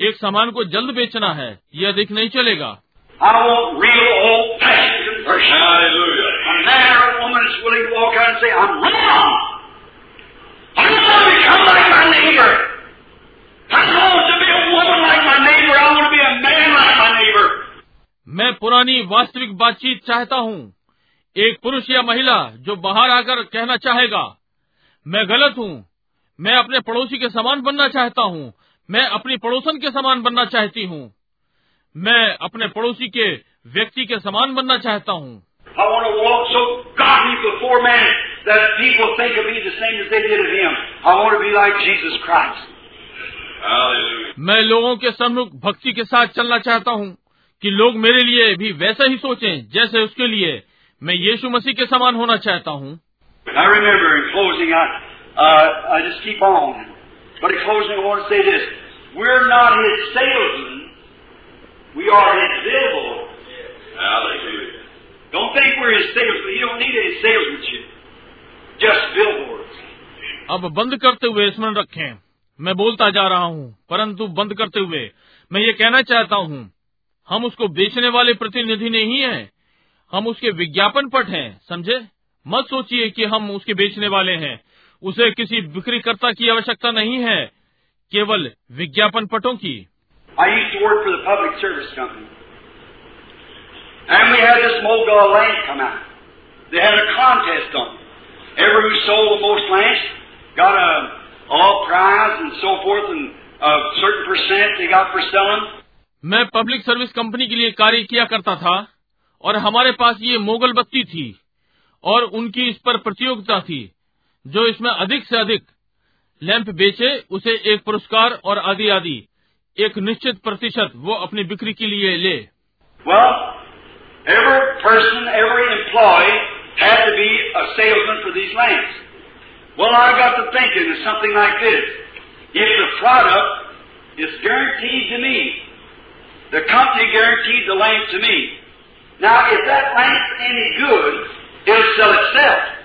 एक सामान को जल्द बेचना है यह अधिक नहीं चलेगा। मैं पुरानी वास्तविक बातचीत चाहता हूँ। एक पुरुष या महिला जो बाहर आकर कहना चाहेगा मैं गलत हूँ। मैं अपने पड़ोसी के समान बनना चाहता हूँ। मैं अपनी पड़ोसन के समान बनना चाहती हूँ। मैं अपने पड़ोसी के व्यक्ति के समान बनना चाहता हूँ। मैं लोगों के सम्मुख भक्ति के साथ चलना चाहता हूँ कि लोग मेरे लिए भी वैसे ही सोचें जैसे उसके लिए मैं यीशु मसीह के समान होना चाहता हूँ। Uh. But in closing, I want to say this. We're not his salesmen. We are his billboards. Hallelujah. Don't think we're his salesmen. You don't need any salesmanship. Just billboards. अब बंद करते हुए स्मरण रखें मैं बोलता जा रहा हूँ परंतु बंद करते हुए मैं ये कहना चाहता हूँ हम उसको बेचने वाले प्रतिनिधि नहीं हैं हम उसके विज्ञापन पट हैं समझे मत सोचिए कि हम उसके बेचने वाले हैं उसे किसी बिक्रीकर्ता की आवश्यकता नहीं है केवल विज्ञापन पटों की मैं पब्लिक सर्विस कंपनी के लिए कार्य किया करता था और हमारे पास ये मोगल बत्ती थी और उनकी इस पर प्रतियोगिता थी। जो इसमें अधिक से अधिक लैंप बेचे उसे एक पुरस्कार और आदि आदि एक निश्चित प्रतिशत वो अपनी बिक्री के लिए ले Well, every person, every. Well, I got to thinking of something like this. If the product is guaranteed to me, the company guaranteed the land to me. Now, if that land's any good, it'll sell itself.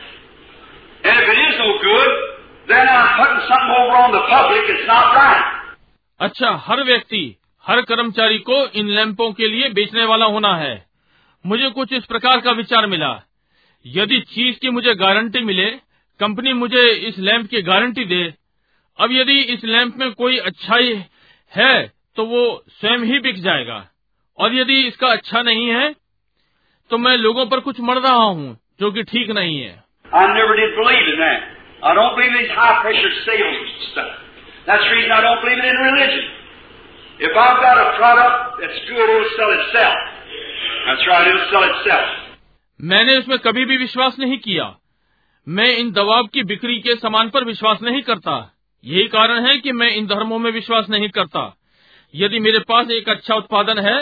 अच्छा हर व्यक्ति, हर कर्मचारी को इन लैंपों के लिए बेचने वाला होना है। मुझे कुछ इस प्रकार का विचार मिला। यदि चीज़ की मुझे गारंटी मिले, कंपनी मुझे इस लैंप की गारंटी दे। अब यदि इस लैंप में कोई अच्छाई है तो वो स्वयं ही बिक जाएगा। और यदि इसका अच्छा नहीं है तो मैं लोगों पर कुछ मर रहा हूँ, जो कि ठीक नहीं है। I never did believe in that. I don't believe in these high pressure sales stuff. That's the reason I don't believe it in religion. If I've got a product that's good, it'll sell itself. That's right, it'll sell itself. मैंने इसमें कभी भी विश्वास नहीं किया मैं इन दवाब की बिक्री के सामान पर विश्वास नहीं करता यही कारण है कि मैं इन धर्मों में विश्वास नहीं करता यदि मेरे पास एक अच्छा उत्पादन है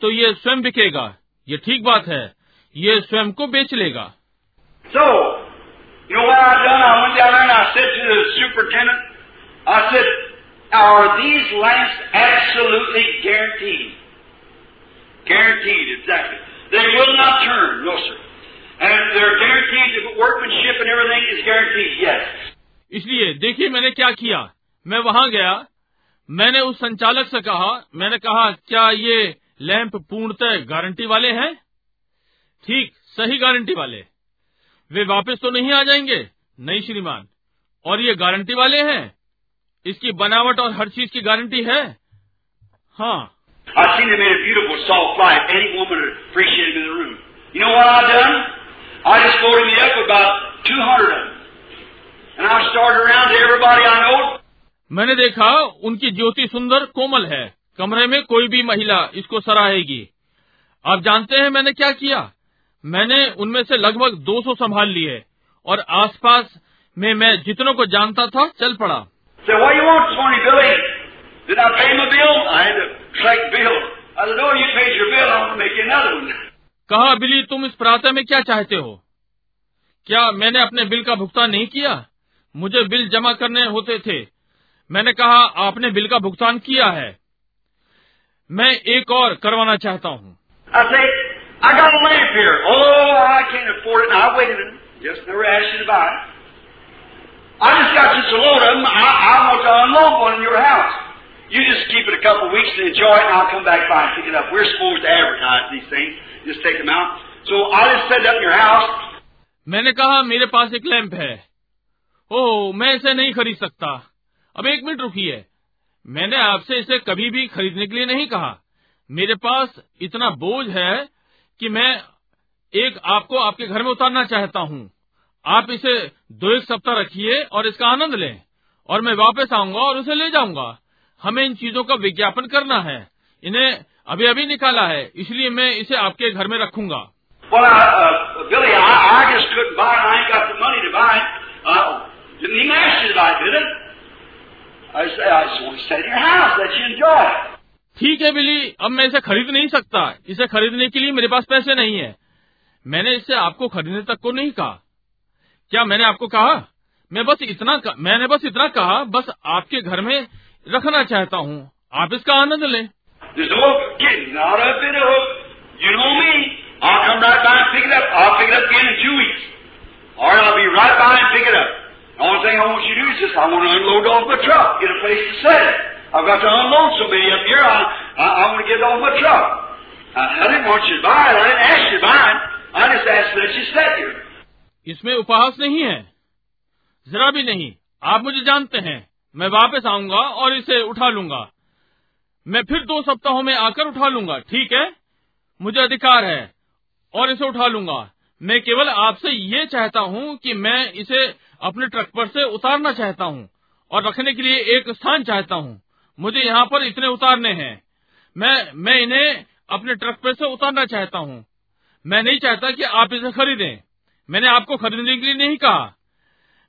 तो ये स्वयं बिकेगा ये ठीक बात है ये स्वयं को बेच लेगा So, you know what I done? I went down there and I said to the superintendent, I said, are these lamps absolutely guaranteed? Guaranteed, exactly. They will not turn, no sir. And they're guaranteed, workmanship and everything is guaranteed, yes. इसलिए देखिए मैंने क्या किया मैं वहाँ गया मैंने उस संचालक से कहा मैंने कहा क्या ये लैंप पूर्णतः गारंटी वाले हैं ठीक सही गारंटी वाले वे वापस तो नहीं आ जाएँगे? नहीं श्रीमान। और ये गारंटी वाले हैं? इसकी बनावट और हर चीज़ की गारंटी है? हाँ। मैंने देखा उनकी ज्योति सुंदर कोमल है। कमरे में कोई भी महिला इसको सराहेगी। आप जानते हैं मैंने क्या किया? मैंने उनमें से लगभग 200 संभाल लिए और आसपास में मैं जितनों को जानता था चल पड़ा। One. कहा बिली तुम इस प्रातः में क्या चाहते हो? क्या मैंने अपने बिल का भुगतान नहीं किया? मुझे बिल जमा करने होते थे। मैंने कहा आपने बिल का भुगतान किया है। मैं एक और करवाना चाहता हूँ। I say, I got a lamp here. Oh, I can't afford it. And I waited and just never asked you to buy it. I just got just a load of them. I, I want to unload one in your house. You just keep it a couple of weeks and enjoy it, and I'll come back by and pick it up. We're supposed to advertise these things. Just take them out. So I'll just set it up in your house. मैंने कहा मेरे पास एक lamp है ओह मैं इसे नहीं खरीद सकता अब एक मिनट रुकिए मैंने आपसे इसे कभी भी खरीदने के लिए नहीं कहा मेरे पास इतना बोझ है कि मैं एक आपको आपके घर में उतारना चाहता हूँ आप इसे दो एक सप्ताह रखिए और इसका आनंद लें और मैं वापस आऊँगा और उसे ले जाऊँगा हमें इन चीज़ों का विज्ञापन करना है इन्हें अभी अभी निकाला है इसलिए मैं इसे आपके घर में रखूँगा Well, I, uh, Billy, I, I just couldn't buy it. I ain't got the money to buy it. Uh, didn't even ask you to buy it, did it? I just, I just want to stay at your house, let you enjoy it. ठीक है बिली अब मैं इसे खरीद नहीं सकता। इसे खरीदने के लिए मेरे पास पैसे नहीं है। मैंने इसे आपको खरीदने तक को नहीं कहा। क्या मैंने आपको कहा? मैं बस इतना मैंने बस इतना कहा, बस आपके घर में रखना चाहता हूँ। आप इसका आनंद लें। I've got to unload so many up here. I, I, I want to get off my truck. I, I didn't want you to buy it. I didn't ask you to buy it. I just asked that you set here. इसमें उपहास नहीं है जरा भी नहीं आप मुझे जानते हैं मैं वापस आऊँगा और इसे उठा लूँगा मैं फिर दो सप्ताहों में आकर उठा लूँगा ठीक है मुझे अधिकार है और इसे उठा लूँगा मैं केवल आपसे ये चाहता हूँ कि मैं इसे अपने ट्रक पर से उतारना चाहता हूँ और रखने के लिए एक स्थान चाहता हूँ मुझे यहाँ पर इतने उतारने हैं मैं मैं इन्हें अपने ट्रक पर से उतारना चाहता हूँ मैं नहीं चाहता कि आप इसे खरीदें मैंने आपको खरीदने के लिए नहीं कहा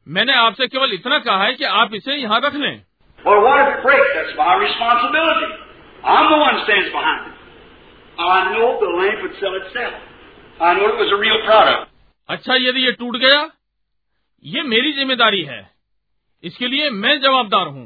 मैंने आपसे केवल इतना कहा है कि आप इसे यहाँ रख लें Well, what if it breaks? That's my responsibility. I'm the one who stands behind it. I know the lamp would sell itself. I know it was a real product. अच्छा यदि ये टूट गया ये मेरी ज़िम्मेदारी है इसके लिए मैं जवाबदार हूँ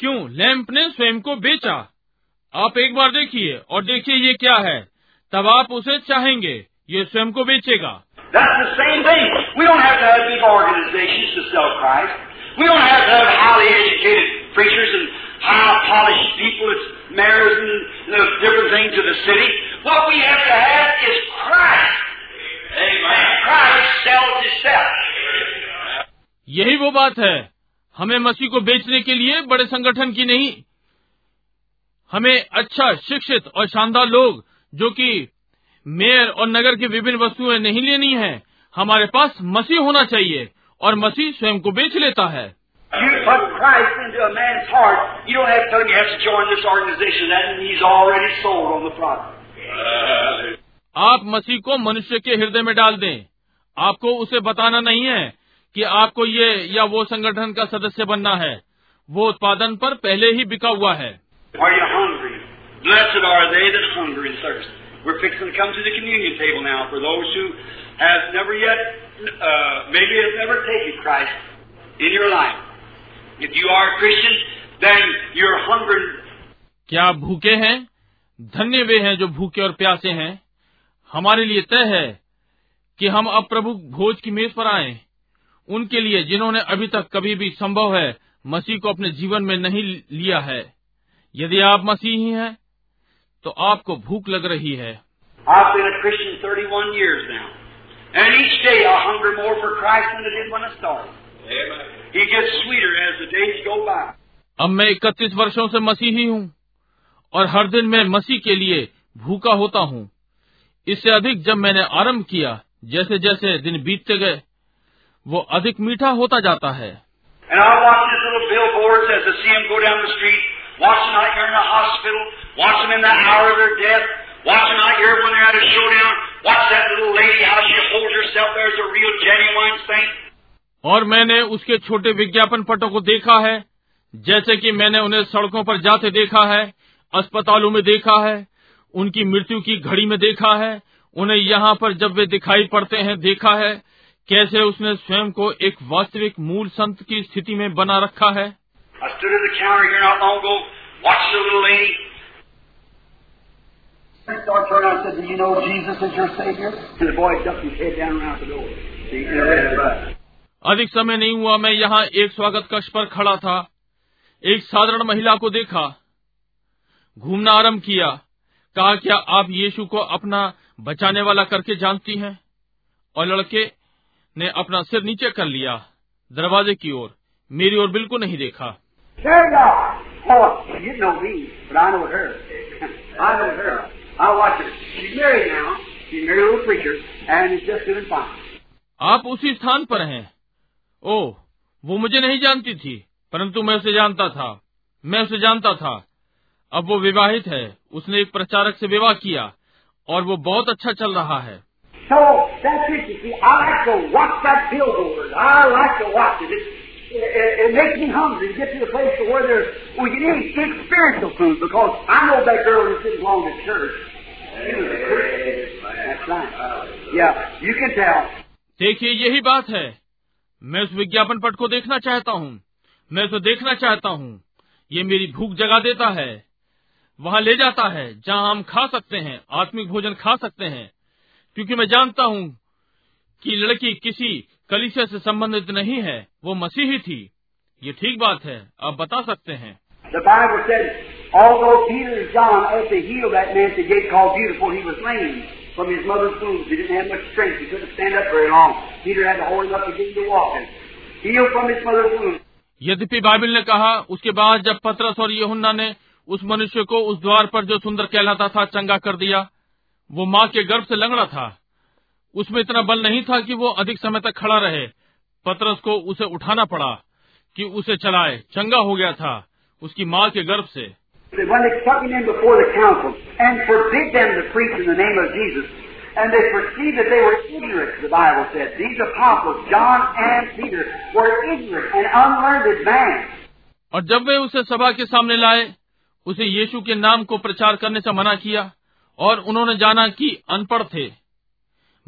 क्यों? लैंप ने स्वयं को बेचा। आप एक बार देखिए और देखिए ये क्या है। तब आप उसे चाहेंगे ये स्वयं को बेचेगा। यही वो बात है। हमें मसीह को बेचने के लिए बड़े संगठन की नहीं हमें अच्छा शिक्षित और शानदार लोग जो कि मेयर और नगर की विभिन्न वस्तुएँ नहीं लेनी है हमारे पास मसीह होना चाहिए और मसीह स्वयं को बेच लेता है. आप मसीह को मनुष्य के हृदय में डाल दें आपको उसे बताना नहीं है कि आपको ये या वो संगठन का सदस्य बनना है वो उत्पादन पर पहले ही बिका हुआ है। क्या भूखे हैं? धन्य वे हैं जो भूखे और प्यासे हैं। हमारे लिए तय है कि हम अब प्रभु भोज की मेज पर आएँ। उनके लिए जिन्होंने अभी तक कभी भी संभव है मसीह को अपने जीवन में नहीं लिया है यदि आप मसीही हैं तो आपको भूख लग रही है I've been a Christian 31 years now. And each day I hunger more for Christ than I did when I started. He gets sweeter as the days go by. अब मैं इकतीस वर्षों से मसीही हूँ और हर दिन मैं मसीह के लिए भूखा होता हूँ इससे अधिक जब मैंने आरंभ किया जैसे जैसे दिन बीतते गए वो अधिक मीठा होता जाता है। और मैंने उसके छोटे विज्ञापन पटों को देखा है जैसे कि मैंने उन्हें सड़कों पर जाते देखा है अस्पतालों में देखा है उनकी मृत्यु की घड़ी में देखा है उन्हें यहाँ पर जब वे दिखाई पड़ते हैं देखा है कैसे उसने स्वयं को एक वास्तविक मूल संत की स्थिति में बना रखा है? अधिक समय नहीं हुआ मैं यहाँ एक स्वागत कक्ष पर खड़ा था। एक साधारण महिला को देखा। घूमना आरंभ किया। कहा क्या आप यीशु को अपना बचाने वाला करके जानती हैं? और लड़के ने अपना सिर नीचे कर लिया दरवाजे की ओर। मेरी ओर बिल्कुल नहीं देखा। आप उसी स्थान पर हैं। ओ वो मुझे नहीं जानती थी परंतु मैं उसे जानता था। मैं उसे जानता था। अब वो विवाहित है। उसने एक प्रचारक से विवाह किया और वो बहुत अच्छा चल रहा है। So that's it. You see, I like to watch that billboard. I like to watch it. It, it, it makes me hungry to get to the place where there's we can eat, eat spiritual food because I know that girl who sitting along at church. देखिए यही बात है मैं उस विज्ञापन पट को देखना चाहता हूँ मैं उसे देखना चाहता हूँ ये मेरी भूख जगा देता है वहाँ ले जाता है जहाँ हम खा सकते हैं आत्मिक भोजन खा सकते हैं क्योंकि मैं जानता हूँ कि लड़की किसी कलिसिया से संबंधित नहीं है वो मसीही थी। ये ठीक बात है आप बता सकते हैं। यद्यपि बाइबिल ने कहा उसके बाद जब पत्रस और यहुन्ना ने उस मनुष्य को उस द्वार पर जो सुंदर कहलाता था चंगा कर दिया वो माँ के गर्भ से लंगड़ा था। उसमें इतना बल नहीं था कि वो अधिक समय तक खड़ा रहे। पतरस को उसे उठाना पड़ा कि उसे चलाए। चंगा हो गया था उसकी माँ के गर्भ से। और जब वे उसे सभा के सामने लाए उसे यीशु के नाम को प्रचार करने से मना किया और उन्होंने जाना कि अनपढ़ थे।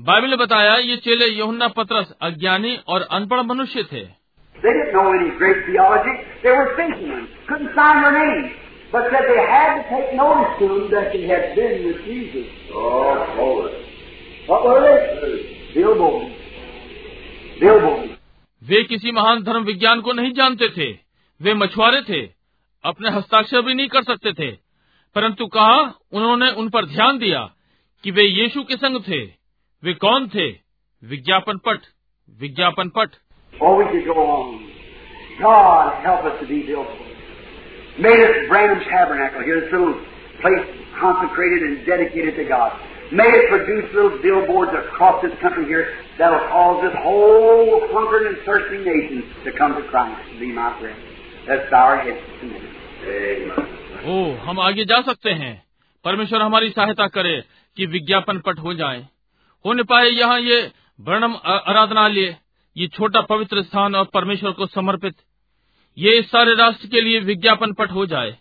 बाइबल बताया ये चेले यमुना पत्रस अज्ञानी और अनपढ़ मनुष्य थे। वे किसी महान धर्म विज्ञान को नहीं जानते थे। वे मछुआरे थे। अपने हस्ताक्षर भी नहीं कर सकते थे। परंतु कहा उन्होंने उन पर ध्यान दिया कि वे यीशु के संग थे वे कौन थे विज्ञापन पट विज्ञापन पट Oh, we could go on. God help us to be billboards. Made us Branham Tabernacle. Here's this little place consecrated and dedicated to God. May it produce little billboards across this country here that'll cause this whole hungering and thirsting nation to come to Christ. Be my friend. Let's bow our heads just a minute. Amen. ओ, हम आगे जा सकते हैं। परमेश्वर हमारी सहायता करे कि विज्ञापन पट हो जाए। होने पाए यहाँ ये वर्णम आराधनालय, ये छोटा पवित्र स्थान और परमेश्वर को समर्पित। ये सारे राष्ट्र के लिए विज्ञापन पट हो जाए।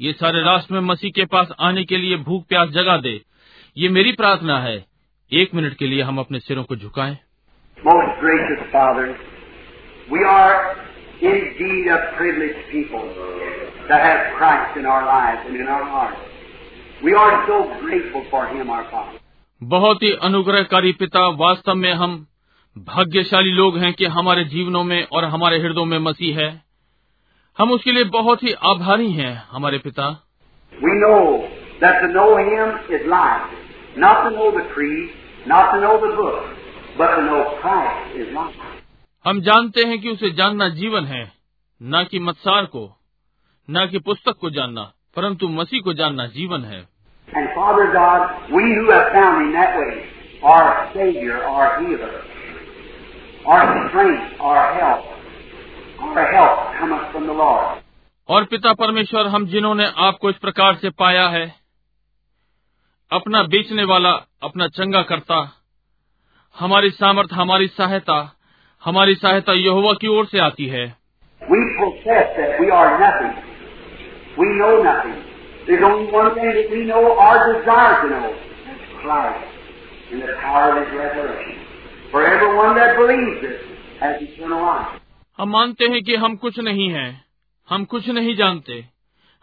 ये सारे राष्ट्र में मसीह के पास आने के लिए भूख प्यास जगा दे। ये मेरी प्रार्थना है। एक मिनट के लिए हम अपने सिरों को झुकाएँ। Indeed a privileged people to have Christ in our lives and in our hearts. We are so grateful for Him, our Father. बहुत ही अनुग्रहकारी पिता वास्तव में हम भाग्यशाली लोग हैं कि हमारे जीवनों में और हमारे हृदयों में मसीह है हम उसके लिए बहुत ही आभारी हैं हमारे पिता We know that to know Him is life. Not to know the creed, not to know the book, but to know Christ is life. हम जानते हैं कि उसे जानना जीवन है न कि मत्सार को न कि पुस्तक को जानना परंतु मसीह को जानना जीवन है And Father God, we who have found Him that way, our Savior, our Healer, our strength, our help, our help cometh from the Lord. और पिता परमेश्वर हम जिन्होंने आपको इस प्रकार से पाया है अपना बेचने वाला अपना चंगा करता हमारी सामर्थ हमारी सहायता हमारी सहायता यहुआ की ओर से आती है। हम मानते हैं कि हम कुछ नहीं हैं, हम कुछ नहीं जानते।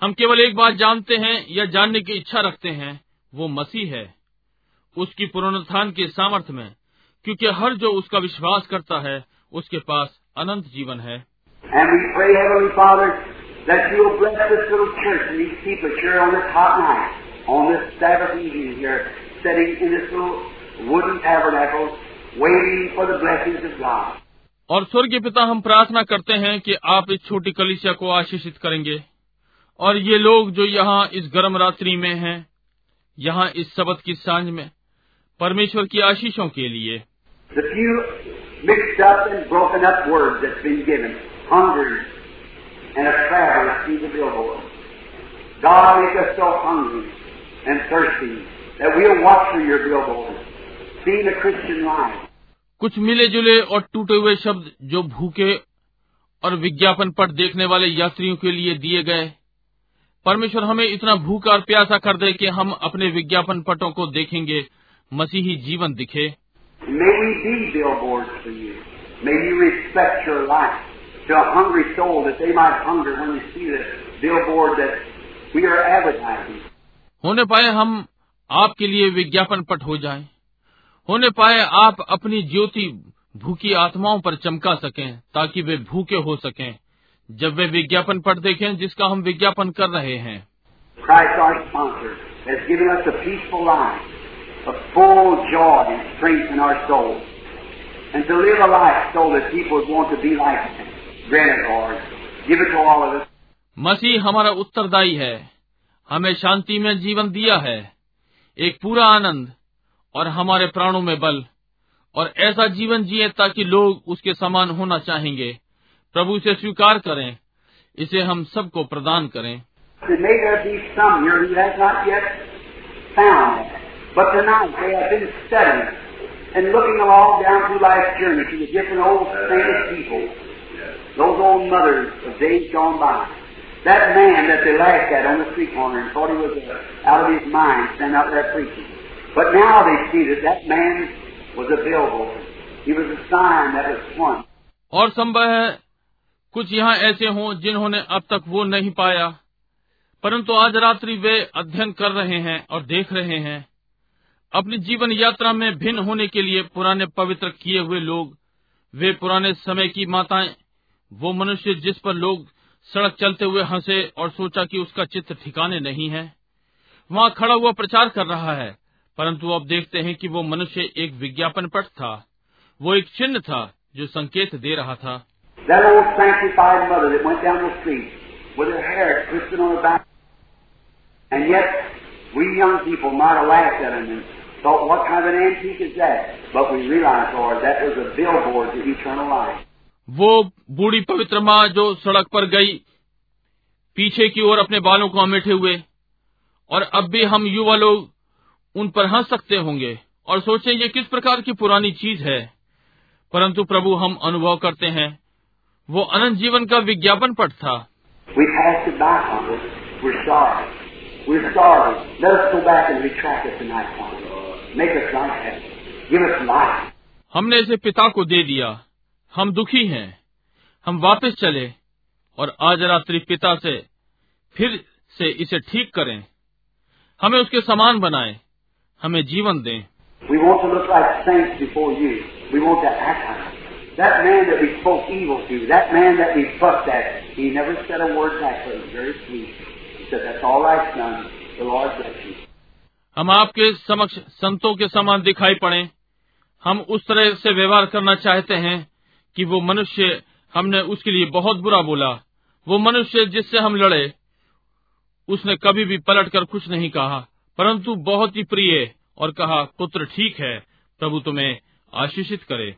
हम केवल एक बात जानते हैं या जानने की इच्छा रखते हैं वो मसीह है। उसकी पुनरुत्थान के सामर्थ्य में क्योंकि हर जो उसका विश्वास करता है उसके पास अनंत जीवन है। और स्वर्गीय पिता हम प्रार्थना करते हैं कि आप इस छोटी कलिसिया को आशीषित करेंगे। और ये लोग जो यहाँ इस गर्म रात्रि में हैं, यहाँ इस शब्द की साँझ में परमेश्वर की आशीषों के लिए The few mixed up and broken up words that's been given, hungry and a traveler see the billboard. God make us so hungry and thirsty that we'll watch for your billboard, see the Christian life. कुछ मिले जुले और टूटे हुए शब्द जो भूखे और विज्ञापन पट देखने वाले यात्रियों के लिए दिए गए परमेश्वर हमें इतना भूखा और प्यासा कर दे कि हम अपने विज्ञापन पटों को देखेंगे मसीही जीवन दिखे May we be billboards for you. May you respect your life to a hungry soul that they might hunger when they see the billboard that we are advertising. होने पाए हम आपके लिए विज्ञापन पट हो जाएँ। होने पाए आप अपनी ज्योति भूखी आत्माओं पर चमका सकें ताकि वे भूखे हो सकें जब वे विज्ञापन पट देखें जिसका हम विज्ञापन कर रहे हैं Christ, our sponsor, has given us a peaceful life, a full joy and strength in our soul, and to live a life so that people would want to be like Him. Grant it, Lord. Give it to all of us. मसीह हमारा उत्तरदायी है हमें शांति में जीवन दिया है एक पूरा आनंद और हमारे प्राणों में बल और ऐसा जीवन जिए ताकि लोग उसके समान होना चाहेंगे प्रभु इसे स्वीकार करें इसे हम सबको प्रदान करें But tonight they have been studying and looking along down through life's journey to the different old famous people, those old mothers of days gone by. That man that they laughed at on the street corner and thought he was uh, out of his mind standing out there preaching. But now they see that that man was a billboard. He was a sign that was one. और संभव है कुछ यहाँ ऐसे हों जिन्होंने अब तक वो नहीं पाया परंतु आज रात्रि वे अध्ययन कर रहे हैं और देख रहे हैं अपनी जीवन यात्रा में भिन्न होने के लिए पुराने पवित्र किए हुए लोग वे पुराने समय की माताएँ वो मनुष्य जिस पर लोग सड़क चलते हुए हंसे और सोचा कि उसका चित्र ठिकाने नहीं है वहाँ खड़ा हुआ प्रचार कर रहा है परंतु अब देखते हैं कि वो मनुष्य एक विज्ञापन पट था वो एक चिन्ह था जो संकेत दे रहा था. And yet, we young people might have laughed at him and thought, what kind of an antique is that? But we realized, Lord, that was a billboard to eternal life. वो बूढ़ी पवित्र माँ जो सड़क पर गई पीछे की ओर अपने बालों को अमेठे हुए और अब भी हम युवा लोग उन पर हंस सकते होंगे और सोचें ये किस प्रकार की पुरानी चीज़ है परंतु प्रभु हम अनुभव करते हैं वो अनंत जीवन का विज्ञापन पट था. We're sorry. We're sorry. Let us go back and retract it tonight, Father. हमने इसे पिता को दे दिया। हम दुखी हैं। हम वापस चले और आज रात्रि पिता से फिर से इसे ठीक करें। हमें उसके समान बनाएँ। हमें जीवन दें। हम आपके समक्ष संतों के समान दिखाई पड़े। हम उस तरह से व्यवहार करना चाहते हैं कि वो मनुष्य हमने उसके लिए बहुत बुरा बोला। वो मनुष्य जिससे हम लड़े, उसने कभी भी पलट कर कुछ नहीं कहा, परंतु बहुत ही प्रिय और कहा, पुत्र, ठीक है, प्रभु तुम्हें आशीषित करे।